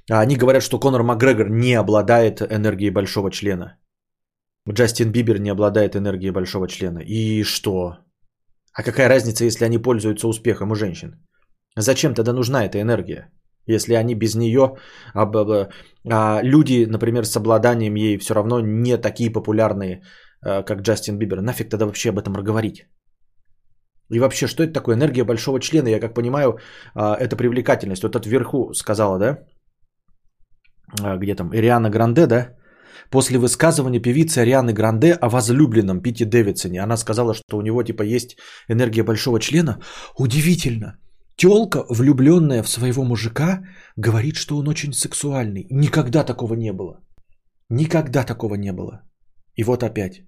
А они говорят, что Конор Макгрегор не обладает энергией большого члена. Джастин Бибер не обладает энергией большого члена. И что? А какая разница, если они пользуются успехом у женщин? Зачем тогда нужна эта энергия? Если они без нее, а, а люди, например, с обладанием ей все равно не такие популярные, а, как Джастин Бибер, нафиг тогда вообще об этом говорить? И вообще, что это такое? Энергия большого члена, я как понимаю, а, это привлекательность. Вот это вверху сказала, да? А, где там? Ириана Гранде, да? После высказывания певицы Арианы Гранде о возлюбленном Пите Дэвидсоне. Она сказала, что у него типа есть энергия большого члена. Удивительно. Телка, влюбленная в своего мужика, говорит, что он очень сексуальный. Никогда такого не было. Никогда такого не было. И вот опять.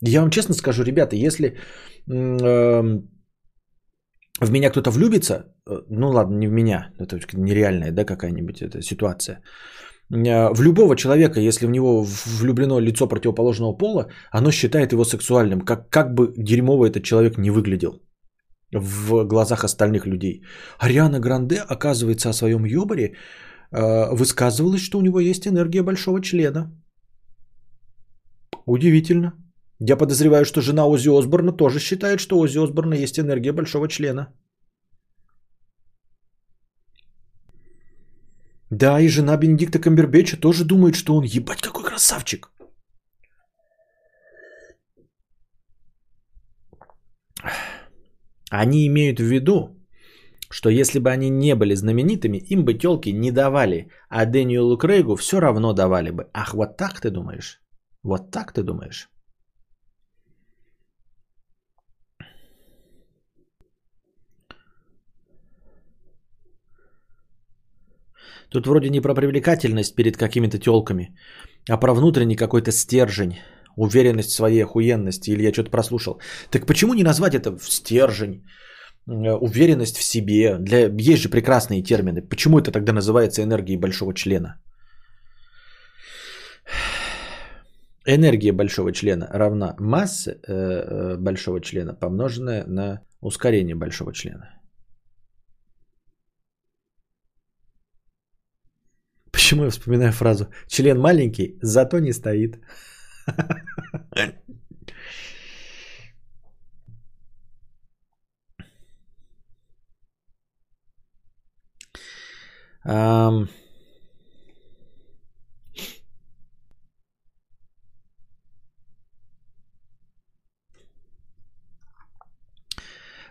Я вам честно скажу, ребята, если э, в меня кто-то влюбится, э, ну ладно, не в меня, это нереальная, да, какая-нибудь эта ситуация. Э, в любого человека, если в него влюблено лицо противоположного пола, оно считает его сексуальным, как, как бы дерьмово этот человек не выглядел в глазах остальных людей. Ариана Гранде, оказывается, о своем ёбаре э, высказывалась, что у него есть энергия большого члена. Удивительно. Я подозреваю, что жена Ози Осборна тоже считает, что Ози Осборна есть энергия большого члена. Да, и жена Бенедикта Камбербеча тоже думает, что он ебать какой красавчик. Они имеют в виду, что если бы они не были знаменитыми, им бы телки не давали, а Дэниелу Крейгу все равно давали бы. Ах, вот так ты думаешь? Вот так ты думаешь? Тут вроде не про привлекательность перед какими-то телками, а про внутренний какой-то стержень, уверенность в своей охуенности. Или я что-то прослушал. Так почему не назвать это стержень, э, уверенность в себе? Для... Есть же прекрасные термины. Почему это тогда называется энергией большого члена? Энергия большого члена равна масса э, э, большого члена, помноженная на ускорение большого члена. Почему я вспоминаю фразу «член маленький, зато не стоит».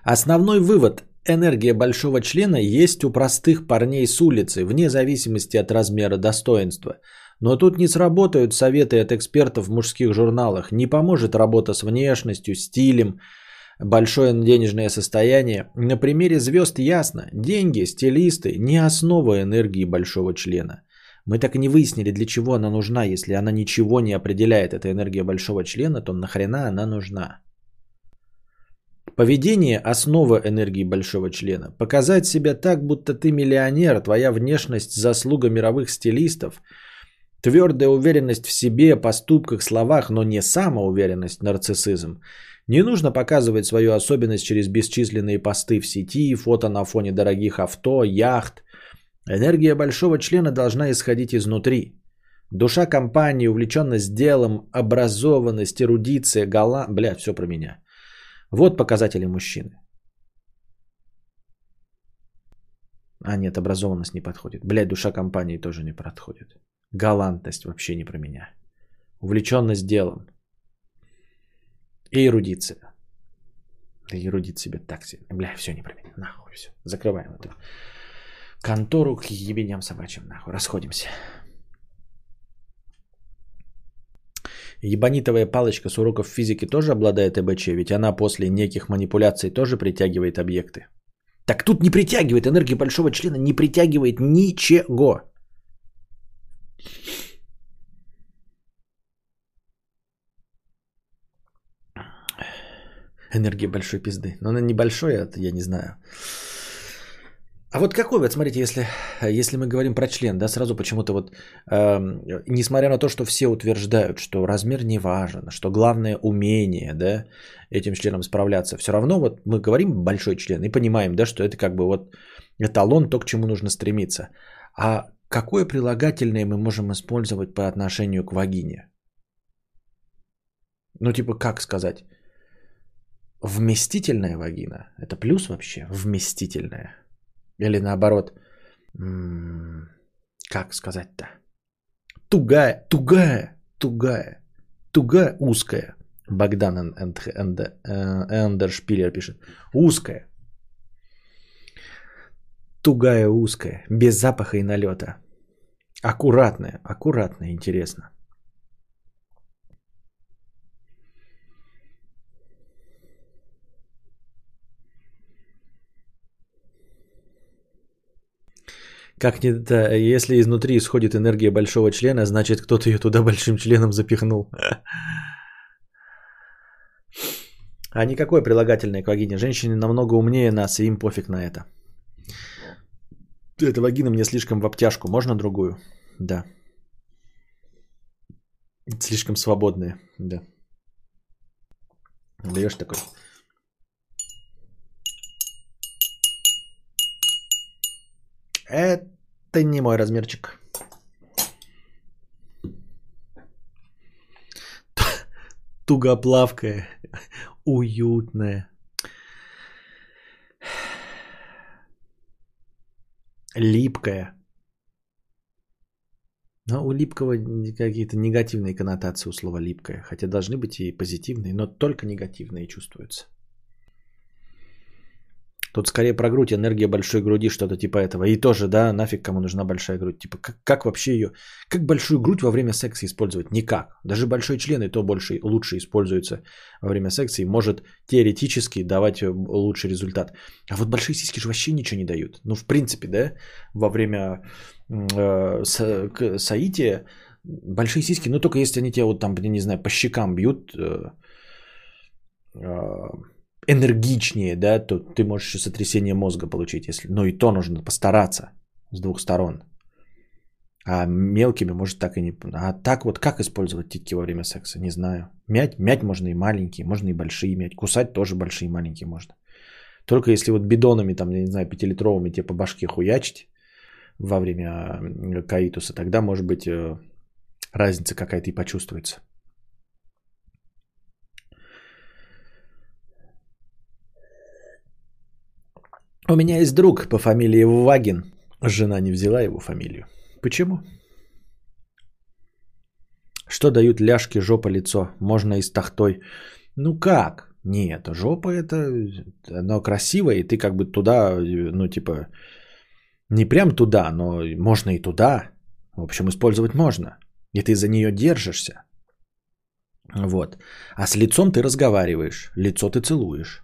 Основной вывод Энергия большого члена есть у простых парней с улицы, вне зависимости от размера достоинства. Но тут не сработают советы от экспертов в мужских журналах, не поможет работа с внешностью, стилем, большое денежное состояние. На примере звезд ясно, деньги, стилисты не основа энергии большого члена. Мы так и не выяснили, для чего она нужна. Если она ничего не определяет, эта энергия большого члена, то нахрена она нужна? Поведение – основа энергии большого члена. Показать себя так, будто ты миллионер, твоя внешность – заслуга мировых стилистов. Твердая уверенность в себе, поступках, словах, но не самоуверенность, нарциссизм. Не нужно показывать свою особенность через бесчисленные посты в сети, фото на фоне дорогих авто, яхт. Энергия большого члена должна исходить изнутри. Душа компании, увлеченность делом, образованность, эрудиция, гала... Бля, все про меня. Вот показатели мужчины. А нет, образованность не подходит. Блядь, душа компании тоже не подходит. Галантность вообще не про меня. Увлеченность делом. И эрудиция. Да эрудит себе так себе. Бля, все не про меня. Нахуй все. Закрываем эту контору к ебеням собачьим. Нахуй. Расходимся. Ебанитовая палочка с уроков физики тоже обладает ЭБЧ, ведь она после неких манипуляций тоже притягивает объекты. Так тут не притягивает, энергия большого члена не притягивает ничего. Энергия большой пизды. Но она небольшой, это я не знаю. А вот какой вот, смотрите, если, если мы говорим про член, да, сразу почему-то вот, э, несмотря на то, что все утверждают, что размер не важен, что главное умение, да, этим членом справляться, все равно вот мы говорим большой член и понимаем, да, что это как бы вот эталон, то, к чему нужно стремиться. А какое прилагательное мы можем использовать по отношению к вагине? Ну, типа, как сказать? Вместительная вагина. Это плюс вообще? Вместительная. Или наоборот, как сказать-то? Тугая, тугая, тугая, тугая, узкая. Богдан Эндершпилер пишет. Узкая. Тугая, узкая, без запаха и налета. Аккуратная, аккуратная, интересно. Как не да, если изнутри исходит энергия большого члена, значит кто-то ее туда большим членом запихнул. А никакое прилагательное к вагине. Женщины намного умнее нас, и им пофиг на это. Эта вагина мне слишком в обтяжку. Можно другую? Да. Слишком свободная. Да. Даешь такой. Это не мой размерчик. Тугоплавкая, уютная. Липкая. Но у липкого какие-то негативные коннотации у слова липкая. Хотя должны быть и позитивные, но только негативные чувствуются. Тут скорее про грудь, энергия большой груди, что-то типа этого. И тоже, да, нафиг кому нужна большая грудь. Типа, как, как вообще ее... Как большую грудь во время секса использовать? Никак. Даже большой член и то больше, лучше используется во время секса и может теоретически давать лучший результат. А вот большие сиськи же вообще ничего не дают. Ну, в принципе, да, во время э, со, большие сиськи, ну, только если они тебя вот там, не знаю, по щекам бьют, э, э, энергичнее, да, то ты можешь еще сотрясение мозга получить, если, но и то нужно постараться с двух сторон. А мелкими может так и не... А так вот как использовать титьки во время секса? Не знаю. Мять, мять можно и маленькие, можно и большие мять. Кусать тоже большие и маленькие можно. Только если вот бидонами, там, я не знаю, пятилитровыми тебе по башке хуячить во время каитуса, тогда, может быть, э, разница какая-то и почувствуется. У меня есть друг по фамилии Вагин. Жена не взяла его фамилию. Почему? Что дают ляжки, жопа, лицо? Можно и с тахтой. Ну как? Нет, жопа это, оно красивое, и ты как бы туда, ну типа, не прям туда, но можно и туда. В общем, использовать можно. И ты за нее держишься. Вот. А с лицом ты разговариваешь, лицо ты целуешь.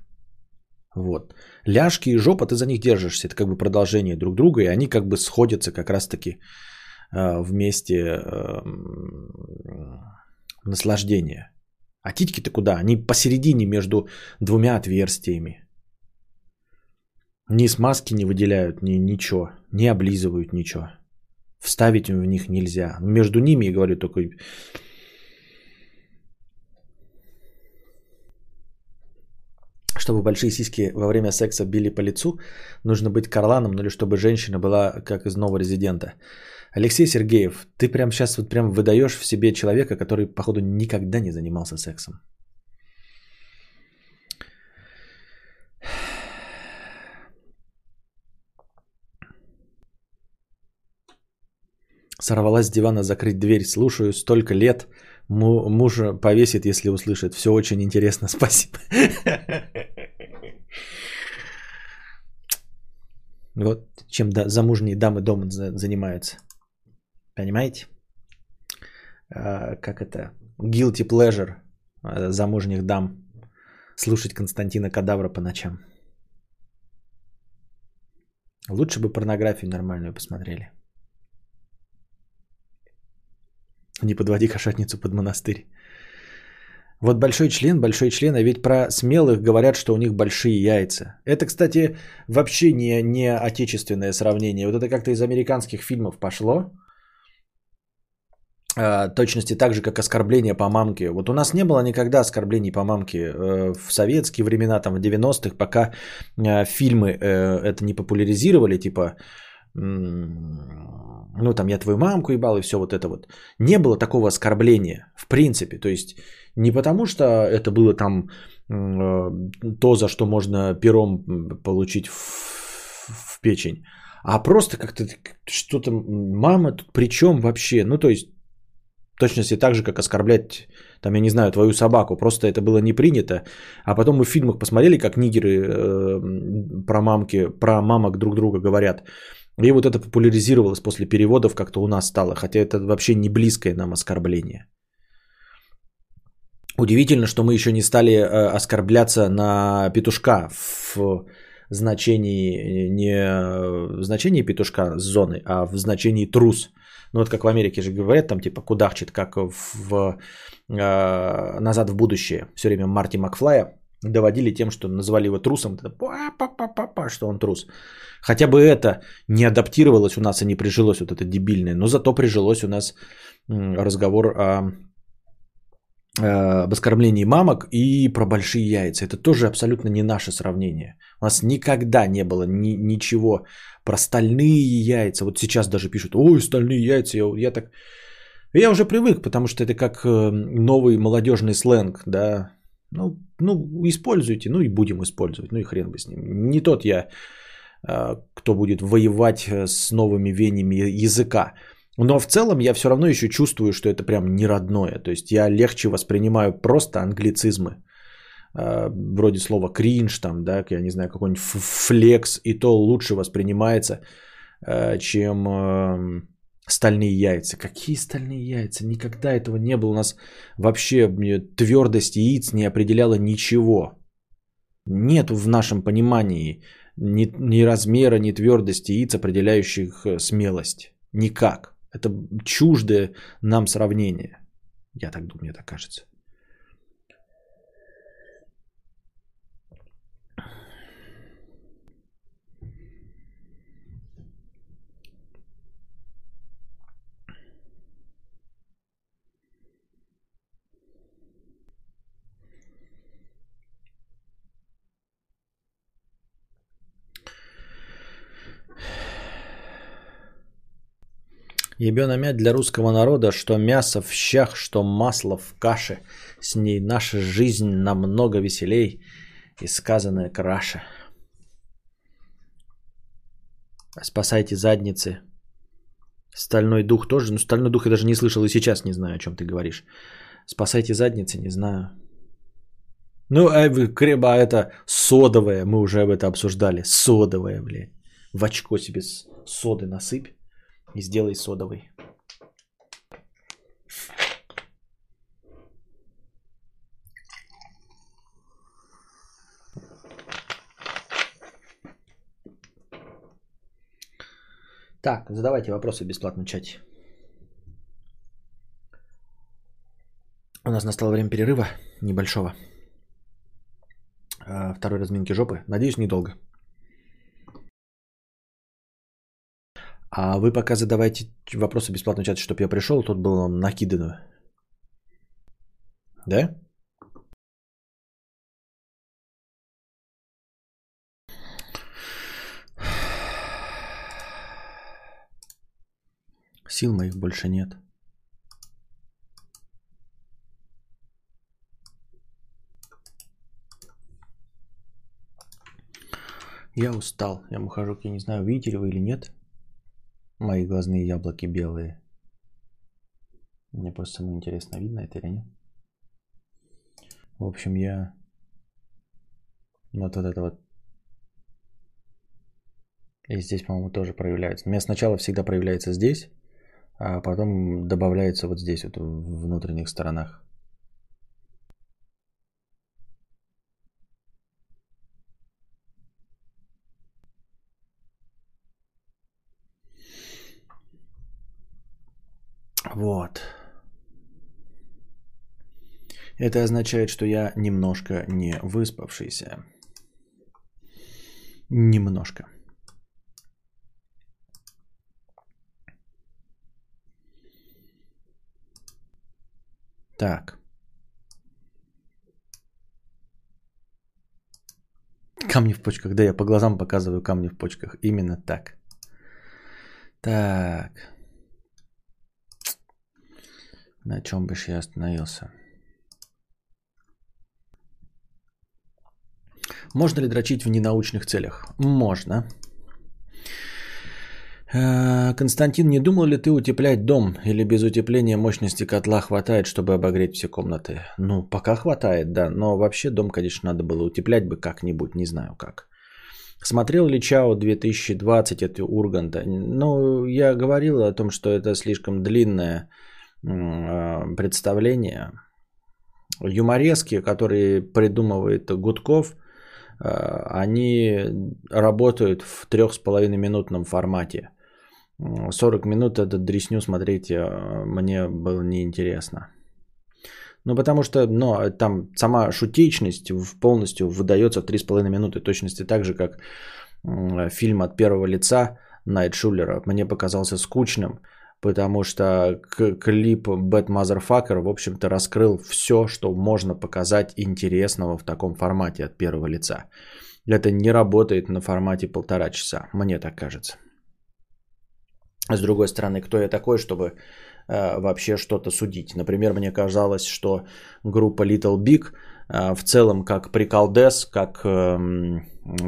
Вот. Ляжки и жопа, ты за них держишься. Это как бы продолжение друг друга, и они как бы сходятся как раз-таки э, вместе э, наслаждения. А титьки-то куда? Они посередине между двумя отверстиями. Ни смазки не выделяют, ни ничего. Не облизывают ничего. Вставить в них нельзя. Между ними, я говорю, только чтобы большие сиськи во время секса били по лицу, нужно быть карланом, ну или чтобы женщина была как из нового резидента. Алексей Сергеев, ты прям сейчас вот прям выдаешь в себе человека, который, походу, никогда не занимался сексом. Сорвалась с дивана закрыть дверь. Слушаю столько лет. Мужа повесит, если услышит. Все очень интересно. Спасибо. Вот чем да, замужние дамы дома занимаются. Понимаете? А, как это? Guilty pleasure а, замужних дам. Слушать Константина Кадавра по ночам. Лучше бы порнографию нормальную посмотрели. Не подводи кошатницу под монастырь. Вот большой член, большой член, а ведь про смелых говорят, что у них большие яйца. Это, кстати, вообще не, не отечественное сравнение. Вот это как-то из американских фильмов пошло. А, точности так же, как оскорбление по мамке. Вот у нас не было никогда оскорблений по мамке э, в советские времена, там в 90-х, пока э, фильмы э, это не популяризировали, типа, ну там я твою мамку ебал и все вот это вот. Не было такого оскорбления, в принципе. То есть не потому, что это было там то, за что можно пером получить в, в печень, а просто как-то что-то, мама тут при чем вообще? Ну то есть точности так же, как оскорблять, там, я не знаю, твою собаку. Просто это было не принято. А потом мы в фильмах посмотрели, как нигеры э, про мамки, про мамок друг друга говорят. И вот это популяризировалось после переводов, как-то у нас стало. Хотя это вообще не близкое нам оскорбление. Удивительно, что мы еще не стали э, оскорбляться на петушка в значении не в значении петушка с зоны, а в значении трус. Ну вот как в Америке же говорят, там типа кудахчет, как в, э, «Назад в будущее». Все время Марти Макфлая доводили тем, что называли его трусом, что он трус. Хотя бы это не адаптировалось у нас и не прижилось, вот это дебильное. Но зато прижилось у нас разговор о об оскорблении мамок и про большие яйца. Это тоже абсолютно не наше сравнение. У нас никогда не было ни, ничего про стальные яйца. Вот сейчас даже пишут, ой, стальные яйца. Я, я так... Я уже привык, потому что это как э, новый молодежный сленг, да. Ну, ну, используйте, ну и будем использовать, ну и хрен бы с ним. Не тот я, э, кто будет воевать э, с новыми веяниями языка. Но в целом я все равно еще чувствую, что это прям не родное. То есть я легче воспринимаю просто англицизмы. Э, вроде слова кринж, там, да, я не знаю, какой-нибудь флекс, и то лучше воспринимается, э, чем эм, стальные яйца. Какие стальные яйца? Никогда этого не было. У нас вообще твердость яиц не определяла ничего. Нет в нашем понимании ни, ни размера, ни твердости яиц, определяющих э, смелость. Никак. Это чуждое нам сравнение. Я так думаю, мне так кажется. Ебена мять для русского народа, что мясо в щах, что масло в каше. С ней наша жизнь намного веселей и сказанное краше. Спасайте задницы. Стальной дух тоже. Ну, стальной дух я даже не слышал и сейчас не знаю, о чем ты говоришь. Спасайте задницы, не знаю. Ну, э, креба это содовое, мы уже об это обсуждали. Содовое, блядь. В очко себе соды насыпь и сделай содовый. Так, задавайте вопросы в чате. У нас настало время перерыва небольшого. А, второй разминки жопы. Надеюсь, недолго. А вы пока задавайте вопросы бесплатно в чате, чтобы я пришел, тут было накидано. Да? Сил моих больше нет. Я устал. Я ухожу, я не знаю, видите ли вы или нет. Мои глазные яблоки белые. Мне просто самое интересно, видно это или нет. В общем, я... Вот, вот это вот. И здесь, по-моему, тоже проявляется. У меня сначала всегда проявляется здесь, а потом добавляется вот здесь, вот в внутренних сторонах. Вот. Это означает, что я немножко не выспавшийся. Немножко. Так. Камни в почках. Да, я по глазам показываю камни в почках. Именно так. Так. На чем бы я остановился? Можно ли дрочить в ненаучных целях? Можно. Э, Константин, не думал ли ты утеплять дом или без утепления мощности котла хватает, чтобы обогреть все комнаты? Ну, пока хватает, да, но вообще дом, конечно, надо было утеплять бы как-нибудь, не знаю как. Смотрел ли Чао 2020 это Урганта? Ну, я говорил о том, что это слишком длинное э, представление. Юморески, которые придумывает Гудков, они работают в трех с половиной минутном формате. 40 минут этот дресню смотреть э, мне было неинтересно. Ну, потому что ну, там сама шутечность полностью выдается в 3,5 минуты, точности так же, как фильм от первого лица Найт Шулера мне показался скучным, потому что клип Bad Motherfucker, в общем-то, раскрыл все, что можно показать интересного в таком формате от первого лица. Это не работает на формате полтора часа, мне так кажется. С другой стороны, кто я такой, чтобы э, вообще что-то судить? Например, мне казалось, что группа Little Big э, в целом как приколдес, как э,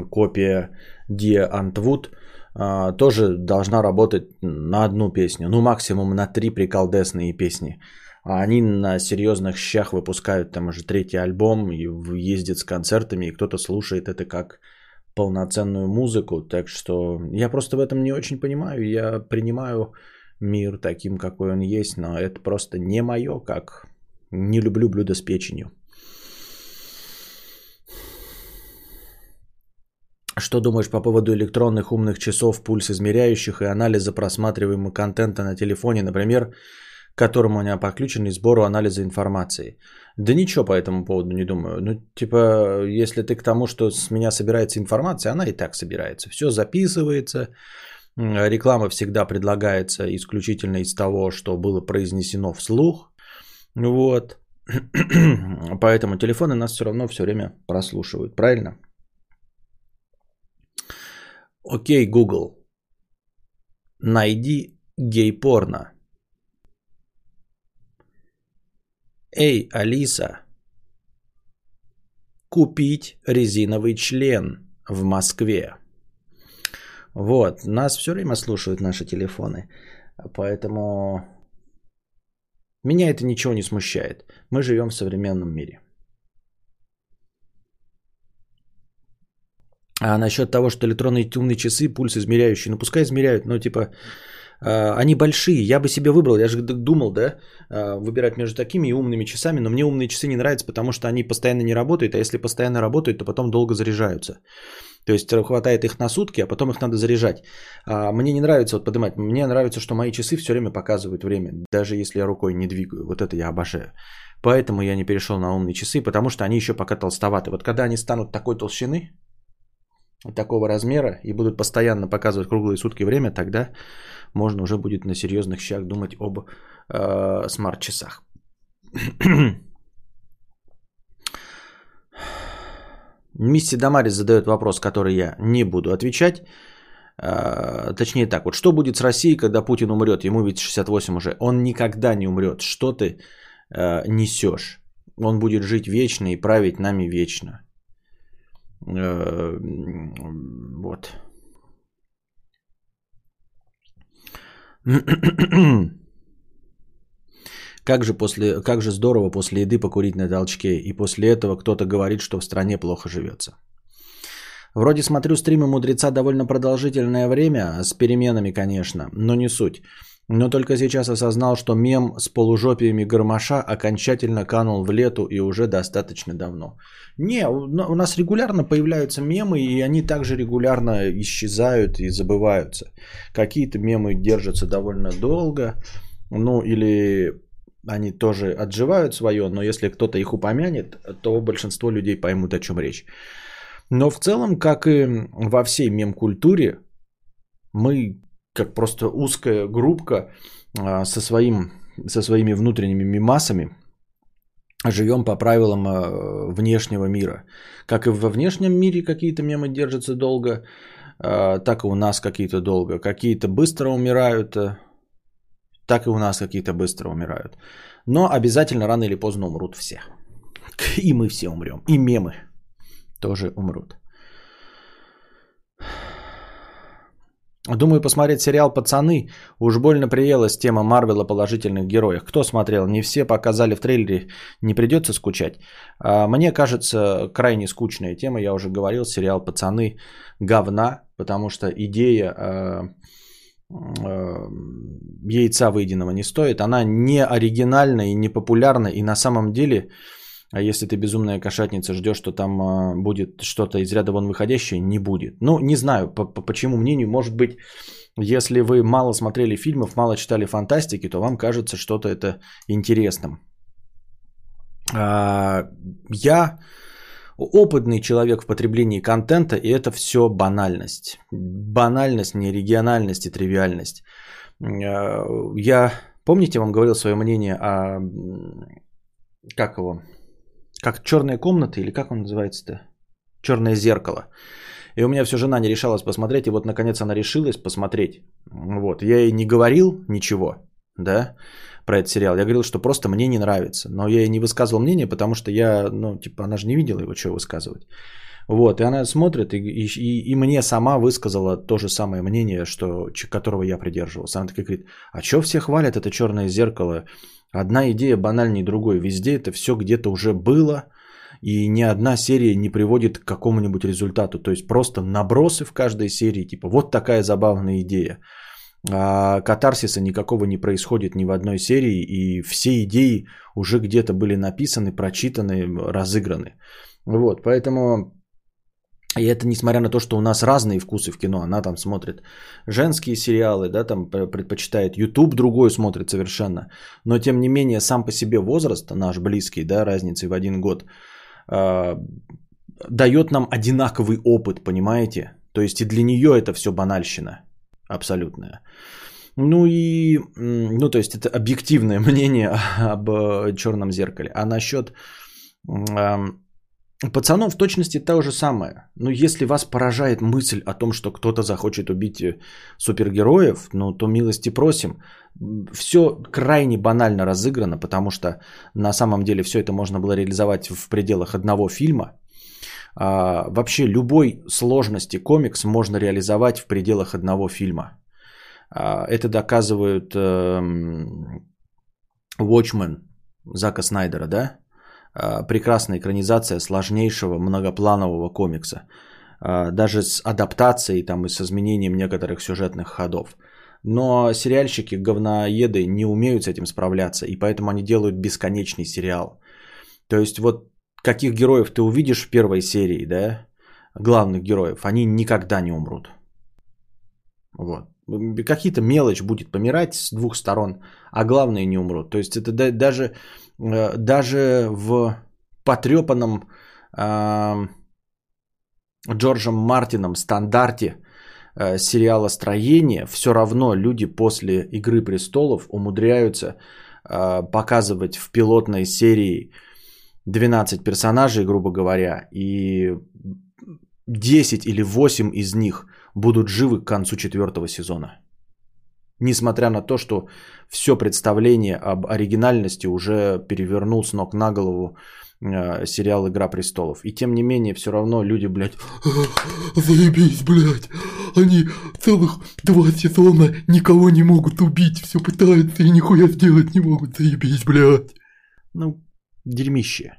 копия Die Antwood, тоже должна работать на одну песню, ну максимум на три приколдесные песни. А они на серьезных щах выпускают там уже третий альбом и ездят с концертами, и кто-то слушает это как полноценную музыку. Так что я просто в этом не очень понимаю. Я принимаю мир таким, какой он есть, но это просто не мое, как не люблю блюдо с печенью. Что думаешь по поводу электронных умных часов, пульс измеряющих и анализа просматриваемого контента на телефоне, например, к которому меня подключены сбору анализа информации? Да ничего по этому поводу не думаю. Ну, типа, если ты к тому, что с меня собирается информация, она и так собирается. Все записывается. Реклама всегда предлагается исключительно из того, что было произнесено вслух. Вот. Поэтому телефоны нас все равно все время прослушивают. Правильно? Окей, Google. Найди гей-порно. Эй, Алиса, купить резиновый член в Москве. Вот, нас все время слушают наши телефоны, поэтому меня это ничего не смущает. Мы живем в современном мире. А насчет того, что электронные умные часы, пульс измеряющие, ну пускай измеряют, но типа а, они большие. Я бы себе выбрал, я же думал, да, а, выбирать между такими и умными часами, но мне умные часы не нравятся, потому что они постоянно не работают, а если постоянно работают, то потом долго заряжаются. То есть хватает их на сутки, а потом их надо заряжать. А мне не нравится вот поднимать. Мне нравится, что мои часы все время показывают время, даже если я рукой не двигаю. Вот это я обожаю. Поэтому я не перешел на умные часы, потому что они еще пока толстоваты. Вот когда они станут такой толщины, такого размера и будут постоянно показывать круглые сутки время, тогда можно уже будет на серьезных щах думать об э, смарт-часах. Мисси Дамарис задает вопрос, который я не буду отвечать. Э, точнее так, вот что будет с Россией, когда Путин умрет? Ему ведь 68 уже. Он никогда не умрет. Что ты э, несешь? Он будет жить вечно и править нами вечно. Э, вот. Как же, после, как же здорово после еды покурить на толчке, и после этого кто-то говорит, что в стране плохо живется. Вроде смотрю стримы мудреца довольно продолжительное время, с переменами, конечно, но не суть. Но только сейчас осознал, что мем с полужопиями гармоша окончательно канул в лету и уже достаточно давно. Не, у нас регулярно появляются мемы, и они также регулярно исчезают и забываются. Какие-то мемы держатся довольно долго, ну или они тоже отживают свое, но если кто-то их упомянет, то большинство людей поймут, о чем речь. Но в целом, как и во всей мем-культуре, мы, как просто узкая группка а, со, своим, со своими внутренними мимасами, живем по правилам а, внешнего мира. Как и во внешнем мире какие-то мемы держатся долго, а, так и у нас какие-то долго. Какие-то быстро умирают, так и у нас какие-то быстро умирают. Но обязательно рано или поздно умрут все. И мы все умрем. И мемы тоже умрут. Думаю, посмотреть сериал «Пацаны». Уж больно приелась тема Марвела положительных героев. Кто смотрел? Не все показали в трейлере. Не придется скучать. А, мне кажется, крайне скучная тема. Я уже говорил, сериал «Пацаны» говна, потому что идея а, а, яйца выеденного не стоит. Она не оригинальна и не популярна. И на самом деле а если ты безумная кошатница, ждешь, что там а, будет что-то из ряда вон выходящее, не будет. Ну, не знаю, по, по почему мнению. Может быть, если вы мало смотрели фильмов, мало читали фантастики, то вам кажется что-то это интересным. А, я опытный человек в потреблении контента, и это все банальность. Банальность, нерегиональность и тривиальность. А, я, помните, вам говорил свое мнение о... Как его? Как черная комната или как он называется-то? Черное зеркало. И у меня все жена не решалась посмотреть, и вот наконец она решилась посмотреть. Вот, я ей не говорил ничего, да, про этот сериал. Я говорил, что просто мне не нравится. Но я ей не высказывал мнение, потому что я, ну, типа, она же не видела его, что высказывать. Вот, и она смотрит, и, и, и мне сама высказала то же самое мнение, что, которого я придерживался. Она такая говорит, а что все хвалят это черное зеркало? Одна идея банальнее другой. Везде это все где-то уже было, и ни одна серия не приводит к какому-нибудь результату. То есть просто набросы в каждой серии, типа вот такая забавная идея. А катарсиса никакого не происходит ни в одной серии, и все идеи уже где-то были написаны, прочитаны, разыграны. Вот, поэтому и это несмотря на то, что у нас разные вкусы в кино. Она там смотрит женские сериалы, да, там предпочитает YouTube, другой смотрит совершенно. Но тем не менее, сам по себе возраст наш близкий, да, разницей в один год, э, дает нам одинаковый опыт, понимаете? То есть и для нее это все банальщина абсолютная. Ну и, ну то есть это объективное мнение об э, черном зеркале. А насчет э, Пацанов в точности то же самое. Но если вас поражает мысль о том, что кто-то захочет убить э, супергероев, ну то милости просим. Все крайне банально разыграно, потому что на самом деле все это можно было реализовать в пределах одного фильма. А, вообще любой сложности комикс можно реализовать в пределах одного фильма. А, это доказывают э, Watchmen Зака Снайдера, да? А, прекрасная экранизация сложнейшего многопланового комикса. А, даже с адаптацией там, и с изменением некоторых сюжетных ходов. Но сериальщики, говноеды не умеют с этим справляться, и поэтому они делают бесконечный сериал. То есть вот каких героев ты увидишь в первой серии, да, главных героев, они никогда не умрут. Вот. Какие-то мелочь будет помирать с двух сторон, а главные не умрут. То есть это даже даже в потрепанном э, Джорджем Мартином стандарте э, сериала «Строение» все равно люди после «Игры престолов» умудряются э, показывать в пилотной серии 12 персонажей, грубо говоря, и 10 или 8 из них будут живы к концу четвертого сезона. Несмотря на то, что все представление об оригинальности уже перевернул с ног на голову э, сериал «Игра престолов». И тем не менее, все равно люди, блядь, заебись, блядь, они целых два сезона никого не могут убить, все пытаются и нихуя сделать не могут, заебись, блядь. Ну, дерьмище.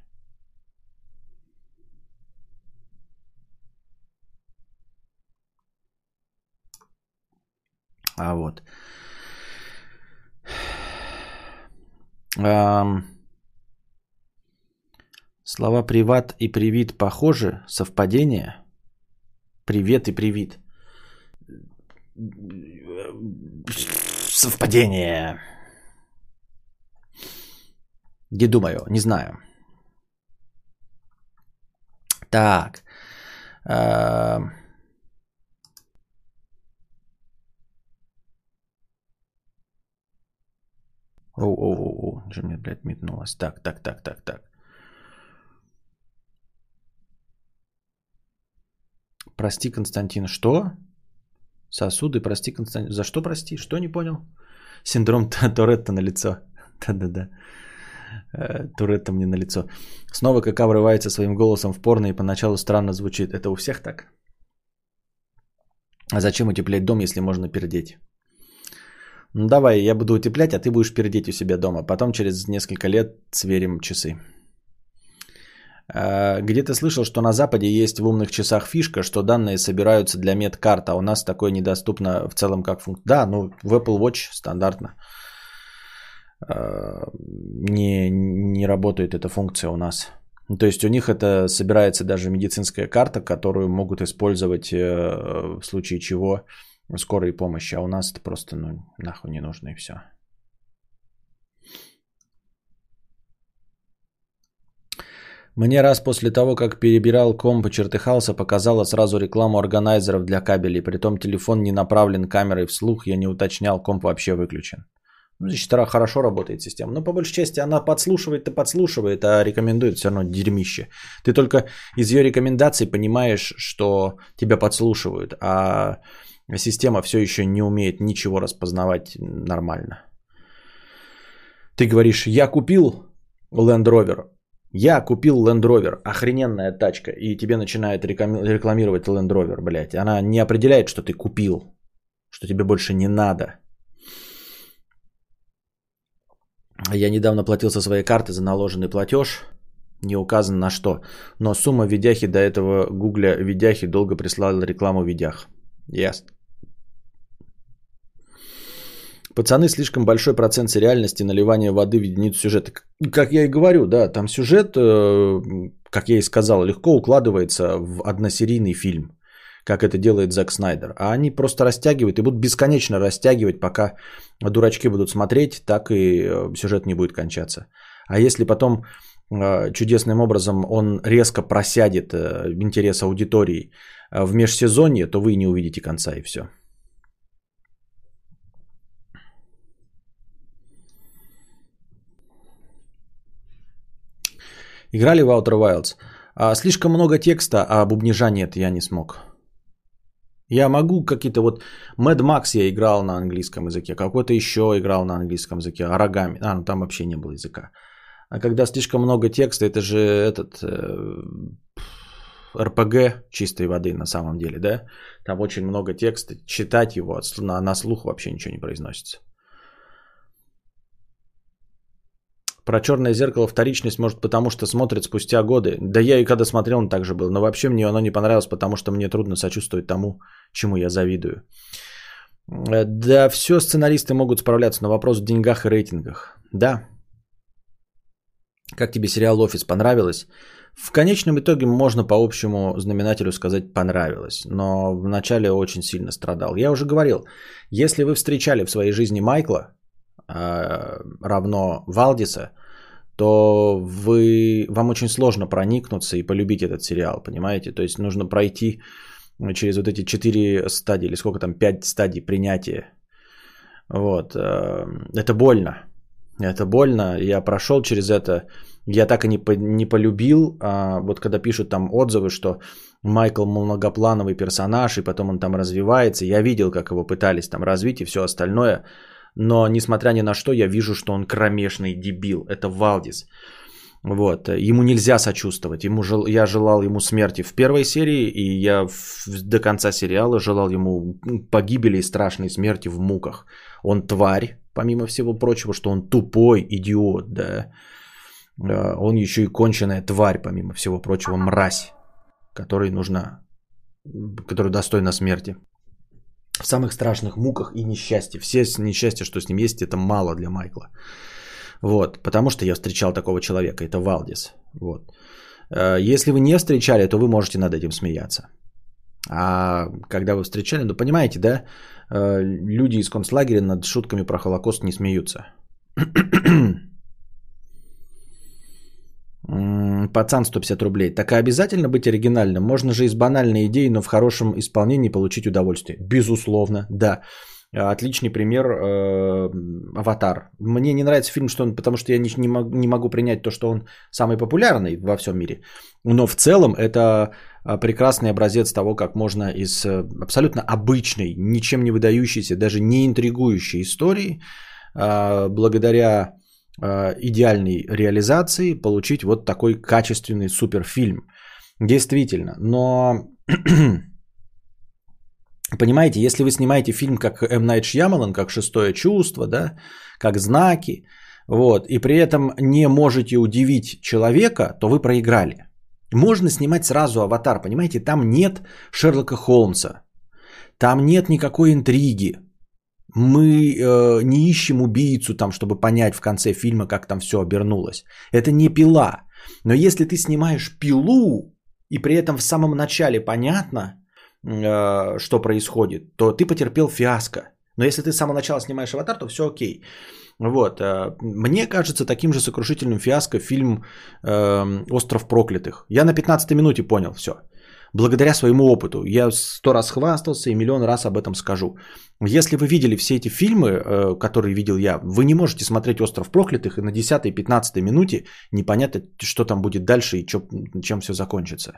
А вот. Эм... Слова приват и привит похожи? Совпадение? Привет и привит. Совпадение. Не думаю, не знаю. Так. А, Оу, оу, оу, оу, что мне, блядь, метнулось? Так, так, так, так, так. Прости, Константин, что? Сосуды, прости, Константин. За что прости? Что не понял? Синдром Торетта на лицо. Да-да-да. Э, Туретта мне на лицо. Снова КК врывается своим голосом в порно и поначалу странно звучит. Это у всех так? А зачем утеплять дом, если можно пердеть? Ну давай, я буду утеплять, а ты будешь пердеть у себя дома. Потом через несколько лет сверим часы. А, Где-то слышал, что на Западе есть в умных часах фишка, что данные собираются для медкарт, а у нас такое недоступно в целом как функция. Да, ну в Apple Watch стандартно. А, Не, не работает эта функция у нас. Ну, То есть у них это собирается даже медицинская карта, которую могут использовать э, в случае чего скорой помощи, а у нас это просто ну, нахуй не нужно и все. Мне раз после того, как перебирал комп и чертыхался, показала сразу рекламу органайзеров для кабелей. Притом телефон не направлен камерой вслух, я не уточнял, комп вообще выключен. Ну, значит, хорошо работает система. Но по большей части она подслушивает-то подслушивает, а рекомендует все равно дерьмище. Ты только из ее рекомендаций понимаешь, что тебя подслушивают, а система все еще не умеет ничего распознавать нормально. Ты говоришь, я купил Land Rover, я купил Land Rover, охрененная тачка, и тебе начинает реками- рекламировать Land Rover, блядь. Она не определяет, что ты купил, что тебе больше не надо. Я недавно платил со своей карты за наложенный платеж, не указано на что, но сумма видяхи до этого гугля видяхи долго прислала рекламу видях. Ясно. Пацаны, слишком большой процент сериальности наливания воды в единицу сюжета. Как я и говорю, да, там сюжет, э, как я и сказал, легко укладывается в односерийный фильм, как это делает Зак Снайдер. А они просто растягивают и будут бесконечно растягивать, пока дурачки будут смотреть, так и э, сюжет не будет кончаться. А если потом э, чудесным образом он резко просядет интерес аудитории в межсезонье, то вы не увидите конца и все. Играли в Outer Wilds? А, слишком много текста, а бубнижа нет, я не смог. Я могу какие-то вот... Mad Max я играл на английском языке, какой-то еще играл на английском языке, Арагами. А, ну там вообще не было языка. А когда слишком много текста, это же этот... РПГ чистой воды на самом деле, да? Там очень много текста, читать его на, на слух вообще ничего не произносится. Про черное зеркало вторичность может потому, что смотрит спустя годы. Да я и когда смотрел, он так же был. Но вообще мне оно не понравилось, потому что мне трудно сочувствовать тому, чему я завидую. Э, Да, все сценаристы могут справляться, но вопрос в деньгах и рейтингах. Да. Как тебе сериал «Офис» понравилось? В конечном итоге можно по общему знаменателю сказать понравилось, но вначале очень сильно страдал. Я уже говорил, если вы встречали в своей жизни Майкла, э, равно Валдиса, то вы, вам очень сложно проникнуться и полюбить этот сериал, понимаете? То есть нужно пройти через вот эти четыре стадии, или сколько там, пять стадий принятия. Вот. э, Это больно. Это больно. Я прошел через это. Я так и не, по- не полюбил. А вот когда пишут там отзывы, что Майкл многоплановый персонаж, и потом он там развивается. Я видел, как его пытались там развить и все остальное. Но, несмотря ни на что, я вижу, что он кромешный дебил. Это Валдис. Вот. Ему нельзя сочувствовать. Ему жел... Я желал ему смерти в первой серии, и я в- до конца сериала желал ему погибели и страшной смерти в муках. Он тварь, помимо всего прочего, что он тупой идиот, да. Он еще и конченая тварь, помимо всего прочего, мразь, которой нужна, которая достойна смерти. В самых страшных муках и несчастье. Все несчастья, что с ним есть, это мало для Майкла. Вот, потому что я встречал такого человека, это Валдис. Вот. Э, Если вы не встречали, то вы можете над этим смеяться. А когда вы встречали, ну понимаете, да, э, люди из концлагеря над шутками про Холокост не смеются. Пацан 150 рублей. Так и обязательно быть оригинальным? Можно же из банальной идеи, но в хорошем исполнении получить удовольствие. Безусловно, да. Отличный пример э, Аватар. Мне не нравится фильм, что он, потому что я не, не, мог, не могу принять то, что он самый популярный во всем мире. Но в целом это э, прекрасный образец того, как можно из э, абсолютно обычной, ничем не выдающейся, даже не интригующей истории, э, благодаря идеальной реализации получить вот такой качественный суперфильм. Действительно. Но Понимаете, если вы снимаете фильм как М. Найт Шьямалан, как «Шестое чувство», да, как «Знаки», вот, и при этом не можете удивить человека, то вы проиграли. Можно снимать сразу «Аватар», понимаете, там нет Шерлока Холмса, там нет никакой интриги, мы э, не ищем убийцу там, чтобы понять в конце фильма, как там все обернулось. Это не пила. Но если ты снимаешь пилу, и при этом в самом начале понятно, Э, что происходит, то ты потерпел фиаско. Но если ты с самого начала снимаешь аватар, то все окей. Вот. Э, мне кажется таким же сокрушительным фиаско фильм э, «Остров проклятых». Я на 15 минуте понял все. Благодаря своему опыту. Я сто раз хвастался и миллион раз об этом скажу. Если вы видели все эти фильмы, которые видел я, вы не можете смотреть «Остров проклятых» и на 10-15 минуте непонятно, что там будет дальше и чем все закончится.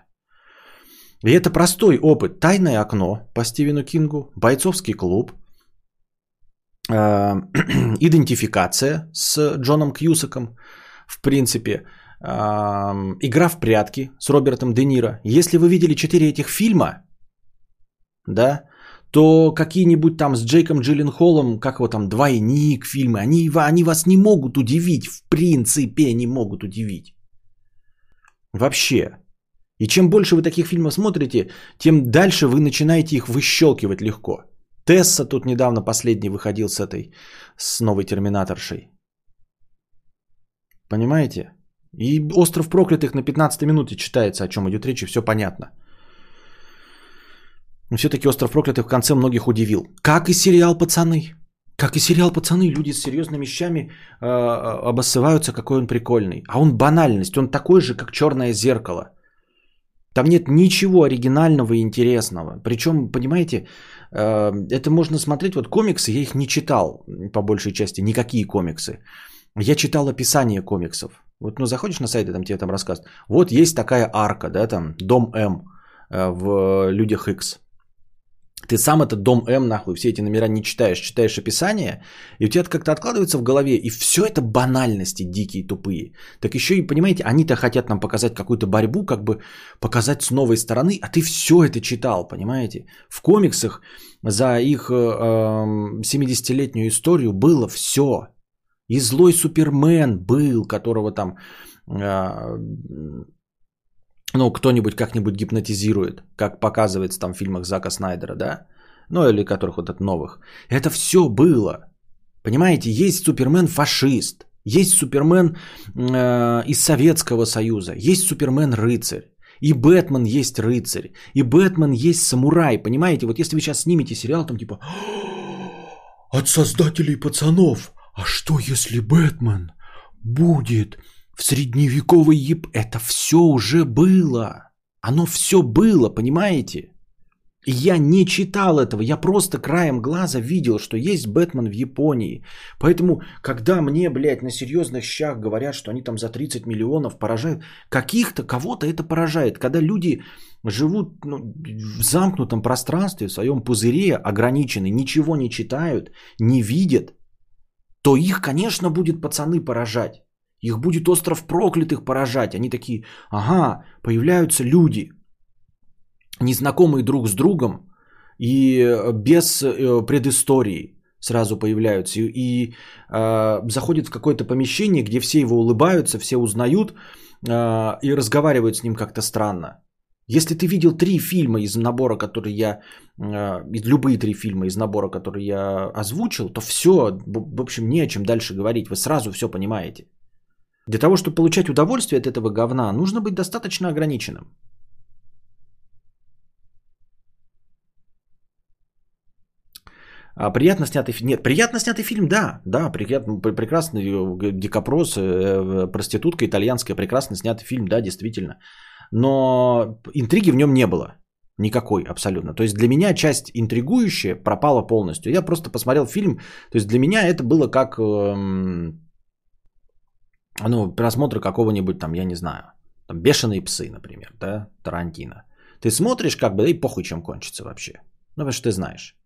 И это простой опыт. Тайное окно по Стивену Кингу, бойцовский клуб, э, идентификация с Джоном Кьюсаком, в принципе, э, игра в прятки с Робертом Де Ниро. Если вы видели четыре этих фильма, да, то какие-нибудь там с Джейком Джилленхолом, как его там, двойник фильмы, они, они вас не могут удивить, в принципе не могут удивить. Вообще. И чем больше вы таких фильмов смотрите, тем дальше вы начинаете их выщелкивать легко. Тесса тут недавно последний выходил с этой, с новой терминаторшей. Понимаете? И «Остров проклятых» на 15 минуте читается, о чем идет речь, и все понятно. Но все-таки «Остров проклятых» в конце многих удивил. Как и сериал «Пацаны». Как и сериал «Пацаны», люди с серьезными вещами э, обоссываются, какой он прикольный. А он банальность, он такой же, как «Черное зеркало». Там нет ничего оригинального и интересного. Причем, понимаете, э, это можно смотреть, вот комиксы, я их не читал по большей части, никакие комиксы. Я читал описание комиксов. Вот, ну, заходишь на сайт, там тебе там рассказывают. Вот есть такая арка, да, там, Дом М э, в Людях X. Ты сам этот дом М, нахуй, все эти номера не читаешь, читаешь описание, и у тебя это как-то откладывается в голове, и все это банальности дикие, тупые. Так еще и, понимаете, они-то хотят нам показать какую-то борьбу, как бы показать с новой стороны, а ты все это читал, понимаете? В комиксах за их э, 70-летнюю историю было все. И злой Супермен был, которого там э, ну, кто-нибудь как-нибудь гипнотизирует, как показывается там в фильмах Зака Снайдера, да? Ну, или которых вот от новых. Это все было. Понимаете, есть Супермен фашист, есть Супермен э, из Советского Союза, есть Супермен рыцарь. И Бэтмен есть рыцарь, и Бэтмен есть самурай, понимаете? Вот если вы сейчас снимете сериал, там типа от создателей пацанов, а что если Бэтмен будет в средневековой Яп... Это все уже было. Оно все было, понимаете? Я не читал этого, я просто краем глаза видел, что есть Бэтмен в Японии. Поэтому, когда мне, блядь, на серьезных щах говорят, что они там за 30 миллионов поражают, каких-то, кого-то это поражает. Когда люди живут ну, в замкнутом пространстве, в своем пузыре, ограничены, ничего не читают, не видят, то их, конечно, будет пацаны поражать. Их будет остров проклятых поражать. Они такие, ага, появляются люди, незнакомые друг с другом и э, без э, предыстории сразу появляются. И, и э, заходят в какое-то помещение, где все его улыбаются, все узнают э, и разговаривают с ним как-то странно. Если ты видел три фильма из набора, который я, э, любые три фильма из набора, который я озвучил, то все, в общем, не о чем дальше говорить. Вы сразу все понимаете. Для того, чтобы получать удовольствие от этого говна, нужно быть достаточно ограниченным. А приятно снятый фильм? Нет, приятно снятый фильм, да. Да, приятно, пр- прекрасный э, дикопрос, э, проститутка итальянская, прекрасно снятый фильм, да, действительно. Но интриги в нем не было. Никакой абсолютно. То есть для меня часть интригующая пропала полностью. Я просто посмотрел фильм. То есть для меня это было как эм, ну, просмотр какого-нибудь там, я не знаю, там, бешеные псы, например, да, Тарантино. Ты смотришь, как бы, да и похуй, чем кончится вообще. Ну, потому что ты знаешь.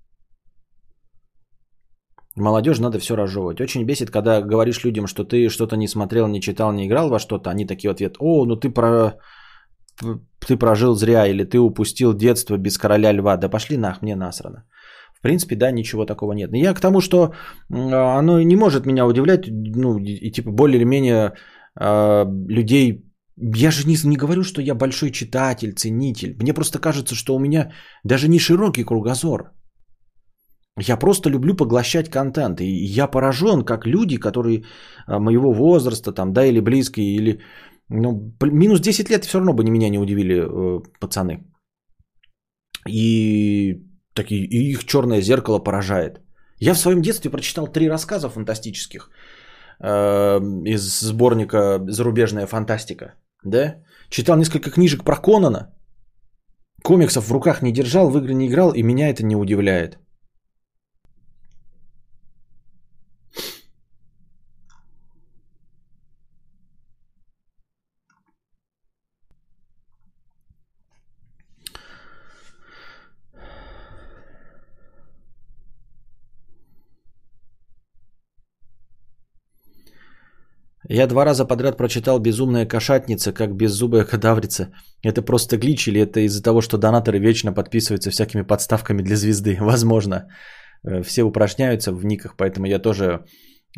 Молодежь надо все разжевывать. Очень бесит, когда говоришь людям, что ты что-то не смотрел, не читал, не играл во что-то. Они такие ответ, о, ну ты про... ты прожил зря, или ты упустил детство без короля льва. Да пошли нах, мне насрано. В принципе, да, ничего такого нет. Я к тому, что оно не может меня удивлять, ну, и, типа более или менее э, людей... Я же не, не говорю, что я большой читатель, ценитель. Мне просто кажется, что у меня даже не широкий кругозор. Я просто люблю поглощать контент. И я поражен, как люди, которые а, моего возраста, там, да, или близкие, или... Ну, минус 10 лет все равно бы меня не удивили э, пацаны. И, такие, и их черное зеркало поражает. Я в своем детстве прочитал три рассказа фантастических э, из сборника «Зарубежная фантастика». Да? Читал несколько книжек про Конана. Комиксов в руках не держал, в игры не играл, и меня это не удивляет. Я два раза подряд прочитал «Безумная кошатница», как «Беззубая кадаврица». Это просто глич или это из-за того, что донаторы вечно подписываются всякими подставками для звезды? Возможно. Э, Все упражняются в никах, поэтому я тоже...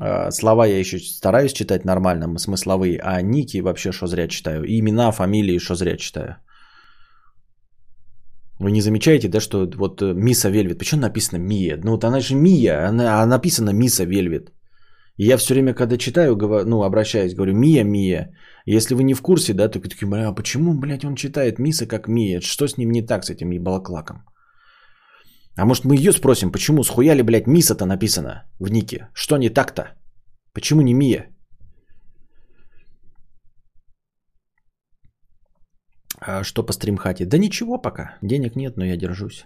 э, Слова я еще стараюсь читать нормально, смысловые, а ники вообще что зря читаю. И имена, фамилии что зря читаю. Вы не замечаете, да, что вот э, Миса Вельвет, почему написано Мия? Ну вот она же Мия, она, а написано Миса Вельвет. Я все время, когда читаю, ну, обращаюсь, говорю, Мия, Мия. Если вы не в курсе, да, то такие, бля, а почему, блядь, он читает Миса как Мия? Что с ним не так, с этим ебалаклаком? А может мы ее спросим, почему схуяли, блядь, Миса-то написано в нике? Что не так-то? Почему не Мия? А что по стримхате? Да ничего пока. Денег нет, но я держусь.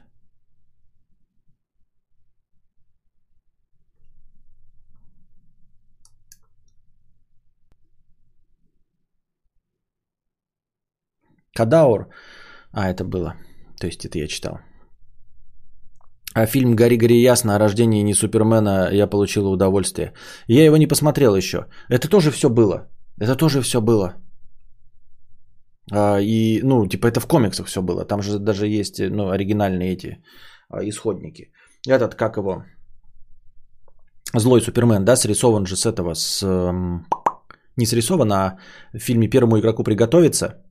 Кадаур. А, это было. То есть это я читал. А фильм «Гори, гори ясно» о рождении не Супермена я получил удовольствие. Я его не посмотрел еще. Это тоже все было. Это тоже все было. А, и, ну, типа это в комиксах все было. Там же даже есть, ну, оригинальные эти а, исходники. Этот, как его, злой Супермен, да, срисован же с этого, с... эм, Не срисован, а в фильме «Первому игроку приготовиться»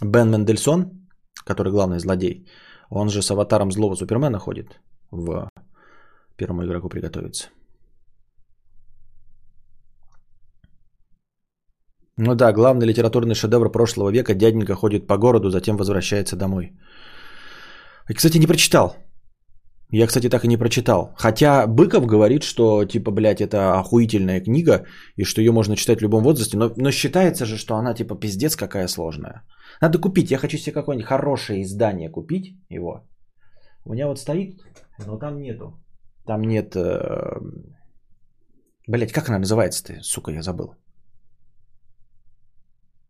Бен Мендельсон, который главный злодей, он же с аватаром злого Супермена ходит в первому игроку приготовиться. Ну да, главный литературный шедевр прошлого века. Дяденька ходит по городу, затем возвращается домой. И, кстати, не прочитал. Я, кстати, так и не прочитал. Хотя Быков говорит, что, типа, блядь, это охуительная книга, и что ее можно читать в любом возрасте, но, но считается же, что она, типа, пиздец какая сложная. Надо купить. Я хочу себе какое-нибудь хорошее издание купить его. У меня вот стоит, но там нету. Там нет... Э... Блять, как она называется-то? Сука, я забыл.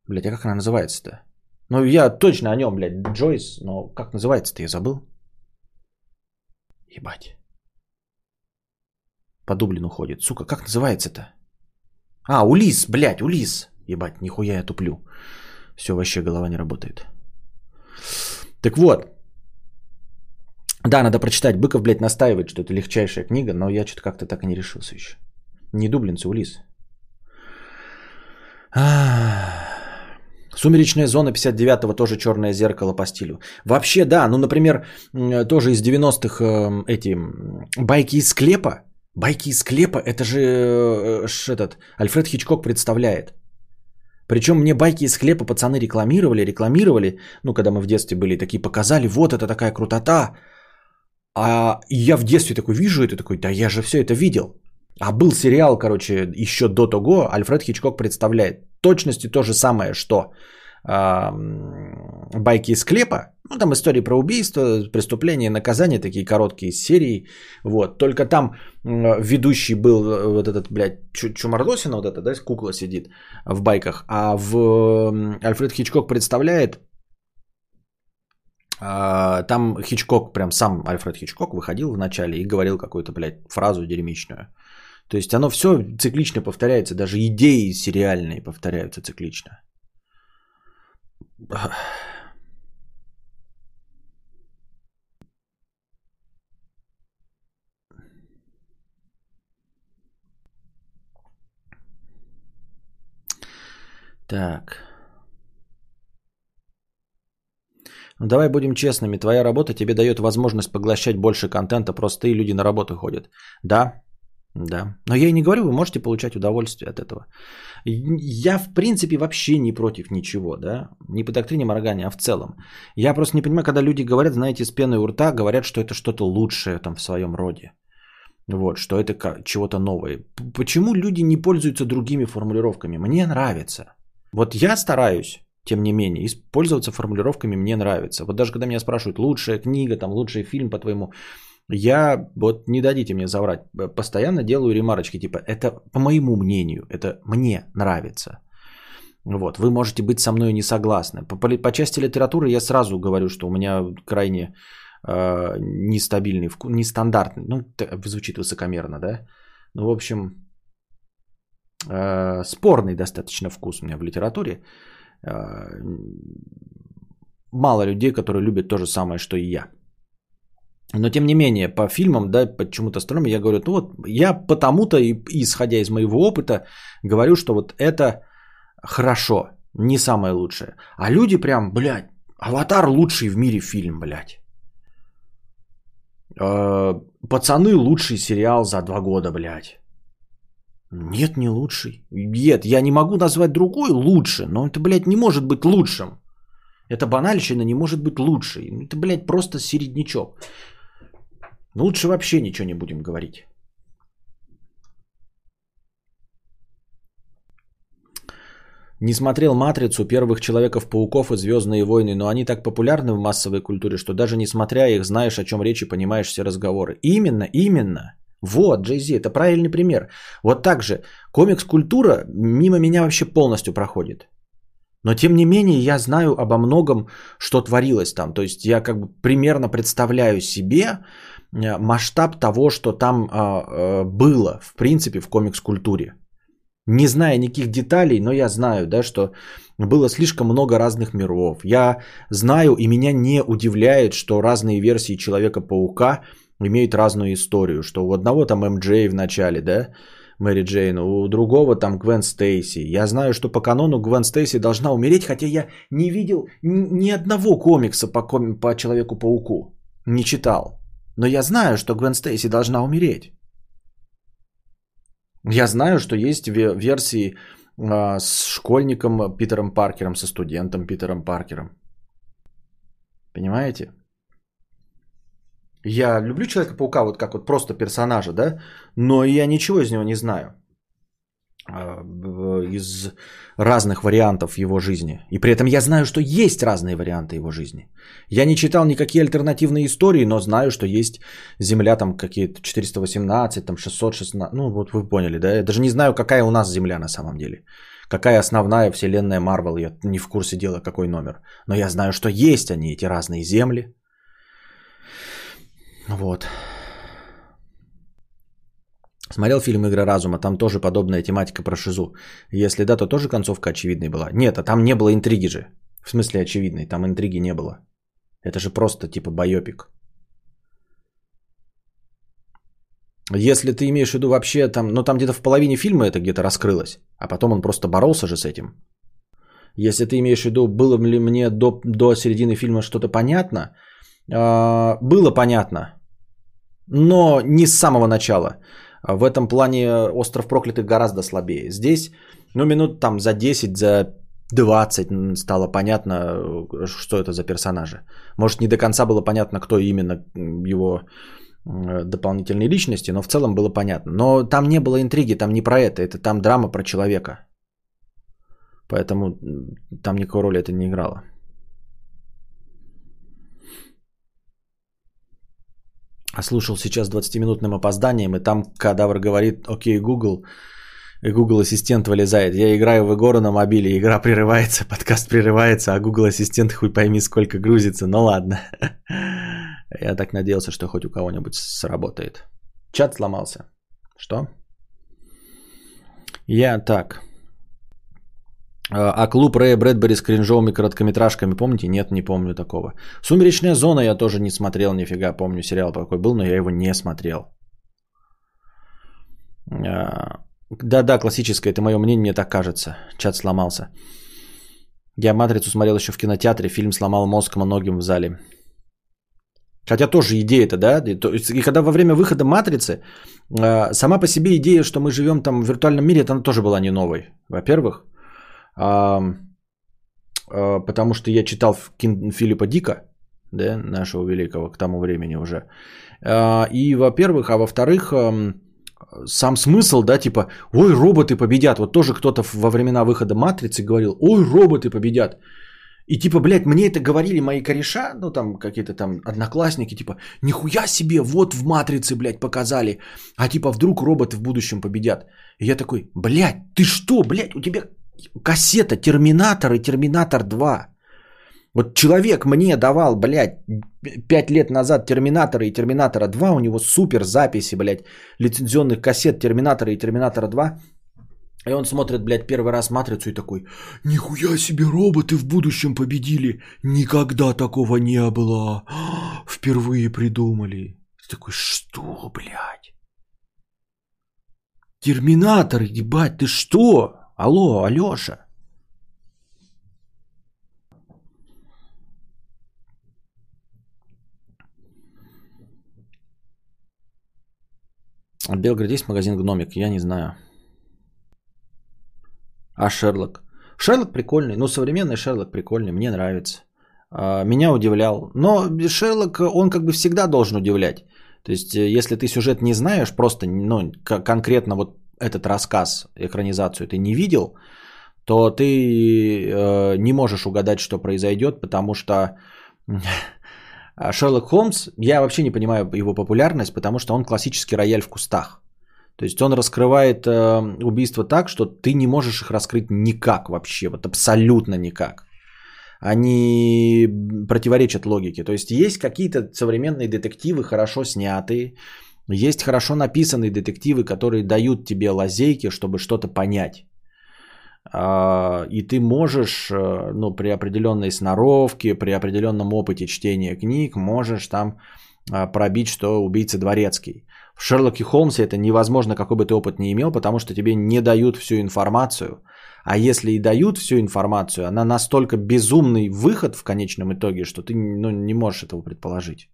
Блять, а как она называется-то? Ну, я точно о нем, блядь, Джойс, но как называется-то, я забыл. Ебать. По Дублину ходит. Сука, как называется-то? А, Улис, блядь, Улис. Ебать, нихуя я туплю. Все, вообще голова не работает. Так вот. Да, надо прочитать. Быков, блядь, настаивает, что это легчайшая книга, но я что-то как-то так и не решился еще. Не дублинцы, Улис. Сумеречная зона 59-го тоже черное зеркало по стилю. Вообще, да, ну, например, тоже из 90-х э, эти байки из склепа. Байки из склепа, это же э, этот Альфред Хичкок представляет. Причем мне байки из хлеба пацаны рекламировали, рекламировали, ну, когда мы в детстве были, такие показали, вот это такая крутота. А я в детстве такой вижу это, такой, да я же все это видел. А был сериал, короче, еще до того, Альфред Хичкок представляет. Точности то же самое, что э, байки из склепа. Ну, там истории про убийство, преступления, наказания, такие короткие серии. Вот. Только там э, ведущий был э, вот этот, блядь, Чумардосина, вот это, да, кукла сидит в байках. А в э, Альфред Хичкок представляет а, там Хичкок, прям сам Альфред Хичкок выходил в начале и говорил какую-то, блядь, фразу дерьмичную. То есть оно все циклично повторяется, даже идеи сериальные повторяются циклично. Так. Ну давай будем честными, твоя работа тебе дает возможность поглощать больше контента, просто и люди на работу ходят. Да, да. Но я и не говорю, вы можете получать удовольствие от этого. Я, в принципе, вообще не против ничего, да. Не по доктрине моргания, а в целом. Я просто не понимаю, когда люди говорят, знаете, с пеной у рта, говорят, что это что-то лучшее там в своем роде. Вот, что это чего-то новое. Почему люди не пользуются другими формулировками? Мне нравится. Вот я стараюсь тем не менее, использоваться формулировками мне нравится. Вот даже когда меня спрашивают, лучшая книга, там, лучший фильм, по-твоему, я, вот не дадите мне заврать, постоянно делаю ремарочки, типа, это по моему мнению, это мне нравится. Вот, вы можете быть со мной не согласны. По, по, по части литературы я сразу говорю, что у меня крайне э, нестабильный вкус, нестандартный, ну, звучит высокомерно, да? Ну, в общем, э, спорный достаточно вкус у меня в литературе. А, мало людей, которые любят то же самое, что и я. Но тем не менее, по фильмам, да, почему-то сторону я говорю, ну вот я потому-то, и, исходя из моего опыта, говорю, что вот это хорошо, не самое лучшее. А люди прям, блядь, Аватар лучший в мире фильм, блядь. Э, Пацаны лучший сериал за два года, блядь. Нет, не лучший. Нет, я не могу назвать другой лучше, но это, блядь, не может быть лучшим. Это банальщина не может быть лучшей. Это, блядь, просто середнячок. Лучше вообще ничего не будем говорить. Не смотрел «Матрицу», первых «Человеков-пауков» и «Звездные войны», но они так популярны в массовой культуре, что даже не смотря их, знаешь, о чем речь и понимаешь все разговоры. Именно, именно. Вот, Джей это правильный пример. Вот так же, комикс-культура мимо меня вообще полностью проходит. Но тем не менее я знаю обо многом, что творилось там. То есть я как бы примерно представляю себе масштаб того, что там э, э, было, в принципе, в комикс-культуре. Не зная никаких деталей, но я знаю, да, что было слишком много разных миров. Я знаю, и меня не удивляет, что разные версии Человека-паука имеют разную историю, что у одного там МД в начале, да, Мэри Джейн, у другого там Гвен Стейси. Я знаю, что по канону Гвен Стейси должна умереть, хотя я не видел ни одного комикса по, ком... по Человеку-пауку. Не читал. Но я знаю, что Гвен Стейси должна умереть. Я знаю, что есть версии э, с школьником Питером Паркером, со студентом Питером Паркером. Понимаете? Я люблю Человека-паука вот как вот просто персонажа, да, но я ничего из него не знаю а, из разных вариантов его жизни. И при этом я знаю, что есть разные варианты его жизни. Я не читал никакие альтернативные истории, но знаю, что есть Земля там какие-то 418, там 616, ну вот вы поняли, да? Я даже не знаю, какая у нас Земля на самом деле. Какая основная вселенная Марвел, я не в курсе дела, какой номер. Но я знаю, что есть они, эти разные Земли. Вот. Смотрел фильм «Игра разума», там тоже подобная тематика про шизу. Если да, то тоже концовка очевидной была. Нет, а там не было интриги же. В смысле очевидной, там интриги не было. Это же просто типа байопик. Если ты имеешь в виду вообще там, ну там где-то в половине фильма это где-то раскрылось, а потом он просто боролся же с этим. Если ты имеешь в виду, было ли мне до, до середины фильма что-то понятно, э, было понятно, но не с самого начала. В этом плане остров проклятых гораздо слабее. Здесь, ну, минут там за 10, за 20 стало понятно, что это за персонажи. Может, не до конца было понятно, кто именно его э, дополнительные личности, но в целом было понятно. Но там не было интриги, там не про это, это там драма про человека. Поэтому там никакой роли это не играло. Слушал сейчас 20-минутным опозданием, и там кадавр говорит, окей, Google, и Google Ассистент вылезает. Я играю в игру на мобиле, игра прерывается, подкаст прерывается, а Google Ассистент хуй пойми сколько грузится. Ну ладно. Я так надеялся, что хоть у кого-нибудь сработает. Чат сломался. Что? Я так. А, а клуб Рэя Брэдбери с кринжовыми короткометражками, помните? Нет, не помню такого. «Сумеречная зона» я тоже не смотрел, нифига, помню, сериал такой был, но я его не смотрел. Да-да, классическое, это мое мнение, мне так кажется. Чат сломался. Я «Матрицу» смотрел еще в кинотеатре, фильм сломал мозг многим в зале. Хотя тоже идея-то, да? И когда во время выхода «Матрицы», а, сама по себе идея, что мы живем там в виртуальном мире, это она тоже была не новой. Во-первых, потому что я читал Филиппа Дика, да, нашего великого к тому времени уже. А, и, во-первых, а во-вторых, сам смысл, да, типа, ой, роботы победят. Вот тоже кто-то во времена выхода Матрицы говорил, ой, роботы победят. И типа, блядь, мне это говорили мои кореша, ну там какие-то там одноклассники, типа, нихуя себе, вот в Матрице, блядь, показали. А типа, вдруг роботы в будущем победят. И я такой, блядь, ты что, блядь, у тебя кассета Терминатор и Терминатор 2. Вот человек мне давал, блядь, 5 лет назад Терминатора и Терминатора 2, у него супер записи, блядь, лицензионных кассет Терминатора и Терминатора 2. И он смотрит, блядь, первый раз Матрицу и такой, нихуя себе роботы в будущем победили. Никогда такого не было. Впервые придумали. Ты такой, что, блядь? Терминатор, ебать, ты что? Алло, Алёша. В Белгороде есть магазин Гномик, я не знаю. А Шерлок? Шерлок прикольный, ну современный Шерлок прикольный, мне нравится. А, меня удивлял. Но Шерлок, он как бы всегда должен удивлять. То есть, э, если ты сюжет не знаешь, просто ну, конкретно вот этот рассказ, экранизацию ты не видел, то ты э, не можешь угадать, что произойдет, потому что Шерлок Холмс, я вообще не понимаю его популярность, потому что он классический рояль в кустах. То есть он раскрывает э, убийства так, что ты не можешь их раскрыть никак вообще, вот абсолютно никак. Они противоречат логике. То есть есть какие-то современные детективы, хорошо снятые, есть хорошо написанные детективы, которые дают тебе лазейки, чтобы что-то понять. А, и ты можешь, э, ну, при определенной сноровке, при определенном опыте чтения книг, можешь там а, пробить, что убийца дворецкий. В Шерлоке Холмсе это невозможно, какой бы ты опыт не имел, потому что тебе не дают всю информацию. А если и дают всю информацию, она настолько безумный выход в конечном итоге, что ты ну, не можешь этого предположить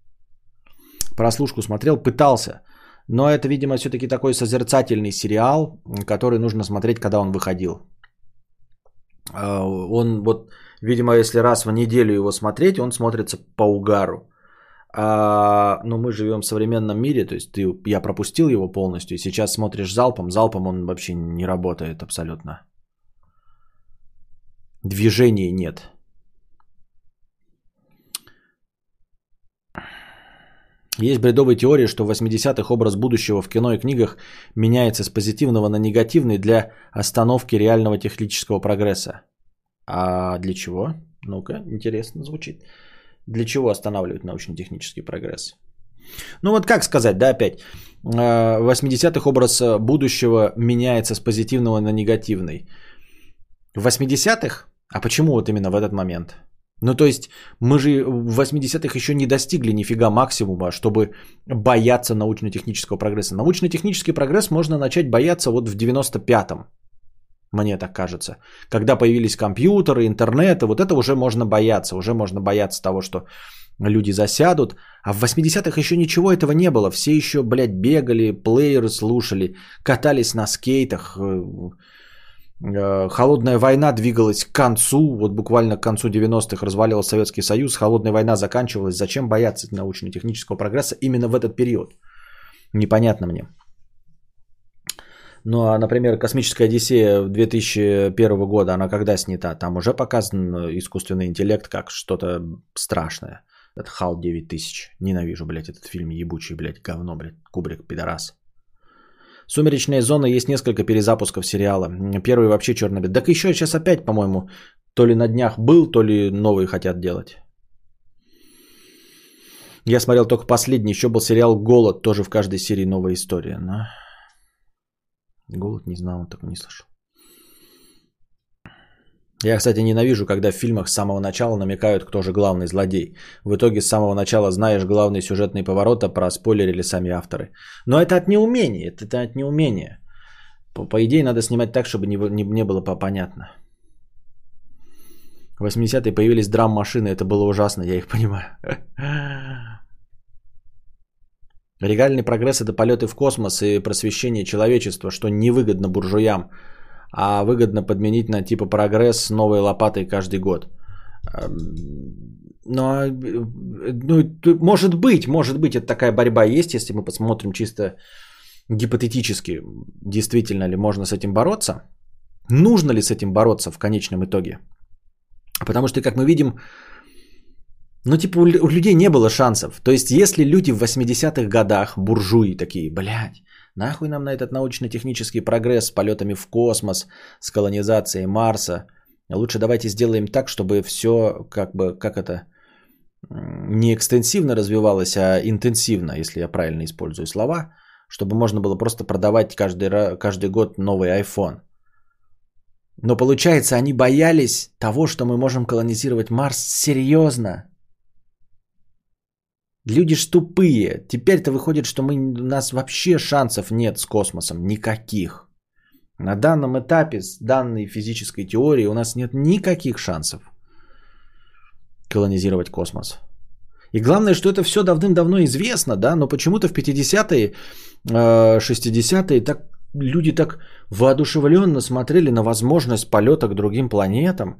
прослушку смотрел, пытался. Но это, видимо, все-таки такой созерцательный сериал, который нужно смотреть, когда он выходил. А, он вот, видимо, если раз в неделю его смотреть, он смотрится по угару. А, но мы живем в современном мире, то есть ты, я пропустил его полностью, и сейчас смотришь залпом, залпом он вообще не работает абсолютно. Движения нет. Есть бредовые теории, что в 80-х образ будущего в кино и книгах меняется с позитивного на негативный для остановки реального технического прогресса. А для чего? Ну-ка, интересно звучит. Для чего останавливать научно-технический прогресс? Ну вот как сказать, да, опять. А, в 80-х образ будущего меняется с позитивного на негативный. В 80-х? А почему вот именно в этот момент? Ну, то есть, мы же в 80-х еще не достигли нифига максимума, чтобы бояться научно-технического прогресса. Научно-технический прогресс можно начать бояться вот в 95-м, мне так кажется. Когда появились компьютеры, интернеты, вот это уже можно бояться. Уже можно бояться того, что люди засядут. А в 80-х еще ничего этого не было. Все еще, блядь, бегали, плееры слушали, катались на скейтах, Э, Холодная война двигалась к концу, вот буквально к концу 90-х развалился Советский Союз, холодная война заканчивалась. Зачем бояться научно-технического прогресса именно в этот период? Непонятно мне. Ну, а, например, «Космическая Одиссея» 2001 года, она когда снята? Там уже показан искусственный интеллект как что-то страшное. Это «Хал 9000». Ненавижу, блядь, этот фильм ебучий, блядь, говно, блядь, Кубрик, пидорас. «Сумеречная зона» есть несколько перезапусков сериала. Первый вообще черно-белый. Так еще сейчас опять, по-моему, то ли на днях был, то ли новый хотят делать. Я смотрел только последний, еще был сериал «Голод», тоже в каждой серии новая история. Но... Голод не знал, так не слышал. Я, кстати, ненавижу, когда в фильмах с самого начала намекают, кто же главный злодей. В итоге с самого начала знаешь главный сюжетный поворот, а проспойлерили сами авторы. Но это от неумения, это от неумения. По, по идее, надо снимать так, чтобы не, не, не было понятно. В 80-е появились драм-машины, это было ужасно, я их понимаю. Регальный прогресс – это полеты в космос и просвещение человечества, что невыгодно буржуям, а выгодно подменить на типа прогресс с новой лопатой каждый год. Но, а, ну, может быть, может быть, это такая борьба есть, если мы посмотрим чисто гипотетически, действительно ли можно с этим бороться. Нужно ли с этим бороться в конечном итоге? Потому что, как мы видим, ну, типа, у, людей не было шансов. То есть, если люди в 80-х годах, буржуи такие, блядь, нахуй нам на этот научно-технический прогресс с полетами в космос, с колонизацией Марса. Лучше давайте сделаем так, чтобы все, как бы, как это, не экстенсивно развивалось, а интенсивно, если я правильно использую слова, чтобы можно было просто продавать каждый, каждый год новый iPhone. Но получается, они боялись того, что мы можем колонизировать Марс серьезно. Люди ж тупые. Теперь-то выходит, что мы, у нас вообще шансов нет с космосом. Никаких. На данном этапе с данной физической теорией у нас нет никаких шансов колонизировать космос. И главное, что это все давным-давно известно, да, но почему-то в 50-е, 60-е э, так, люди так воодушевленно смотрели на возможность полета к другим планетам,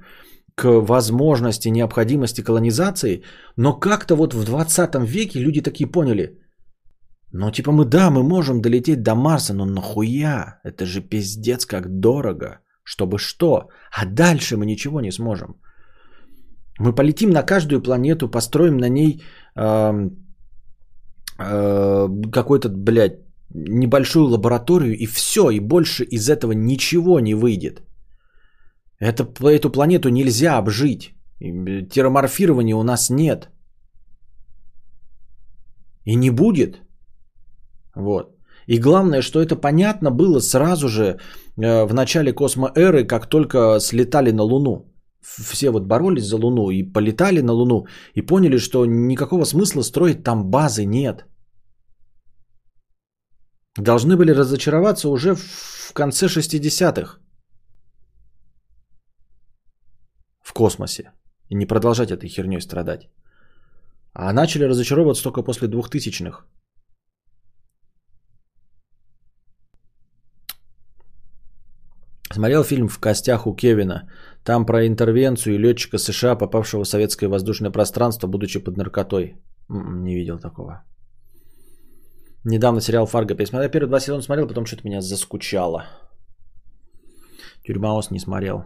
к возможности, необходимости колонизации, но как-то вот в 20 веке люди такие поняли, ну типа мы да, мы можем долететь до Марса, но нахуя? Это же пиздец как дорого. Чтобы что? А дальше мы ничего не сможем. Мы полетим на каждую планету, построим на ней э, э, какой-то, блядь, небольшую лабораторию, и все, и больше из этого ничего не выйдет. Это, эту планету нельзя обжить. Терраморфирования у нас нет. И не будет. Вот. И главное, что это понятно было сразу же э, в начале космоэры, как только слетали на Луну. Все вот боролись за Луну и полетали на Луну и поняли, что никакого смысла строить там базы нет. Должны были разочароваться уже в конце 60-х. в космосе и не продолжать этой херней страдать. А начали разочаровываться только после двухтысячных. Смотрел фильм «В костях у Кевина». Там про интервенцию и летчика США, попавшего в советское воздушное пространство, будучи под наркотой. Не видел такого. Недавно сериал «Фарго» пересмотрел. Первые два сезона смотрел, потом что-то меня заскучало. Тюрьма Ос не смотрел.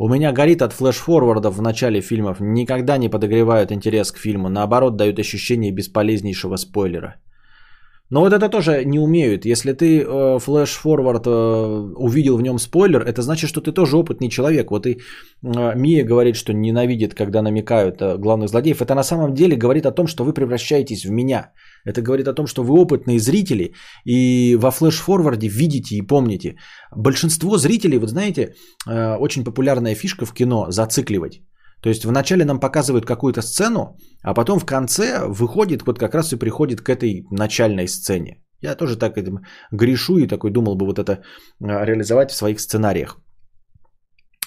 У меня горит от флеш-форвардов в начале фильмов. Никогда не подогревают интерес к фильму. Наоборот, дают ощущение бесполезнейшего спойлера. Но вот это тоже не умеют. Если ты э, флеш-форвард э, увидел в нем спойлер, это значит, что ты тоже опытный человек. Вот и э, Мия говорит, что ненавидит, когда намекают э, главных злодеев. Это на самом деле говорит о том, что вы превращаетесь в меня. Это говорит о том, что вы опытные зрители и во флеш-форварде видите и помните. Большинство зрителей, вот знаете, э, очень популярная фишка в кино – зацикливать. То есть вначале нам показывают какую-то сцену, а потом в конце выходит, вот как раз и приходит к этой начальной сцене. Я тоже так этим грешу и такой думал бы вот это а, реализовать в своих сценариях.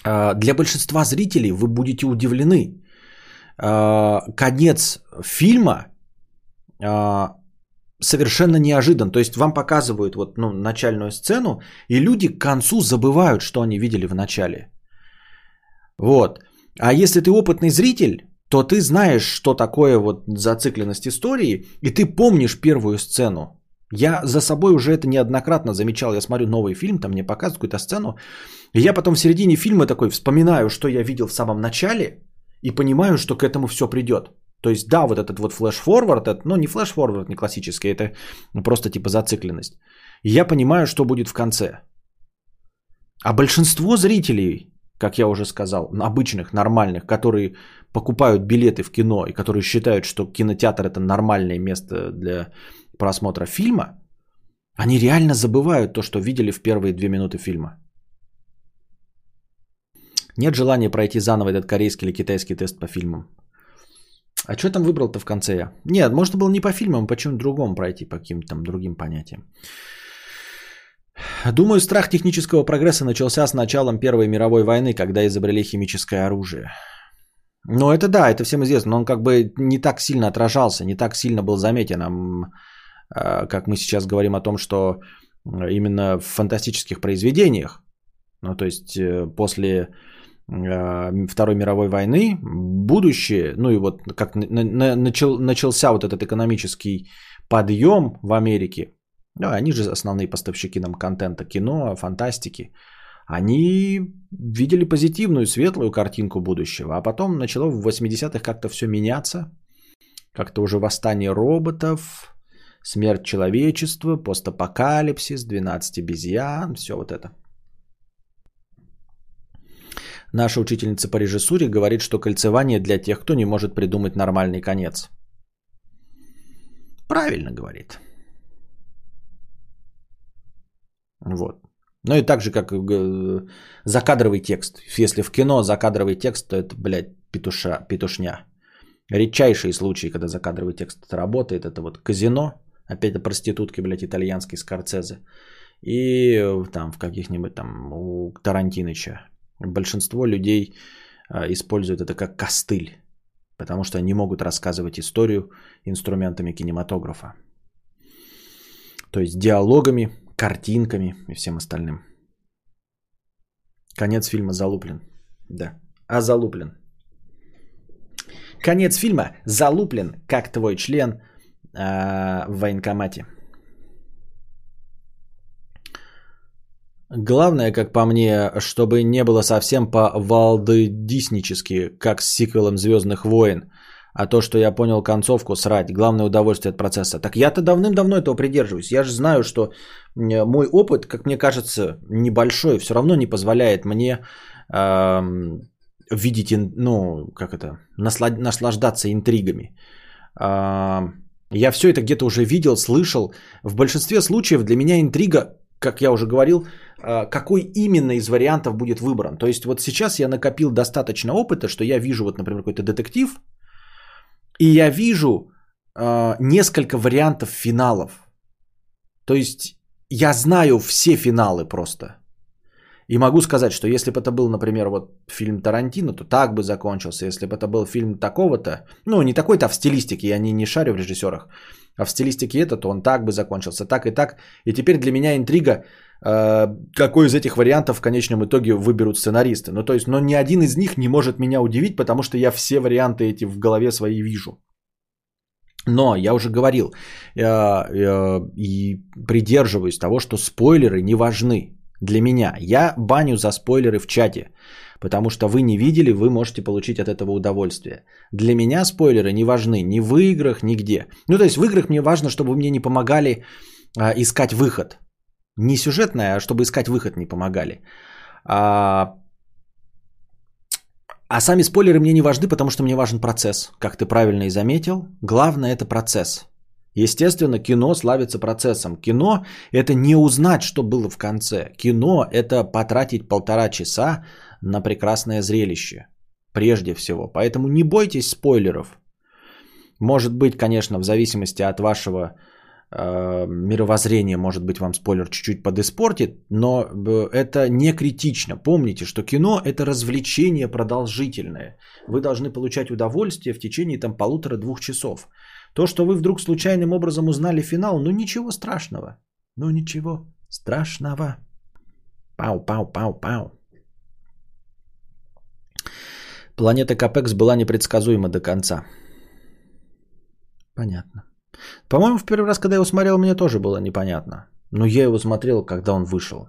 А, для большинства зрителей вы будете удивлены. А, конец фильма совершенно неожидан. То есть вам показывают вот, ну, начальную сцену, и люди к концу забывают, что они видели в начале. Вот. А если ты опытный зритель, то ты знаешь, что такое вот зацикленность истории, и ты помнишь первую сцену. Я за собой уже это неоднократно замечал. Я смотрю новый фильм, там мне показывают какую-то сцену. И я потом в середине фильма такой вспоминаю, что я видел в самом начале, и понимаю, что к этому все придет. То есть, да, вот этот вот флеш-форвард, ну не флеш-форвард, не классический, это просто типа зацикленность. И я понимаю, что будет в конце. А большинство зрителей, как я уже сказал, обычных, нормальных, которые покупают билеты в кино и которые считают, что кинотеатр это нормальное место для просмотра фильма, они реально забывают то, что видели в первые две минуты фильма. Нет желания пройти заново этот корейский или китайский тест по фильмам. А что там выбрал-то в конце я? Нет, можно было не по фильмам, а по чем другому пройти, по каким-то там другим понятиям. Думаю, страх технического прогресса начался с началом Первой мировой войны, когда изобрели химическое оружие. Ну, это да, это всем известно, но он как бы не так сильно отражался, не так сильно был заметен, а, как мы сейчас говорим о том, что именно в фантастических произведениях, ну, то есть э, после а, Второй мировой войны, будущее, ну и вот как начал, начался вот этот экономический подъем в Америке, ну, они же основные поставщики нам контента, кино, фантастики, они видели позитивную, светлую картинку будущего, а потом начало в 80-х как-то все меняться, как-то уже восстание роботов, смерть человечества, постапокалипсис, 12 обезьян, все вот это. Наша учительница по режиссуре говорит, что кольцевание для тех, кто не может придумать нормальный конец. Правильно говорит. Вот. Ну и так же, как э, закадровый текст. Если в кино закадровый текст, то это, блядь, петуша, петушня. Редчайшие случаи, когда закадровый текст работает, это вот казино, опять это проститутки, блядь, итальянский Скорцезе. И э, там в каких-нибудь там у Тарантиныча Большинство людей а, используют это как костыль, потому что они могут рассказывать историю инструментами кинематографа. То есть диалогами, картинками и всем остальным. Конец фильма залуплен. Да. А залуплен. Конец фильма залуплен, как твой член э, в военкомате. Главное, как по мне, чтобы не было совсем по-валдыдиснически, как с сиквелом «Звездных войн». А то, что я понял концовку, срать. Главное удовольствие от процесса. Так я-то давным-давно этого придерживаюсь. Я же знаю, что мой опыт, как мне кажется, небольшой, все равно не позволяет мне э, видеть, ну, как это, наслаждаться интригами. Э, я все это где-то уже видел, слышал. В большинстве случаев для меня интрига, как я уже говорил, а, какой именно из вариантов будет выбран. То есть вот сейчас я накопил достаточно опыта, что я вижу вот, например, какой-то детектив, и я вижу э, несколько вариантов финалов. То есть я знаю все финалы просто. И могу сказать, что если бы это был, например, вот фильм Тарантино, то так бы закончился. Если бы это был фильм такого-то, ну не такой-то, а в стилистике, я не, не шарю в режиссерах, а в стилистике это, то он так бы закончился, так и так. И теперь для меня интрига, какой из этих вариантов в конечном итоге выберут сценаристы. Ну, то есть, но ни один из них не может меня удивить, потому что я все варианты эти в голове свои вижу. Но я уже говорил э, э, и придерживаюсь того, что спойлеры не важны для меня. Я баню за спойлеры в чате, потому что вы не видели, вы можете получить от этого удовольствие. Для меня спойлеры не важны ни в играх, нигде. Ну, то есть в играх мне важно, чтобы вы мне не помогали искать выход. Не сюжетная, а чтобы искать выход не помогали. А, а сами спойлеры мне не важны, потому что мне важен процесс. Как ты правильно и заметил, главное это процесс. Естественно, кино славится процессом. Кино – это не узнать, что было в конце. Кино – это потратить полтора часа на прекрасное зрелище. Прежде всего. Поэтому не бойтесь спойлеров. Может быть, конечно, в зависимости от вашего мировоззрение, может быть, вам спойлер чуть-чуть подиспортит, но э, это не критично. Помните, что кино это развлечение продолжительное. Вы должны получать удовольствие в течение там полутора-двух часов. То, что вы вдруг случайным образом узнали финал, ну ничего страшного. Ну ничего страшного. Пау, пау, пау, пау. Планета Капекс была непредсказуема до конца. Понятно. По-моему, в первый раз, когда я его смотрел, мне тоже было непонятно. Но я его смотрел, когда он вышел.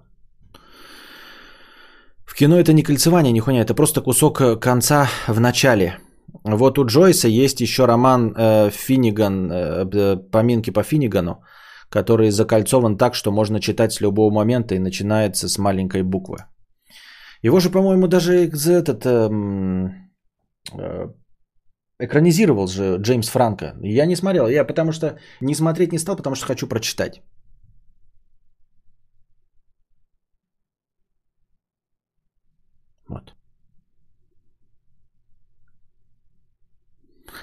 В кино это не кольцевание, нихуя, это просто кусок э, конца в начале. Вот у Джойса есть еще роман э, Финниган, э, э, поминки по Финнигану, который закольцован так, что можно читать с любого момента и начинается с маленькой буквы. Его же, по-моему, даже этот эм, э, экранизировал же Джеймс Франко. Я не смотрел, я потому что не смотреть не стал, потому что хочу прочитать. Вот.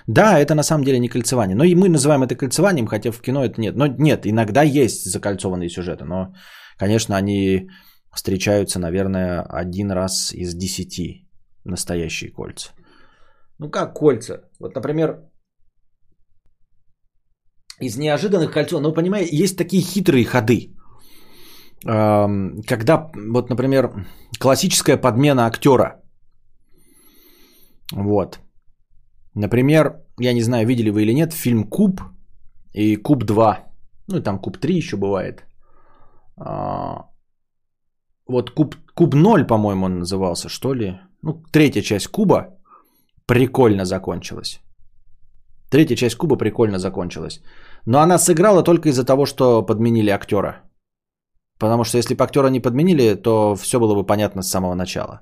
Да, это на самом деле не кольцевание. Но и мы называем это кольцеванием, хотя в кино это нет. Но нет, иногда есть закольцованные сюжеты, но, конечно, они встречаются, наверное, один раз из десяти настоящие кольца. Ну как кольца? Вот, например, из неожиданных кольцо, ну, понимаете, есть такие хитрые ходы. Когда, вот, например, классическая подмена актера. Вот. Например, я не знаю, видели вы или нет, фильм «Куб» и «Куб 2». Ну и там «Куб 3» еще бывает. А, вот «Куб, Куб 0», по-моему, он назывался, что ли. Ну, третья часть «Куба» прикольно закончилась. Третья часть «Куба» прикольно закончилась. Но она сыграла только из-за того, что подменили актера. Потому что если бы актера не подменили, то все было бы понятно с самого начала.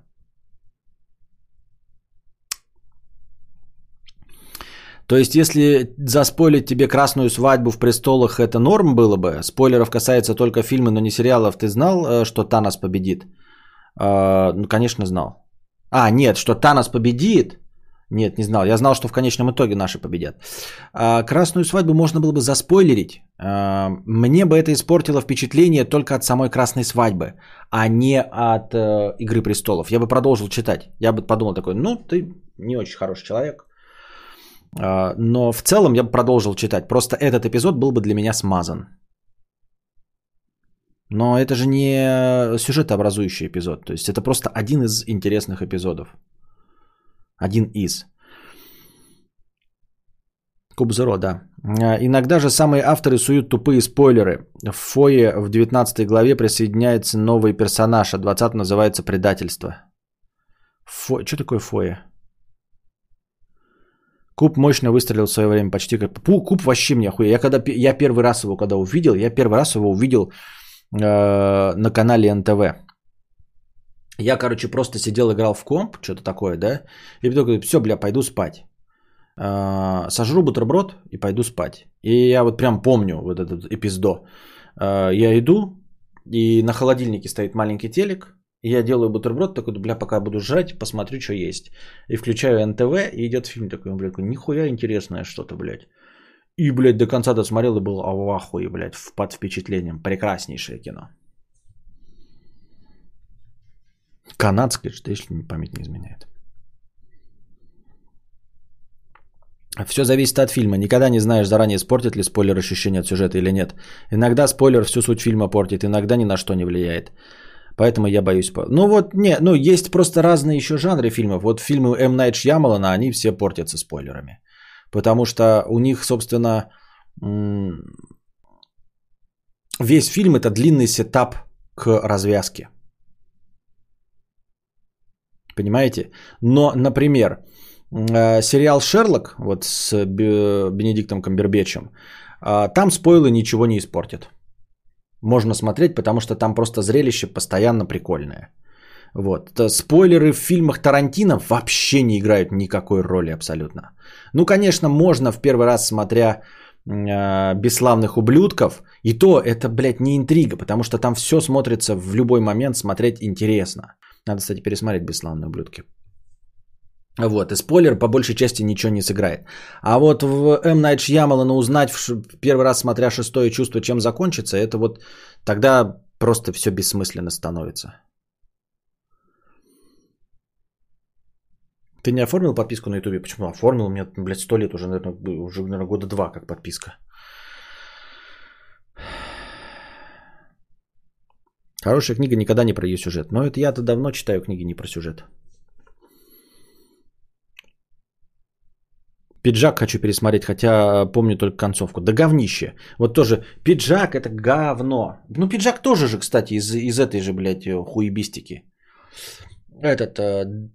То есть, если заспойлить тебе красную свадьбу в престолах, это норм было бы. Спойлеров касается только фильма, но не сериалов. Ты знал, э, что Танос победит? А, ну, конечно, знал. А, нет, что Танос победит. Нет, не знал. Я знал, что в конечном итоге наши победят. А, красную свадьбу можно было бы заспойлерить. А, мне бы это испортило впечатление только от самой красной свадьбы, а не от э, Игры престолов. Я бы продолжил читать. Я бы подумал такой, ну, ты не очень хороший человек. А, но в целом я бы продолжил читать. Просто этот эпизод был бы для меня смазан. Но это же не сюжетообразующий эпизод. То есть это просто один из интересных эпизодов. Один из. Куб Зеро, да. А, иногда же самые авторы суют тупые спойлеры. В фое в 19 главе присоединяется новый персонаж, а 20 называется предательство. Фо... Что такое фое? Куб мощно выстрелил в свое время, почти как... Куб вообще мне охуя. Я, когда... я первый раз его когда увидел, я первый раз его увидел э, на канале НТВ. Я, короче, просто сидел, играл в комп, что-то такое, да, и потом говорю, все, бля, пойду спать. Э, сожру бутерброд и пойду спать. И я вот прям помню вот этот эпиздо. Э, я иду, и на холодильнике стоит маленький телек, и я делаю бутерброд, такой, бля, пока буду жрать, посмотрю, что есть. И включаю НТВ, и идет фильм такой, блядь, нихуя интересное что-то, блядь. И, блядь, до конца досмотрел и был в ахуе, блядь, под впечатлением. Прекраснейшее кино. Канадское, что если память не изменяет. Все зависит от фильма. Никогда не знаешь заранее, испортит ли спойлер ощущение от сюжета или нет. Иногда спойлер всю суть фильма портит, иногда ни на что не влияет. Поэтому я боюсь. Ну вот, не, ну есть просто разные еще жанры фильмов. Вот фильмы М. Найт Шьямалана, они все портятся спойлерами. Потому что у них, собственно, весь фильм это длинный сетап к развязке. Понимаете? Но, например, э, сериал «Шерлок» вот с Бенедиктом Камбербечем, а, там спойлы ничего не испортят можно смотреть, потому что там просто зрелище постоянно прикольное. Вот. Спойлеры в фильмах Тарантино вообще не играют никакой роли абсолютно. Ну, конечно, можно в первый раз, смотря э, «Бесславных ублюдков», и то это, блядь, не интрига, потому что там все смотрится в любой момент смотреть интересно. Надо, кстати, пересмотреть «Бесславные ублюдки». Вот, и спойлер по большей части ничего не сыграет. А вот в М. Найт Шьямалана узнать в первый раз, смотря шестое чувство, чем закончится, это вот тогда просто все бессмысленно становится. Ты не оформил подписку на ютубе? Почему? Оформил, у меня, блядь, сто лет уже, наверное, уже, наверное, года два как подписка. Хорошая книга никогда не про ее сюжет. Но это я-то давно читаю книги не про сюжет. Пиджак хочу пересмотреть, хотя помню только концовку. Да говнище. Вот тоже пиджак это говно. Ну пиджак тоже же, кстати, из, из этой же, блядь, хуебистики. Этот, э,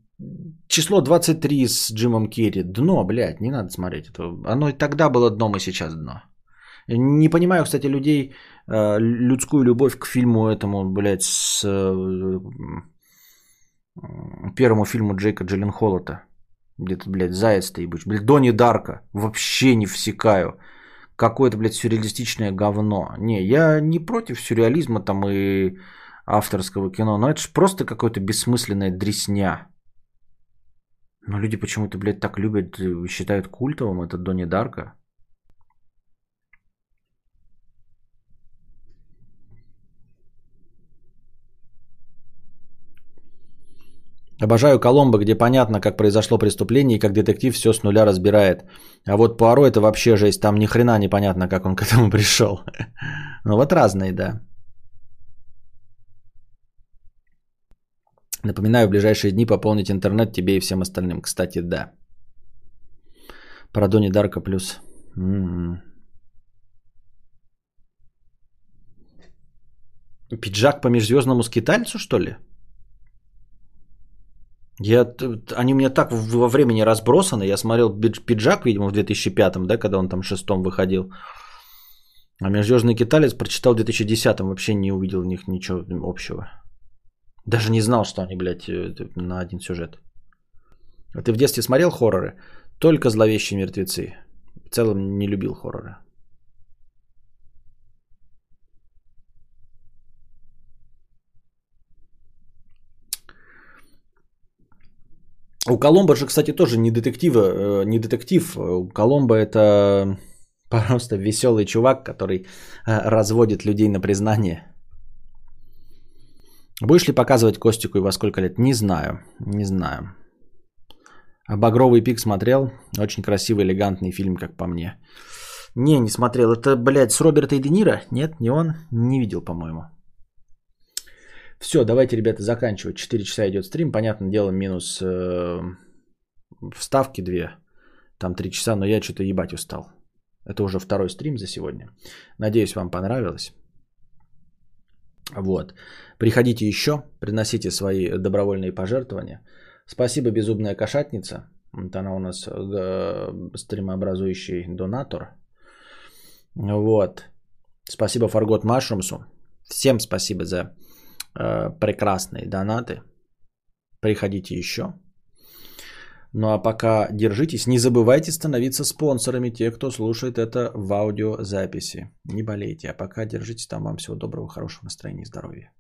число 23 с Джимом Керри. Дно, блядь, не надо смотреть. Это, оно и тогда было дном, и сейчас дно. Не понимаю, кстати, людей, э, людскую любовь к фильму этому, блядь, с э, первому фильму Джейка Джилленхоллата. Где-то, блядь, заяц ты ебучий. Блядь, Донни Дарка. Вообще не всекаю. Какое-то, блядь, сюрреалистичное говно. Не, я не против сюрреализма там и авторского кино, но это же просто какое-то бессмысленная дресня. Но люди почему-то, блядь, так любят, считают культовым этот Донни Дарка. Обожаю Коломбо, где понятно, как произошло преступление и как детектив все с нуля разбирает. А вот Пуаро это вообще жесть, там ни хрена непонятно, как он к этому пришел. Ну вот разные, да. Напоминаю, в ближайшие дни пополнить интернет тебе и всем остальным. Кстати, да. Про Дони Дарка плюс. М-м. Пиджак по межзвездному скитальцу, что ли? Я, они у меня так во времени разбросаны. Я смотрел пиджак, видимо, в 2005, да, когда он там шестом выходил. А Межзвездный киталец прочитал в 2010 вообще не увидел в них ничего общего. Даже не знал, что они, блядь, э, на один сюжет. А ты в детстве смотрел хорроры? Только зловещие мертвецы. В целом не любил хорроры. У Коломбо же, кстати, тоже не детектива, э, не детектив. У Коломбо это просто веселый чувак, который э, разводит людей на признание. Будешь ли показывать Костику и во сколько лет? Не знаю, не знаю. А «Багровый пик» смотрел. Очень красивый, элегантный фильм, как по мне. Не, не смотрел. Это, блядь, с Роберта и Де Ниро? Нет, не он. Не видел, по-моему. Все, давайте, ребята, заканчивать. 4 часа идет стрим. Понятное дело, минус э, вставки 2. Там 3 часа, но я что-то ебать устал. Это уже второй стрим за сегодня. Надеюсь, вам понравилось. Вот. Приходите еще, приносите свои добровольные пожертвования. Спасибо, безумная кошатница. Вот она у нас э, стримообразующий донатор. Вот. Спасибо Фаргот Машрумсу. Всем спасибо за прекрасные донаты. Приходите еще. Ну а пока держитесь. Не забывайте становиться спонсорами, те, кто слушает это в аудиозаписи. Не болейте. А пока держитесь там. Вам всего доброго, хорошего настроения и здоровья.